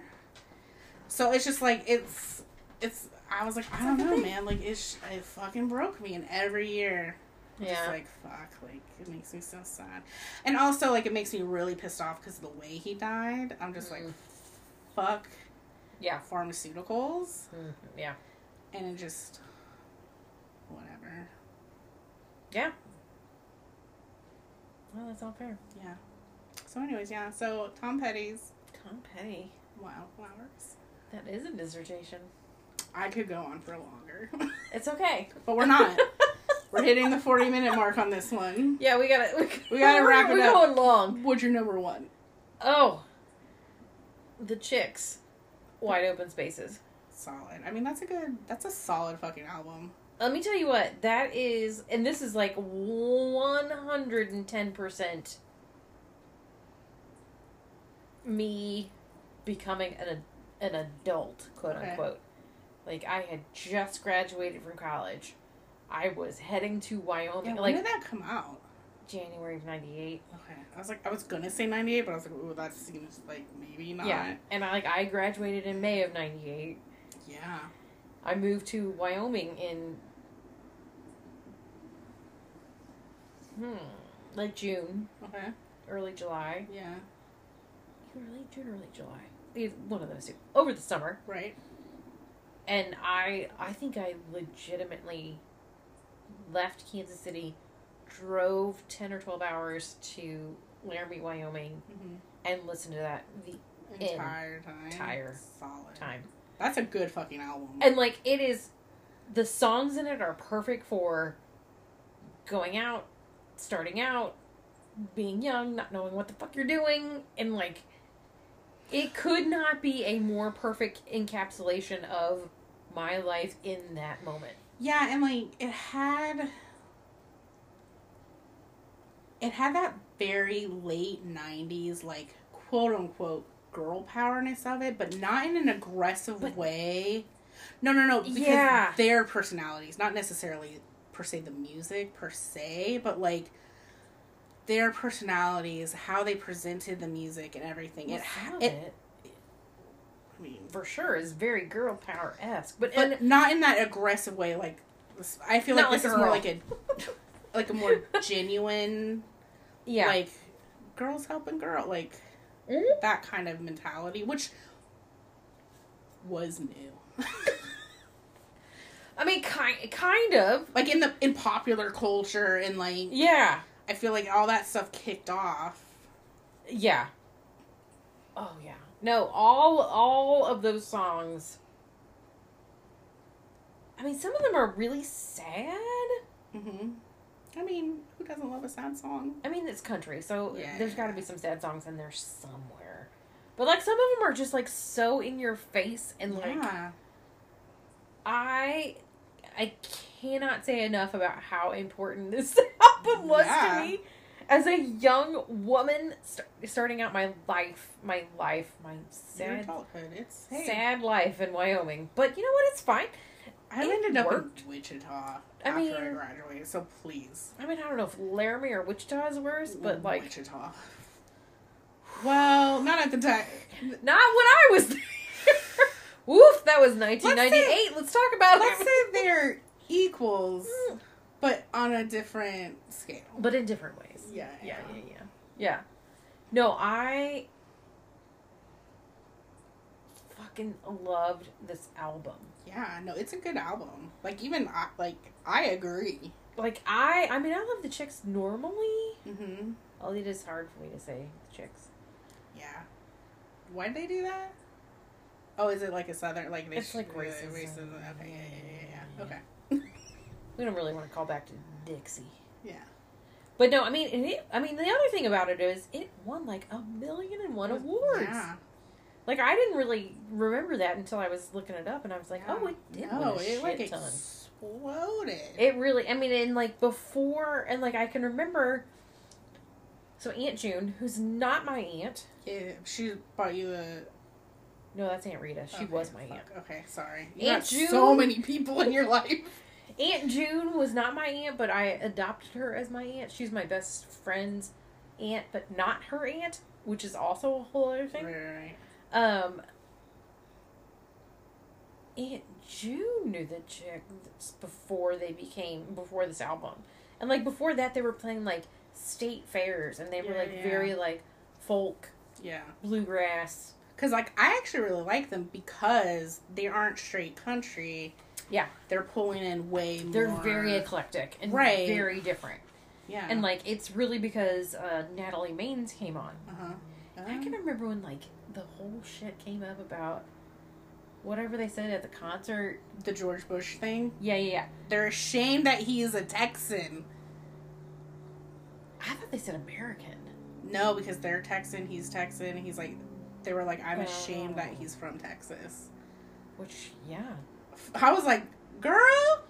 Speaker 1: So it's just like it's it's I was like, I don't know, man. Like it's it fucking broke me and every year I'm just
Speaker 2: Yeah.
Speaker 1: like fuck, like it makes me so sad. And also like it makes me really pissed off because the way he died. I'm just like
Speaker 2: Mm.
Speaker 1: fuck
Speaker 2: Yeah.
Speaker 1: pharmaceuticals
Speaker 2: Mhm. Yeah.
Speaker 1: and it just whatever.
Speaker 2: Yeah. Well, that's all fair.
Speaker 1: Yeah. So anyways, yeah. So Tom Petty's
Speaker 2: Tom Petty.
Speaker 1: Wildflowers.
Speaker 2: That is a dissertation.
Speaker 1: I could go on for longer,
Speaker 2: It's okay.
Speaker 1: but we're not. we're hitting the forty minute mark on this one.
Speaker 2: Yeah, we gotta. We,
Speaker 1: We gotta wrap it up.
Speaker 2: we're going long.
Speaker 1: What's your number one?
Speaker 2: Oh. The chicks. Wide open spaces.
Speaker 1: Solid. I mean, that's a good. That's a solid fucking album.
Speaker 2: Let me tell you what, that is, and this is like 110% me becoming an, an adult, quote
Speaker 1: Okay.
Speaker 2: unquote. Like, I had just graduated from college. I was heading to Wyoming,
Speaker 1: Yeah, when
Speaker 2: like
Speaker 1: did that come out?
Speaker 2: January of 98.
Speaker 1: Okay, I was like, I was gonna say ninety eight, but I was like, ooh, that seems like maybe not.
Speaker 2: Yeah. And I, like, I graduated in May of 98.
Speaker 1: Yeah.
Speaker 2: I moved to Wyoming in hmm like June,
Speaker 1: Okay.
Speaker 2: early July,
Speaker 1: Yeah.
Speaker 2: Late June, early July, one of those two, over the summer.
Speaker 1: Right.
Speaker 2: and I I think I legitimately left Kansas City, drove ten or twelve hours to Laramie, Wyoming,
Speaker 1: Mm-hmm.
Speaker 2: and listened to that the
Speaker 1: Entire time.
Speaker 2: Entire
Speaker 1: Solid.
Speaker 2: time.
Speaker 1: That's a good fucking album.
Speaker 2: And like it is, the songs in it are perfect for going out, starting out, being young, not knowing what the fuck you're doing, and like it could not be a more perfect encapsulation of my life in that moment.
Speaker 1: Yeah, and like it had it had that very late '90s like quote unquote girl powerness of it, but not in an aggressive
Speaker 2: But-
Speaker 1: way. No, no, no. Because
Speaker 2: Yeah.
Speaker 1: their personalities, not necessarily per se the music per se, but like their personalities, how they presented the music and everything.
Speaker 2: Well,
Speaker 1: it,
Speaker 2: some
Speaker 1: ha-
Speaker 2: of
Speaker 1: it,
Speaker 2: it,
Speaker 1: I mean,
Speaker 2: for sure is very girl power esque, but,
Speaker 1: but
Speaker 2: and
Speaker 1: not in that aggressive way. Like I feel like this
Speaker 2: like
Speaker 1: is more like a like a more genuine,
Speaker 2: yeah,
Speaker 1: like girls helping girl, like
Speaker 2: Mhm.
Speaker 1: that kind of mentality, which was new.
Speaker 2: I mean, kind kind of,
Speaker 1: like in the in popular culture and like
Speaker 2: yeah,
Speaker 1: I feel like all that stuff kicked off.
Speaker 2: yeah. Oh yeah, no, all all of those songs. I mean, some of them are really sad.
Speaker 1: Mm-hmm. I mean, who doesn't love a sad song?
Speaker 2: I mean, it's country, so
Speaker 1: Yeah.
Speaker 2: there's got to be some sad songs in there somewhere. But like some of them are just like so in your face and like
Speaker 1: yeah,
Speaker 2: I I cannot say enough about how important this album was
Speaker 1: Yeah.
Speaker 2: to me as a young woman st- starting out my life, my life, my sad
Speaker 1: adulthood. It's hey,
Speaker 2: sad life in Wyoming. But you know what? It's fine.
Speaker 1: I
Speaker 2: it
Speaker 1: ended up
Speaker 2: worked.
Speaker 1: in Wichita
Speaker 2: I
Speaker 1: after I graduated, so please.
Speaker 2: I mean, I don't know if Laramie or Wichita is worse, but like
Speaker 1: Wichita. Well, not at the time.
Speaker 2: not when I was there. Woof, that was 1998. Let's, talk about
Speaker 1: Let's
Speaker 2: it.
Speaker 1: say they're equals, but on a different scale.
Speaker 2: but in different ways.
Speaker 1: Yeah,
Speaker 2: yeah, yeah, yeah. Yeah. No, I fucking loved this album.
Speaker 1: Yeah, no, it's a good album. Like even I, like I agree.
Speaker 2: Like I, I mean, I love the chicks normally.
Speaker 1: Mm-hmm.
Speaker 2: Oh, it is hard for me to say the chicks.
Speaker 1: Yeah. Why did they do that? Oh, is it like a southern like they
Speaker 2: It's
Speaker 1: sh-
Speaker 2: like racism.
Speaker 1: racism? Okay, yeah, yeah, yeah. Yeah. Okay.
Speaker 2: We don't really want to call back to Dixie.
Speaker 1: Yeah.
Speaker 2: But no, I mean, and it, I mean, the other thing about it is it won like a million and one awards.
Speaker 1: Yeah.
Speaker 2: Like I didn't really remember that until I was looking it up, and I was like, oh,
Speaker 1: Yeah.
Speaker 2: oh, it did
Speaker 1: No, it like
Speaker 2: ton.
Speaker 1: exploded.
Speaker 2: It really, I mean, and like before, and like I can remember. So Aunt June, who's not my aunt,
Speaker 1: yeah, she bought you a.
Speaker 2: no, that's Aunt Rita. She
Speaker 1: okay,
Speaker 2: was my
Speaker 1: fuck,
Speaker 2: aunt.
Speaker 1: Okay, sorry. You
Speaker 2: Aunt June-
Speaker 1: so many people in your life.
Speaker 2: Aunt June was not my aunt, but I adopted her as my aunt. She's my best friend's aunt, but not her aunt, which is also a whole other thing.
Speaker 1: Right.
Speaker 2: Um, Aunt June knew the chicks before they became before this album, and like before that, they were playing like state fairs, and they were like
Speaker 1: yeah.
Speaker 2: very like folk
Speaker 1: Yeah.
Speaker 2: bluegrass.
Speaker 1: Because, like, I actually really like them because they aren't straight country.
Speaker 2: Yeah.
Speaker 1: They're pulling in way
Speaker 2: They're
Speaker 1: more.
Speaker 2: very eclectic and
Speaker 1: Right.
Speaker 2: very different,
Speaker 1: Yeah.
Speaker 2: and like it's really because uh, Natalie Maines came on.
Speaker 1: Uh-huh.
Speaker 2: I can remember when like the whole shit came up about whatever they said at the concert.
Speaker 1: the George Bush thing.
Speaker 2: Yeah, yeah, yeah.
Speaker 1: They're ashamed that he is a Texan.
Speaker 2: I thought they said American.
Speaker 1: No, because they're Texan, he's Texan. He's like, they were like, I'm ashamed that
Speaker 2: Oh.
Speaker 1: he's from Texas.
Speaker 2: Which, yeah.
Speaker 1: I was like, girl,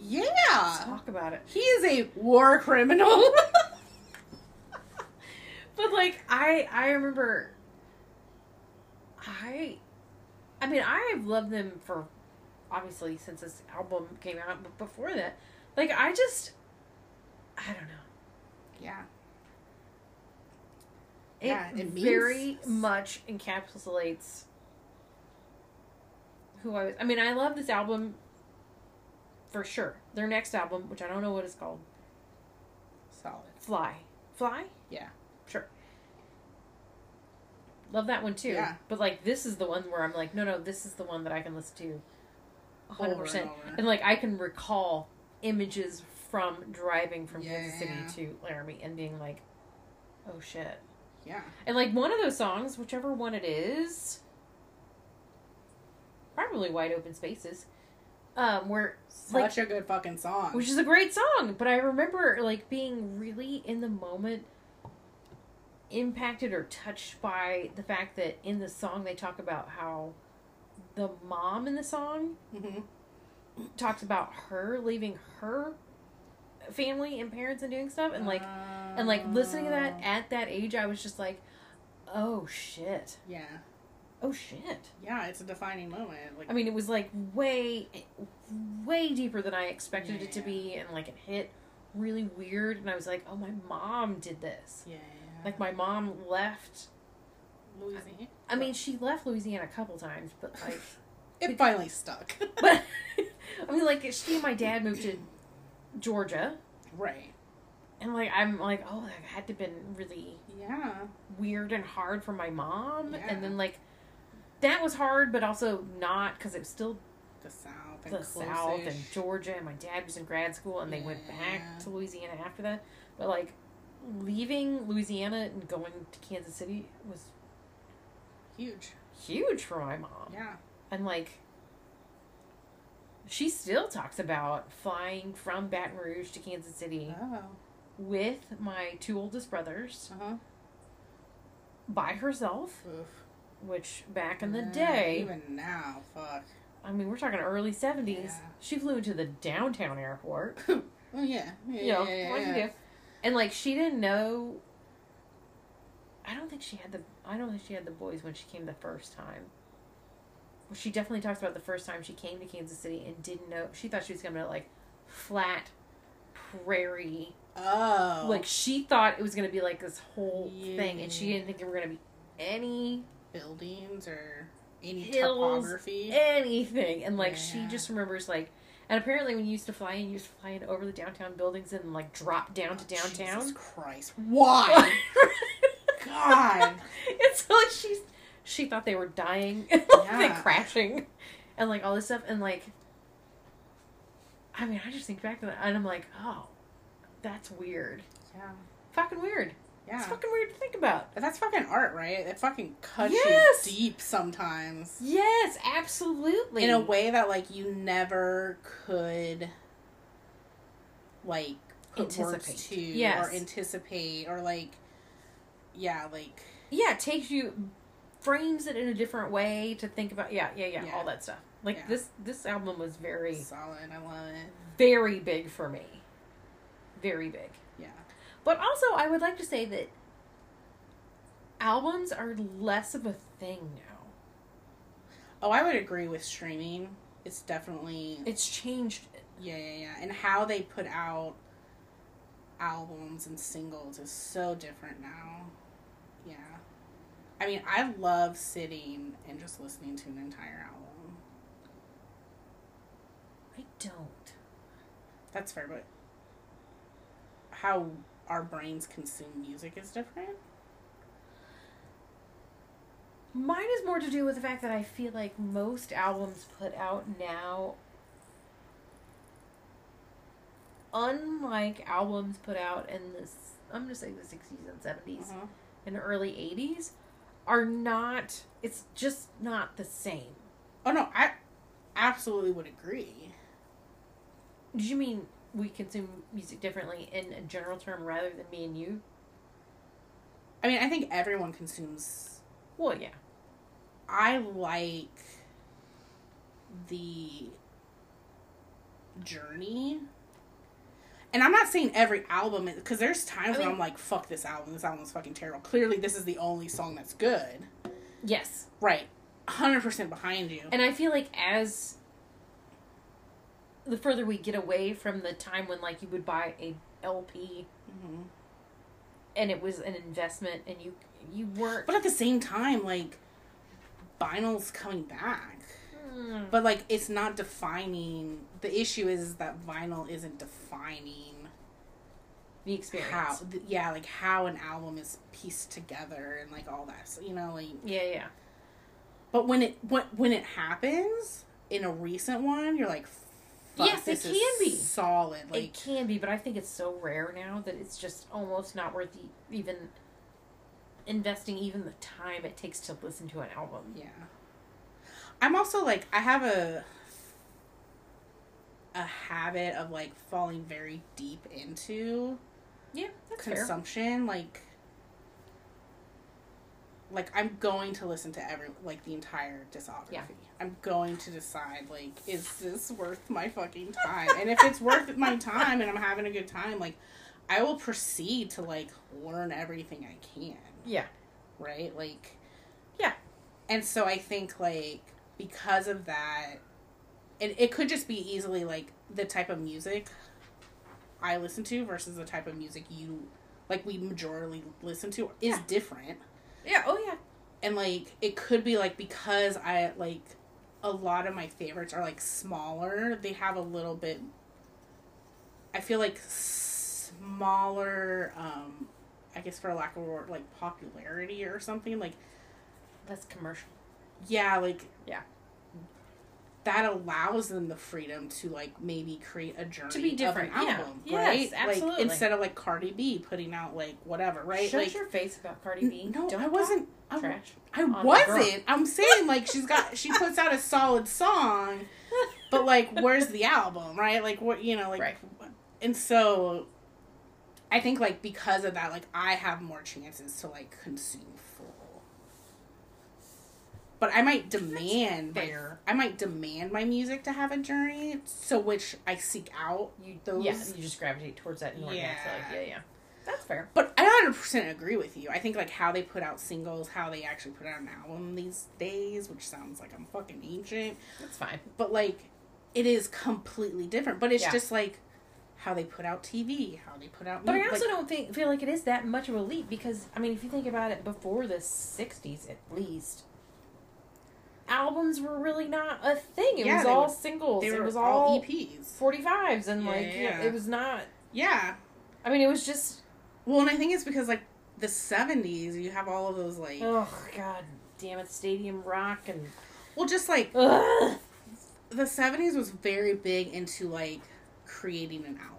Speaker 1: yeah.
Speaker 2: Talk about it.
Speaker 1: He is a war criminal.
Speaker 2: But like I I remember I I mean I've loved them for obviously since this album came out, but before that, like I just I don't know.
Speaker 1: yeah.
Speaker 2: It,
Speaker 1: Yeah, it means-
Speaker 2: very much encapsulates who I was. I mean, I love this album for sure. Their next album, which I don't know what it's called,
Speaker 1: Solid.
Speaker 2: Fly. Fly?
Speaker 1: Yeah.
Speaker 2: Sure. Love that one too.
Speaker 1: Yeah.
Speaker 2: But like this is the one where I'm like, no, no, this is the one that I can listen to hundred
Speaker 1: Over
Speaker 2: percent.
Speaker 1: and over.
Speaker 2: And like I can recall images from driving from
Speaker 1: Yeah,
Speaker 2: Kansas
Speaker 1: yeah.
Speaker 2: City to Laramie and being like, oh shit.
Speaker 1: Yeah.
Speaker 2: And like one of those songs, whichever one it is, probably Wide Open Spaces, um, where like
Speaker 1: Such a good fucking song.
Speaker 2: which is a great song, but I remember like being really in the moment impacted or touched by the fact that in the song they talk about how the mom in the song
Speaker 1: Mhm.
Speaker 2: talks about her leaving her family and parents and doing stuff and like and like listening to that
Speaker 1: Oh.
Speaker 2: at that age I was just like oh shit
Speaker 1: Yeah.
Speaker 2: Oh shit
Speaker 1: Yeah, it's a defining moment. Like
Speaker 2: I mean, it was like way, way deeper than I expected it to be, and like it hit really weird. And I was like, "Oh, my mom did this."
Speaker 1: Yeah.
Speaker 2: Like my mom left.
Speaker 1: Louisiana.
Speaker 2: I mean, she left Louisiana a couple times, but like,
Speaker 1: It finally stuck.
Speaker 2: but I mean, like she and my dad moved to Georgia,
Speaker 1: right.
Speaker 2: and like I'm like, oh, that had to been really
Speaker 1: Yeah.
Speaker 2: weird and hard for my mom,
Speaker 1: Yeah.
Speaker 2: and then like. That was hard, but also not because it was still
Speaker 1: The South and
Speaker 2: the
Speaker 1: close-ish.
Speaker 2: South and Georgia, and my dad was in grad school, and they went back to Louisiana after that. But like leaving Louisiana and going to Kansas City was
Speaker 1: Huge.
Speaker 2: huge for my mom,
Speaker 1: Yeah.
Speaker 2: and like she still talks about flying from Baton Rouge to Kansas City
Speaker 1: Oh.
Speaker 2: with my two oldest brothers
Speaker 1: Uh huh.
Speaker 2: by herself,
Speaker 1: Oof.
Speaker 2: Which back in the
Speaker 1: Yeah,
Speaker 2: day,
Speaker 1: Even now, fuck.
Speaker 2: I mean, we're talking early seventies.
Speaker 1: Yeah.
Speaker 2: She flew into the downtown airport.
Speaker 1: Oh yeah. Yeah.
Speaker 2: you know,
Speaker 1: yeah, yeah,
Speaker 2: what'd you
Speaker 1: yeah.
Speaker 2: do? And like she didn't know. I don't think she had the. I don't think she had the boys when she came the first time. She definitely talks about the first time she came to Kansas City and didn't know. She thought she was gonna like flat prairie.
Speaker 1: Oh.
Speaker 2: Like she thought it was gonna be like this whole thing, and she didn't think there were gonna be any
Speaker 1: buildings or any
Speaker 2: Hills,
Speaker 1: topography.
Speaker 2: anything. And like she just remembers like. And apparently, when you used to fly in, you used to fly in over the downtown buildings and like drop down to oh, downtown.
Speaker 1: Jesus Christ. Why? God.
Speaker 2: it's so like she's she thought they were dying and they
Speaker 1: Yeah.
Speaker 2: crashing and like all this stuff and like I mean I just think back to that and I'm like oh that's weird
Speaker 1: Yeah.
Speaker 2: fucking weird
Speaker 1: Yeah.
Speaker 2: it's fucking weird to think about
Speaker 1: But that's fucking art, right? It fucking cuts
Speaker 2: Yes!
Speaker 1: you deep sometimes.
Speaker 2: yes absolutely
Speaker 1: In a way that like you never could like put words
Speaker 2: Anticipate.
Speaker 1: to
Speaker 2: Yes.
Speaker 1: or anticipate or like yeah, like
Speaker 2: yeah it takes you frames it in a different way to think about yeah yeah yeah,
Speaker 1: Yeah.
Speaker 2: all that stuff like
Speaker 1: Yeah.
Speaker 2: this this album was very
Speaker 1: solid. I love it.
Speaker 2: very big for me very big. But also, I would like to say that albums are less of a thing now.
Speaker 1: Oh, I would agree with streaming. It's definitely
Speaker 2: It's changed.
Speaker 1: Yeah, yeah, yeah. And how they put out albums and singles is so different now. Yeah. I mean, I love sitting and just listening to an entire album.
Speaker 2: I don't.
Speaker 1: That's fair, but how our brains consume music is different.
Speaker 2: Mine is more to do with the fact that I feel like most albums put out now, unlike albums put out in this, I'm to say the 60s and 70s
Speaker 1: Uh-huh.
Speaker 2: and early 80s, are not, it's just not the same.
Speaker 1: Oh no, I absolutely would agree.
Speaker 2: Did you mean we consume music differently in a general term rather than me and you?
Speaker 1: I mean, I think everyone consumes
Speaker 2: Well, yeah.
Speaker 1: I like the journey. And I'm not saying every album because there's times
Speaker 2: I
Speaker 1: where I'm like, fuck this album. This album is fucking terrible. Clearly, this is the only song that's good.
Speaker 2: Yes.
Speaker 1: Right. 100% behind you.
Speaker 2: And I feel like as the further we get away from the time when like you would buy a LP
Speaker 1: Mhm.
Speaker 2: and it was an investment and you you weren't
Speaker 1: But at the same time, like, vinyl's coming back.
Speaker 2: Mm.
Speaker 1: But like it's not defining the issue is that vinyl isn't defining
Speaker 2: the experience.
Speaker 1: how th- yeah, like how an album is pieced together and like all that. So, you know, like
Speaker 2: Yeah, yeah.
Speaker 1: but when it when, when it happens in a recent one, you're like Fuck,
Speaker 2: Yes, it can be.
Speaker 1: solid. Like
Speaker 2: it can be, but I think it's so rare now that it's just almost not worth even investing even the time it takes to listen to an album.
Speaker 1: Yeah. I'm also like I have a a habit of like falling very deep into
Speaker 2: Yeah, that's fair.
Speaker 1: consumption like like I'm going to listen to every like the entire discography.
Speaker 2: Yeah.
Speaker 1: I'm going to decide like is this worth my fucking time? and if it's worth my time and I'm having a good time, like I will proceed to like learn everything I can
Speaker 2: Yeah.
Speaker 1: right? Like,
Speaker 2: Yeah.
Speaker 1: And so I think like because of that, and it could just be easily like the type of music I listen to versus the type of music you like we majorly listen to is
Speaker 2: Yeah.
Speaker 1: different.
Speaker 2: Yeah, oh yeah.
Speaker 1: And like it could be like because I like a lot of my favorites are like smaller, they have a little bit I feel like smaller um I guess for lack of a word like popularity or something like
Speaker 2: That's commercial.
Speaker 1: yeah, like
Speaker 2: Yeah.
Speaker 1: That allows them the freedom to like maybe create a journey
Speaker 2: To be different,
Speaker 1: of an
Speaker 2: yeah.
Speaker 1: album,
Speaker 2: Yes,
Speaker 1: right?
Speaker 2: absolutely.
Speaker 1: Like instead of like Cardi B putting out like whatever, right?
Speaker 2: Shut
Speaker 1: like
Speaker 2: your face about Cardi B.
Speaker 1: n- no,
Speaker 2: Don't
Speaker 1: I wasn't. I,
Speaker 2: trash.
Speaker 1: I wasn't. I'm saying like she's got she puts out a solid song, but like where's the album, right? Like what you know, like
Speaker 2: Right.
Speaker 1: and so I think like because of that, like I have more chances to like consume. But I might demand
Speaker 2: fair.
Speaker 1: I might demand my music to have a journey, so which I seek out.
Speaker 2: You
Speaker 1: Those-
Speaker 2: yeah, you just gravitate towards that more
Speaker 1: Yeah.
Speaker 2: naturally. Yeah, yeah. That's fair.
Speaker 1: But I 100% agree with you. I think like how they put out singles, how they actually put out an album these days, which sounds like I'm fucking ancient,
Speaker 2: That's fine.
Speaker 1: but like it is completely different. But it's
Speaker 2: Yeah.
Speaker 1: just like how they put out TV, how they put out.
Speaker 2: But I also
Speaker 1: like,
Speaker 2: don't think feel like it is that much of a leap because I mean, if you think about it, before the '60s at least, albums were really not a thing. It
Speaker 1: Yeah,
Speaker 2: was all
Speaker 1: were-
Speaker 2: singles.
Speaker 1: they
Speaker 2: it was
Speaker 1: all
Speaker 2: all
Speaker 1: EPs.
Speaker 2: 45s, and
Speaker 1: Yeah,
Speaker 2: like
Speaker 1: yeah,
Speaker 2: it was not.
Speaker 1: Yeah.
Speaker 2: I mean, it was just.
Speaker 1: Well, and I think it's because like the 70s, you have all of those like,
Speaker 2: Oh God, damn it! Stadium Rock and.
Speaker 1: well, just like
Speaker 2: Ugh.
Speaker 1: the 70s was very big into like creating an album.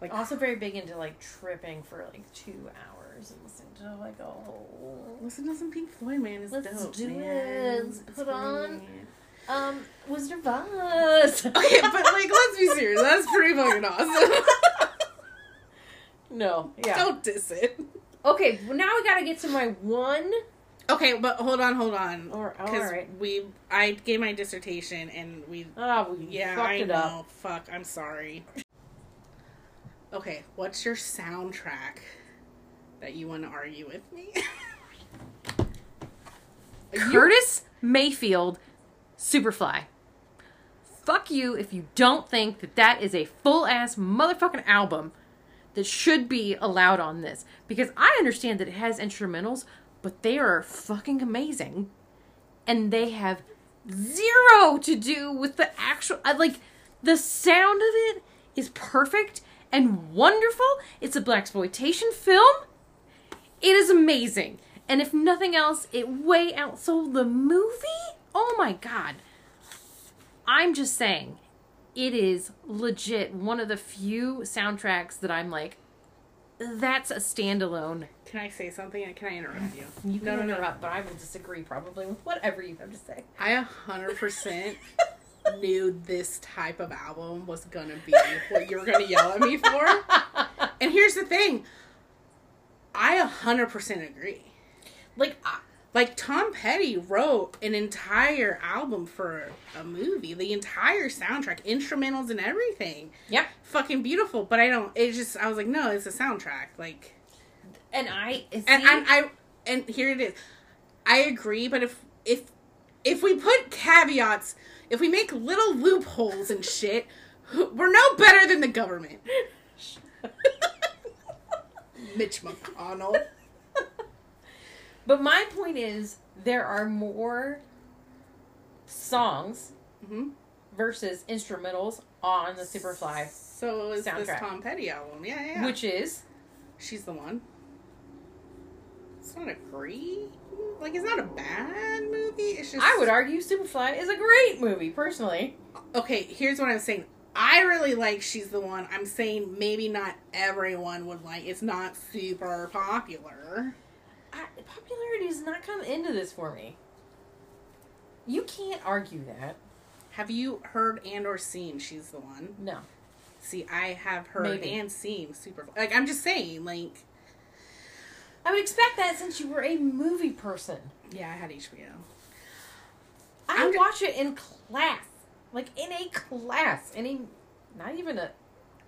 Speaker 1: Like
Speaker 2: Also, very big into like tripping for like two hours and to like a whole.
Speaker 1: Listen to some Pink Floyd, man. It's
Speaker 2: Let's
Speaker 1: dope.
Speaker 2: do
Speaker 1: man.
Speaker 2: it. Let's
Speaker 1: It's
Speaker 2: put on-
Speaker 1: great.
Speaker 2: Um, Wizard of Oz.
Speaker 1: Okay, but like, let's be serious. That's pretty fucking awesome.
Speaker 2: no, yeah.
Speaker 1: Don't diss it.
Speaker 2: Okay, well now we gotta get to my one.
Speaker 1: Okay, but hold on, hold on.
Speaker 2: Or oh, all
Speaker 1: we, I gave my dissertation and we,
Speaker 2: Oh, we
Speaker 1: yeah,
Speaker 2: fucked
Speaker 1: I
Speaker 2: it
Speaker 1: know.
Speaker 2: up.
Speaker 1: Fuck, I'm sorry. Okay, what's your soundtrack that you want to argue with me?
Speaker 2: Curtis Mayfield, Superfly. Fuck you if you don't think that that is a full ass motherfucking album that should be allowed on this. Because I understand that it has instrumentals, but they are fucking amazing. And they have zero to do with the actual. Like, the sound of it is perfect and wonderful. It's a blaxploitation film. It is amazing. And if nothing else, it way outsold the movie. Oh my god. I'm just saying, it is legit one of the few soundtracks that I'm like, that's a standalone.
Speaker 1: Can I say something? Can I interrupt you?
Speaker 2: You can
Speaker 1: No, no, no.
Speaker 2: interrupt, but I will disagree probably with whatever you have to say.
Speaker 1: I hundred percent knew this type of album was gonna be what you were gonna yell at me for. And here's the thing. I a hundred percent agree.
Speaker 2: Like, I,
Speaker 1: Like Tom Petty wrote an entire album for a movie, the entire soundtrack, instrumentals and everything.
Speaker 2: yeah.
Speaker 1: Fucking beautiful, but I don't. It just I was like, no, it's a soundtrack. Like,
Speaker 2: And I, see,
Speaker 1: and and I and here it is. I agree, but if if if we put caveats, if we make little loopholes and shit, we're no better than the government. Mitch McConnell.
Speaker 2: But my point is, there are more songs
Speaker 1: hmm
Speaker 2: versus instrumentals on the Superfly,
Speaker 1: So it was this Tom Petty album. Yeah, yeah. yeah.
Speaker 2: which is
Speaker 1: she's the one. It's not a great, like it's not a bad movie. It's just
Speaker 2: I would argue Superfly is a great movie personally.
Speaker 1: okay. Here's what I'm saying. I really like she's the one. I'm saying maybe not everyone would like. It's not super popular.
Speaker 2: I, popularity does not come into this for me. You can't argue that.
Speaker 1: Have you heard and or seen she's the one?
Speaker 2: No.
Speaker 1: See, I have heard
Speaker 2: Maybe.
Speaker 1: and seen super. Like I'm just saying, like
Speaker 2: I would expect that since you were a movie person.
Speaker 1: yeah, I had HBO.
Speaker 2: I
Speaker 1: I'm
Speaker 2: watch it in class. Like in a class. Any not even a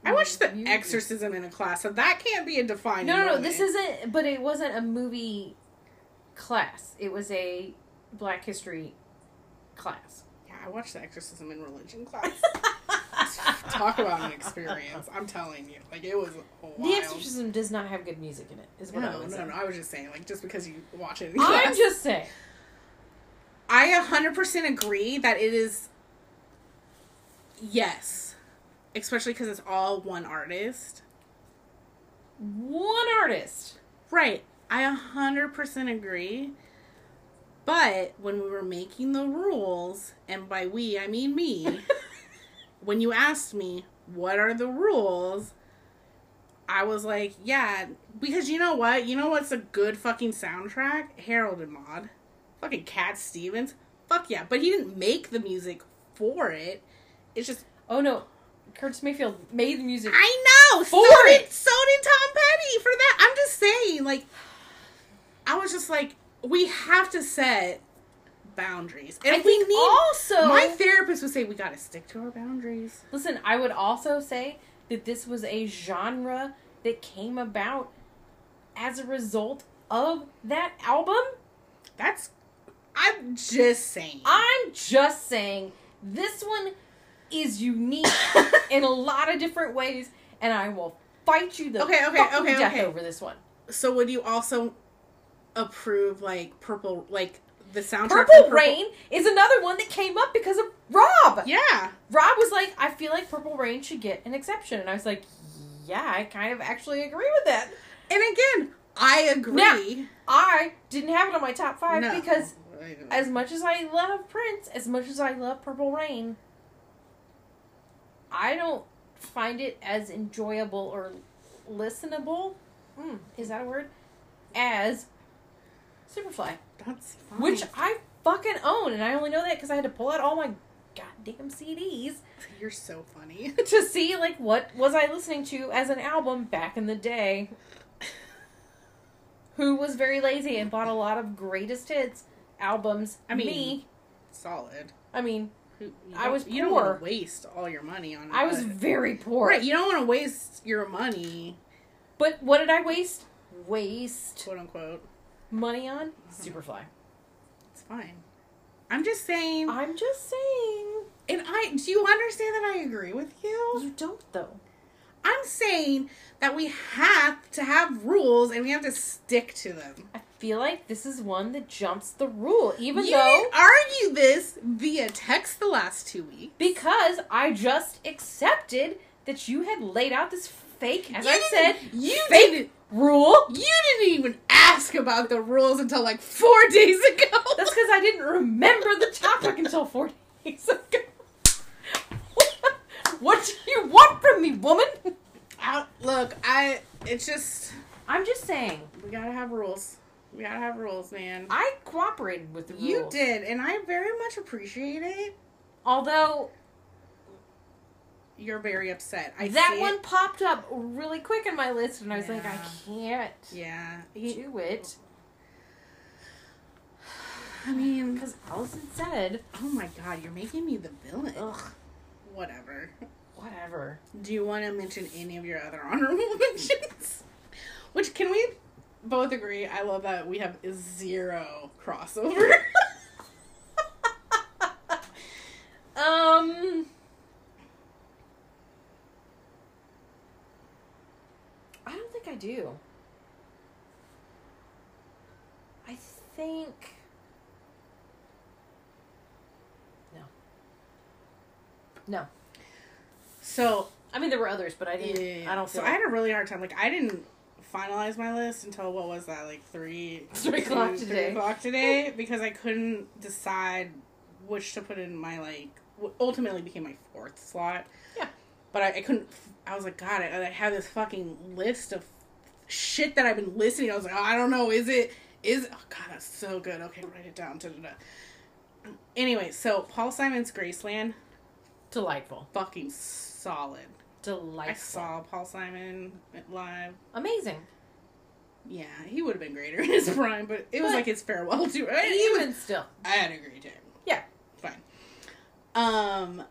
Speaker 1: I watched The
Speaker 2: movie.
Speaker 1: Exorcism in a class, so that can't be a defining.
Speaker 2: No, no, no.
Speaker 1: moment.
Speaker 2: This isn't but it wasn't a movie class. It was a black history class.
Speaker 1: Yeah, I watched The Exorcism in religion class. Talk about an experience. I'm telling you, like it was wild.
Speaker 2: The Exorcism does not have good music in it. Is what I
Speaker 1: No,
Speaker 2: was
Speaker 1: no,
Speaker 2: saying.
Speaker 1: no. I was just saying, like, just because you watch it in
Speaker 2: I'm
Speaker 1: class.
Speaker 2: just saying.
Speaker 1: I 100% agree that it is. Yes. Especially because it's all one artist.
Speaker 2: One artist.
Speaker 1: Right. I 100% agree. But when we were making the rules, and by we, I mean me, when you asked me, what are the rules? I was like, yeah, because you know what? You know what's a good fucking soundtrack? Harold and Maude. Fucking Cat Stevens. Fuck yeah. But he didn't make the music for it. It's just,
Speaker 2: Oh no. Curtis Mayfield made the music.
Speaker 1: I know!
Speaker 2: For
Speaker 1: so did, so did Tom Petty for that. I'm just saying, like, I was just like, we have to set boundaries. And
Speaker 2: I think
Speaker 1: need.
Speaker 2: also
Speaker 1: my therapist would say, we gotta stick to our boundaries.
Speaker 2: Listen, I would also say that this was a genre that came about as a result of that album.
Speaker 1: That's. I'm just saying.
Speaker 2: I'm just saying this one is unique in a lot of different ways, and I will fight you the
Speaker 1: Okay, okay, okay,
Speaker 2: death
Speaker 1: okay.
Speaker 2: over this one.
Speaker 1: so would you also approve, like, Purple, like, the soundtrack?
Speaker 2: Purple,
Speaker 1: for
Speaker 2: Rain is another one that came up because of Rob.
Speaker 1: Yeah.
Speaker 2: Rob was like, I feel like Purple Rain should get an exception, and I was like, yeah, I kind of actually agree with that.
Speaker 1: And again, I agree.
Speaker 2: I didn't have it on my top five
Speaker 1: No.
Speaker 2: because as much as I love Prince, as much as I love Purple Rain, I don't find it as enjoyable or listenable. Mm, is that a word? As Superfly,
Speaker 1: That's fine.
Speaker 2: which I fucking own, and I only know that because I had to pull out all my goddamn CDs
Speaker 1: You're so funny.
Speaker 2: to see like what was I listening to as an album back in the day. Who was very lazy and bought a lot of greatest hits albums.
Speaker 1: I mean,
Speaker 2: me.
Speaker 1: Solid.
Speaker 2: I mean,
Speaker 1: Who-
Speaker 2: I
Speaker 1: don't-
Speaker 2: was
Speaker 1: You don't want to waste all your money on.
Speaker 2: I was very poor.
Speaker 1: right. You don't want to waste your money,
Speaker 2: But what did I waste? Waste
Speaker 1: quote unquote.
Speaker 2: money on mm-hmm. Superfly.
Speaker 1: It's fine. I'm just saying.
Speaker 2: I'm just saying.
Speaker 1: And I do you understand that I agree with you?
Speaker 2: You don't though.
Speaker 1: I'm saying that we have to have rules and we have to stick to them.
Speaker 2: I feel like this is one that jumps the rule, even though
Speaker 1: you
Speaker 2: though
Speaker 1: didn't argue this via text the last two weeks.
Speaker 2: because I just accepted that you had laid out this fake, as
Speaker 1: You
Speaker 2: I said,
Speaker 1: you
Speaker 2: fake
Speaker 1: didn't.
Speaker 2: rule.
Speaker 1: You didn't even ask about the rules until like four days ago.
Speaker 2: That's because I didn't remember the topic until four days ago. what do you want from me, woman?
Speaker 1: I, look, I. It's just
Speaker 2: I'm just saying.
Speaker 1: we gotta have rules. We gotta have rules, man.
Speaker 2: I cooperated with the rules.
Speaker 1: You did, and I very much appreciate it.
Speaker 2: Although
Speaker 1: You're very upset. I
Speaker 2: that one
Speaker 1: It.
Speaker 2: popped up really quick in my list, and I was like, I can't
Speaker 1: Yeah. He,
Speaker 2: do it
Speaker 1: I mean,
Speaker 2: because Allison said,
Speaker 1: oh my god, you're making me the villain.
Speaker 2: "Ugh,
Speaker 1: Whatever.
Speaker 2: whatever."
Speaker 1: Do you want to mention any of your other honorable mentions? Which can we both agree? I love that we have zero crossover.
Speaker 2: Um. I don't think I do. I think. No. No.
Speaker 1: So
Speaker 2: I mean, there were others, but I
Speaker 1: yeah,
Speaker 2: didn't. I don't
Speaker 1: So. I had a really hard time. Like I didn't finalize my list until what was that? Like three
Speaker 2: Three o'clock today.
Speaker 1: Three o'clock today because I couldn't decide which to put in my like. what ultimately became my fourth slot.
Speaker 2: Yeah.
Speaker 1: But I, I couldn't. I was like, God, I, I have this fucking list of shit that I've been listening. I was like, oh, I don't know. Is it? Is oh God, that's so good. Okay, write it down. Da-da-da. Anyway, so Paul Simon's Graceland,
Speaker 2: Delightful.
Speaker 1: fucking solid.
Speaker 2: Delightful.
Speaker 1: I saw Paul Simon live.
Speaker 2: Amazing.
Speaker 1: Yeah, he would have been greater in his prime, but it was
Speaker 2: But-
Speaker 1: like his farewell. It was-
Speaker 2: Even still.
Speaker 1: I had a great time.
Speaker 2: Yeah.
Speaker 1: Fine. Um,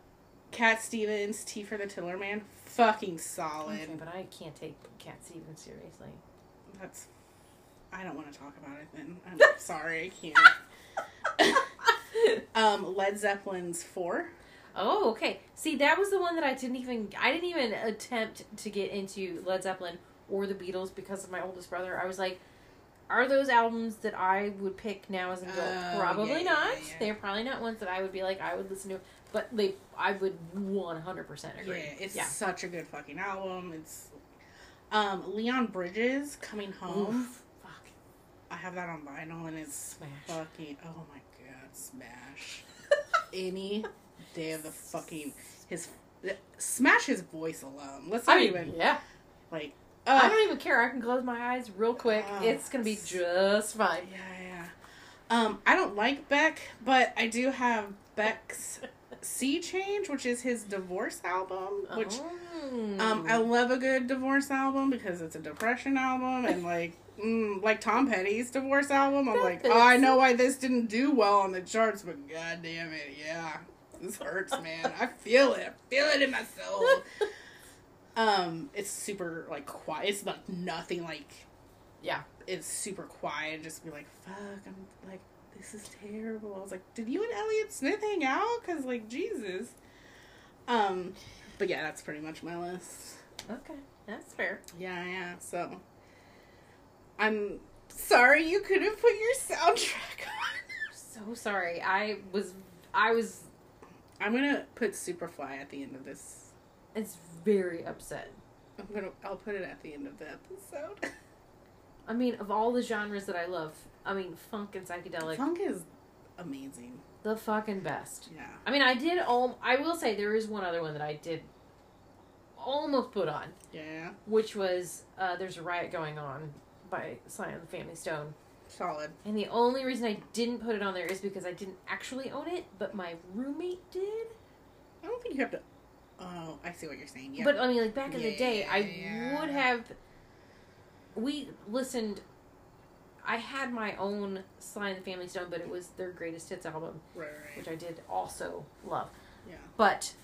Speaker 1: Cat Stevens, Tea for the Tillerman, fucking solid.
Speaker 2: Okay, but I can't take Cat Stevens seriously.
Speaker 1: That's. I don't want to talk about it then. I'm sorry, I can't. um, Led Zeppelin's four.
Speaker 2: Oh, okay. See, that was the one that I didn't even I didn't even attempt to get into Led Zeppelin or the Beatles because of my oldest brother. I was like, are those albums that I would pick now as an adult?
Speaker 1: Oh,
Speaker 2: probably
Speaker 1: yeah, yeah,
Speaker 2: not.
Speaker 1: yeah.
Speaker 2: They're probably not ones that I would be like I would listen to. But they, I would one hundred percent agree.
Speaker 1: Yeah, it's such a good fucking album. It's um Leon Bridges coming home.
Speaker 2: Oof. Fuck.
Speaker 1: I have that on vinyl and it's
Speaker 2: Smash.
Speaker 1: fucking oh my god, smash. Any day of the fucking his smash his voice alone. Let's not
Speaker 2: I mean,
Speaker 1: even
Speaker 2: yeah.
Speaker 1: like
Speaker 2: I
Speaker 1: uh,
Speaker 2: don't even care. I can close my eyes real quick.
Speaker 1: Oh,
Speaker 2: it's gonna be just fine.
Speaker 1: yeah, yeah. Um, I don't like Beck, but I do have Beck's Sea Change, which is his divorce album, which
Speaker 2: Oh.
Speaker 1: Um, I love a good divorce album because it's a depression album, and like, mm, like Tom Petty's divorce album. I'm like, oh, I know why this didn't do well on the charts, but god damn it, yeah, this hurts, man. I feel it. I feel it in my soul. um, it's super like quiet. It's like nothing like.
Speaker 2: Yeah.
Speaker 1: It's super quiet. and Just be like, fuck. I'm like, this is terrible. I was like, did you and Elliott Smith hang out? Cause like Jesus. Um, but yeah, that's pretty much my list.
Speaker 2: okay, that's fair.
Speaker 1: Yeah, yeah. So I'm sorry you couldn't put your soundtrack on.
Speaker 2: So sorry. I was. I was.
Speaker 1: I'm gonna put Superfly at the end of this.
Speaker 2: It's very upset.
Speaker 1: I'm gonna. I'll put it at the end of the episode.
Speaker 2: I mean, of all the genres that I love, I mean, funk and psychedelic,
Speaker 1: Funk is amazing.
Speaker 2: the fucking best.
Speaker 1: Yeah.
Speaker 2: I mean, I did. All I will say there is one other one that I did almost put on,
Speaker 1: Yeah.
Speaker 2: which was uh, "There's a Riot Going On" by Sly and the Family Stone.
Speaker 1: Solid.
Speaker 2: And the only reason I didn't put it on there is because I didn't actually own it, but my roommate did.
Speaker 1: I don't think you have to. Oh, I see what you're saying. Yeah.
Speaker 2: But I mean, like back in the
Speaker 1: Yeah,
Speaker 2: day, I
Speaker 1: yeah.
Speaker 2: would have. We listened. I had my own Sly and the Family Stone, but it was their greatest hits album,
Speaker 1: right, right.
Speaker 2: which I did also love.
Speaker 1: Yeah.
Speaker 2: But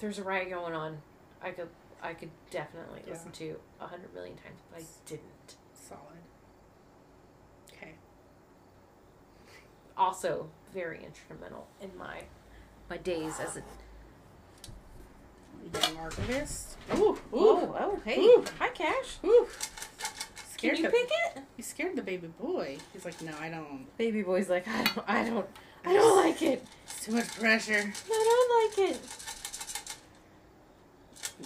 Speaker 2: there's a riot going on. I could I could definitely
Speaker 1: Yeah.
Speaker 2: listen to a hundred million times, but I didn't.
Speaker 1: Solid. Okay.
Speaker 2: Also, very instrumental in my my days as a
Speaker 1: Young archivist. Ooh, ooh,
Speaker 2: oh oh hey
Speaker 1: Ooh.
Speaker 2: hi Cash.
Speaker 1: ooh.
Speaker 2: Can
Speaker 1: Scared
Speaker 2: you
Speaker 1: the,
Speaker 2: pick it?
Speaker 1: You scared the baby boy. He's like, no, I don't.
Speaker 2: Baby boy's like I don't I don't I don't like it.
Speaker 1: It's too much pressure.
Speaker 2: I don't like it.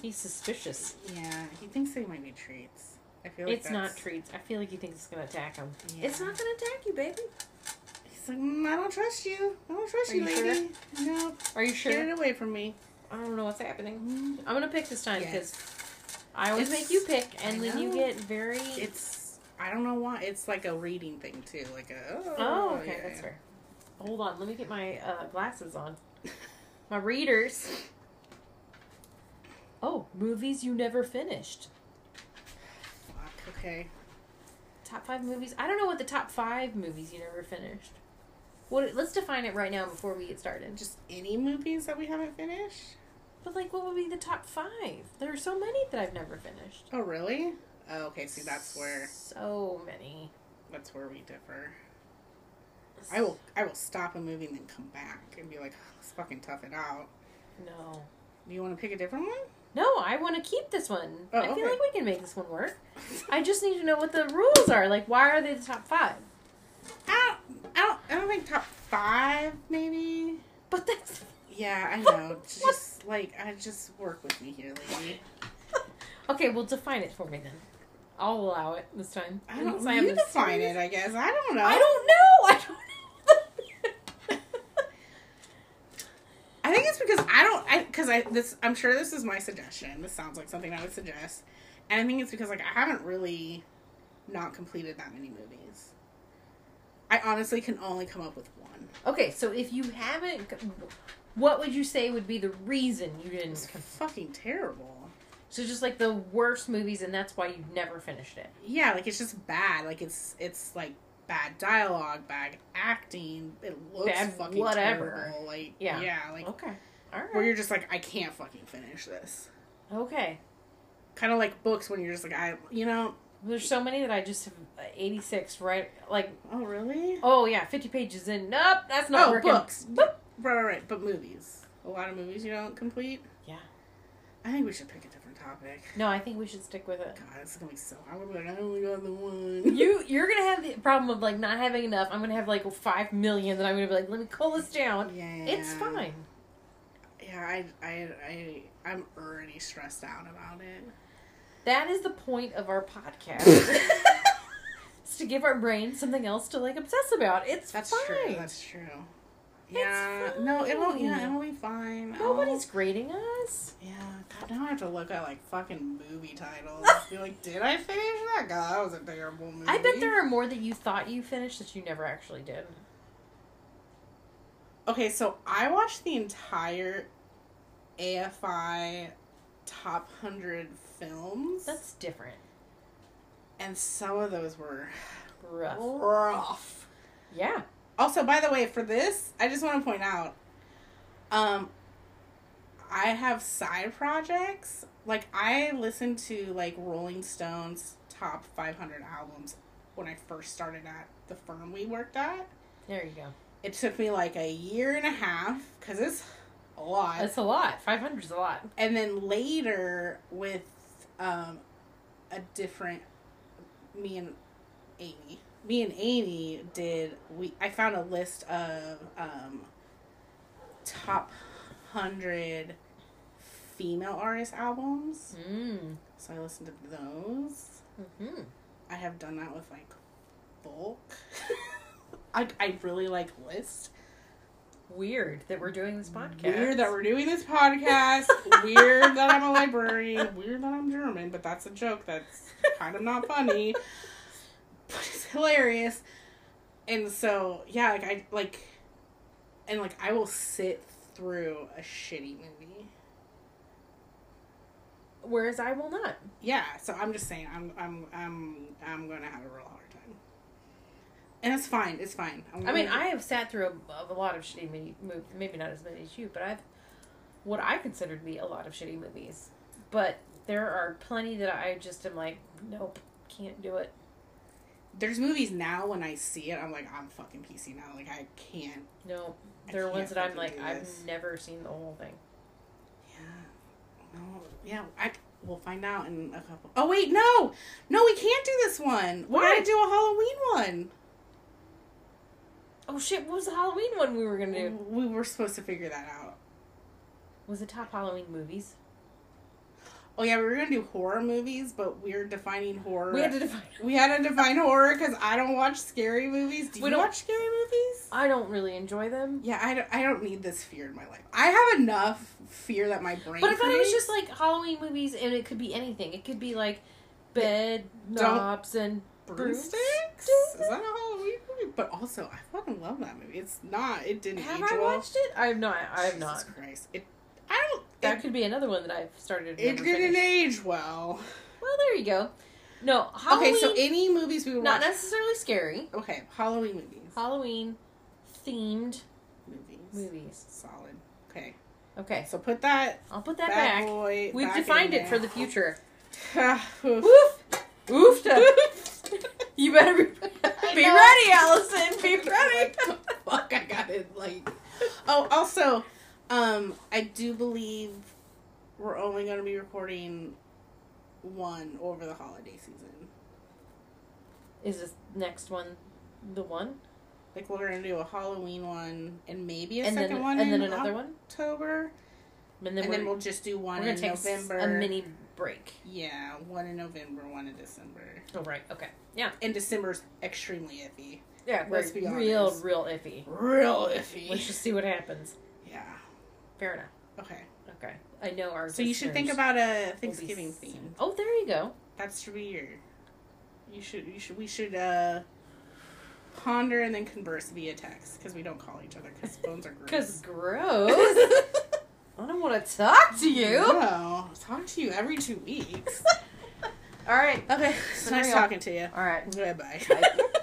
Speaker 2: He's suspicious.
Speaker 1: Yeah, he thinks they might be treats. I feel like
Speaker 2: it's not treats. I feel like he thinks it's gonna attack him.
Speaker 1: Yeah.
Speaker 2: It's not gonna attack you, baby.
Speaker 1: He's like, mm, I don't trust you. I don't trust
Speaker 2: Are
Speaker 1: you,
Speaker 2: you sure?
Speaker 1: lady. No,
Speaker 2: Are you sure?
Speaker 1: get
Speaker 2: sure?
Speaker 1: it away from me.
Speaker 2: I don't know what's happening.
Speaker 1: Mm,
Speaker 2: I'm gonna pick this time
Speaker 1: Yes.
Speaker 2: because I always
Speaker 1: It's-
Speaker 2: make you pick, and then you get very.
Speaker 1: It's I don't know why. It's like a reading thing too. Like a oh,
Speaker 2: oh, okay,
Speaker 1: yeah,
Speaker 2: that's
Speaker 1: yeah.
Speaker 2: fair. Hold on, let me get my uh, glasses on. My readers. Oh, movies you never finished.
Speaker 1: Fuck. Okay.
Speaker 2: Top five movies. I don't know what the top five movies you never finished. What? Let's define it right now before we get started.
Speaker 1: Just any movies that we haven't finished.
Speaker 2: But like, what would be the top five? There are so many that I've never finished.
Speaker 1: Oh really? Oh, okay. See, that's where
Speaker 2: So many.
Speaker 1: that's where we differ. I will I will stop a movie and then come back and be like, let's fucking tough it out.
Speaker 2: No.
Speaker 1: Do you want to pick a different one?
Speaker 2: No, I want to keep this one.
Speaker 1: Oh,
Speaker 2: I feel
Speaker 1: okay.
Speaker 2: like we can make this one work. I just need to know what the rules are. Like, why are they the top five?
Speaker 1: I don't, I don't, I don't think top five, maybe.
Speaker 2: But that's
Speaker 1: Yeah, I know. Just like I just work with me here, lady.
Speaker 2: Okay, well define it for me then. I'll allow it this time.
Speaker 1: I don't.
Speaker 2: Since am
Speaker 1: you define it, I guess. I don't know.
Speaker 2: I don't know. I don't know.
Speaker 1: I think it's because I don't. I because I this. I'm sure this is my suggestion. This sounds like something I would suggest, and I think it's because like I haven't really not completed that many movies. I honestly can only come up with one.
Speaker 2: okay, so if you haven't, what would you say would be the reason you didn't?
Speaker 1: fucking terrible.
Speaker 2: So just like the worst movies, and that's why you've never finished it.
Speaker 1: Yeah, like it's just bad. Like it's it's like bad dialogue, bad acting. It looks
Speaker 2: Bad
Speaker 1: fucking
Speaker 2: whatever.
Speaker 1: terrible. Like
Speaker 2: Yeah.
Speaker 1: yeah, like
Speaker 2: Okay. All right.
Speaker 1: where you're just like I can't fucking finish this.
Speaker 2: okay.
Speaker 1: Kind of like books when you're just like I, you know.
Speaker 2: There's so many that I just have uh, 86 right like
Speaker 1: Oh really?
Speaker 2: oh yeah 50 pages in nope that's not
Speaker 1: oh,
Speaker 2: working
Speaker 1: books.
Speaker 2: Boop.
Speaker 1: Right, right, right. But movies. A lot of movies you don't complete.
Speaker 2: Yeah.
Speaker 1: I think we should pick a different topic.
Speaker 2: no I think we should stick with it
Speaker 1: God, it's gonna be so. Be like, I only got the one.
Speaker 2: you you're gonna have the problem of like not having enough I'm gonna have like 5 million that I'm gonna be like let me cull this down
Speaker 1: Yeah.
Speaker 2: it's fine
Speaker 1: Yeah, I, I, I, I'm already stressed out about it.
Speaker 2: That is the point of our podcast is to give our brain something else to like obsess about it's
Speaker 1: That's
Speaker 2: fine
Speaker 1: true. That's true. Yeah. No, it'll. Yeah, it'll be fine.
Speaker 2: nobody's
Speaker 1: I'll-
Speaker 2: grading us
Speaker 1: Yeah. God, now I have to look at like fucking movie titles. be like, did I finish that? God, that was a terrible movie.
Speaker 2: I bet there are more that you thought you finished that you never actually did
Speaker 1: Okay, so I watched the entire AFI top hundred films,
Speaker 2: that's different
Speaker 1: and some of those were
Speaker 2: rough
Speaker 1: rough.
Speaker 2: yeah
Speaker 1: Also, by the way, for this, I just want to point out, um, I have side projects. Like I listened to like Rolling Stone's top 500 albums when I first started at the firm we worked at.
Speaker 2: there you go
Speaker 1: It took me like a year and a half because it's a lot.
Speaker 2: It's a lot. Five hundred is a lot.
Speaker 1: and then later with um, a different me and Amy. Me and Amy did we I found a list of um, top hundred female artist albums.
Speaker 2: Mm.
Speaker 1: So I listened to those.
Speaker 2: hmm
Speaker 1: I have done that with like bulk. I I really like list.
Speaker 2: Weird that we're doing this podcast.
Speaker 1: Weird that we're doing this podcast. Weird that I'm a librarian. Weird that I'm German, but that's a joke that's kind of not funny. But it's hilarious. And so, yeah, like I like and like I will sit through a shitty movie.
Speaker 2: Whereas I will not.
Speaker 1: Yeah, so I'm just saying I'm I'm I'm I'm going to have a real hard. And it's fine. It's fine. I'm
Speaker 2: I mean,
Speaker 1: gonna-
Speaker 2: I have sat through a, a lot of shitty movie, mov- maybe not as many as you, but I've what I consider to be a lot of shitty movies. But there are plenty that I just am like, nope, can't do it.
Speaker 1: there's movies now when I see it, I'm like I'm fucking PC now. Like I can't
Speaker 2: No, there are ones that I'm like, I've never seen the whole thing.
Speaker 1: Yeah. No. Yeah. I. We'll find out in a couple. Oh wait, no, no, we can't do this one. We
Speaker 2: Why?
Speaker 1: gotta do a Halloween one.
Speaker 2: Oh shit! What was the Halloween one we were gonna do?
Speaker 1: We were supposed to figure that out.
Speaker 2: Was it top Halloween movies?
Speaker 1: Oh yeah, we were gonna do horror movies, but we're defining horror.
Speaker 2: We had to define.
Speaker 1: We had to define horror because I don't watch scary movies. Do
Speaker 2: We
Speaker 1: you
Speaker 2: don't-
Speaker 1: watch scary movies?
Speaker 2: I don't really enjoy them.
Speaker 1: Yeah, I don't, I don't need this fear in my life. I have enough fear that my brain.
Speaker 2: But I thought it was just like Halloween movies, and it could be anything. It could be like bed knobs and
Speaker 1: broomsticks. Is that a Halloween? But also, I fucking love that movie. It's not. It didn't
Speaker 2: Have
Speaker 1: age
Speaker 2: I
Speaker 1: well.
Speaker 2: watched it? I have not. I have
Speaker 1: Jesus
Speaker 2: not.
Speaker 1: Christ, it. I don't.
Speaker 2: That
Speaker 1: it,
Speaker 2: could be another one that I've started.
Speaker 1: it didn't
Speaker 2: finished.
Speaker 1: age well.
Speaker 2: Well, there you go. No, Halloween.
Speaker 1: Okay, so any movies we would
Speaker 2: not
Speaker 1: watch.
Speaker 2: necessarily scary.
Speaker 1: okay, Halloween movies.
Speaker 2: Halloween themed
Speaker 1: movies.
Speaker 2: movies.
Speaker 1: Solid. Okay,
Speaker 2: Okay,
Speaker 1: so put that.
Speaker 2: I'll put that back.
Speaker 1: boy
Speaker 2: We've
Speaker 1: back
Speaker 2: defined
Speaker 1: in
Speaker 2: it for the future.
Speaker 1: Oof.
Speaker 2: Woof! Oofta! you better be, be ready, Allison. Be ready.
Speaker 1: Fuck, I got it. Like, oh, also, um, I do believe we're only going to be recording one over the holiday season.
Speaker 2: Is this next one the one?
Speaker 1: Like, we're going to do a Halloween one and maybe a
Speaker 2: and
Speaker 1: second
Speaker 2: then
Speaker 1: one
Speaker 2: and then
Speaker 1: in
Speaker 2: another one?
Speaker 1: October.
Speaker 2: And then
Speaker 1: and
Speaker 2: we're,
Speaker 1: then we'll just do one
Speaker 2: we're
Speaker 1: in
Speaker 2: take s-
Speaker 1: November.
Speaker 2: a mini break.
Speaker 1: Yeah, one in November, one in December.
Speaker 2: Oh right, okay, yeah,
Speaker 1: And December's extremely iffy.
Speaker 2: yeah.
Speaker 1: Let's be
Speaker 2: real,
Speaker 1: honest.
Speaker 2: real iffy.
Speaker 1: Real iffy.
Speaker 2: Let's just see what happens.
Speaker 1: yeah.
Speaker 2: Fair enough.
Speaker 1: Okay.
Speaker 2: Okay, I know our.
Speaker 1: So you should think about a Thanksgiving theme.
Speaker 2: Oh, there you go.
Speaker 1: That should be your. You should. You should. We should uh ponder and then converse via text because we don't call each other because phones are gross.
Speaker 2: Cause gross. I don't want to talk to you.
Speaker 1: No, talk to you every two weeks.
Speaker 2: All right.
Speaker 1: Okay, it's nice talking to you.
Speaker 2: All right.
Speaker 1: Goodbye.
Speaker 2: Bye.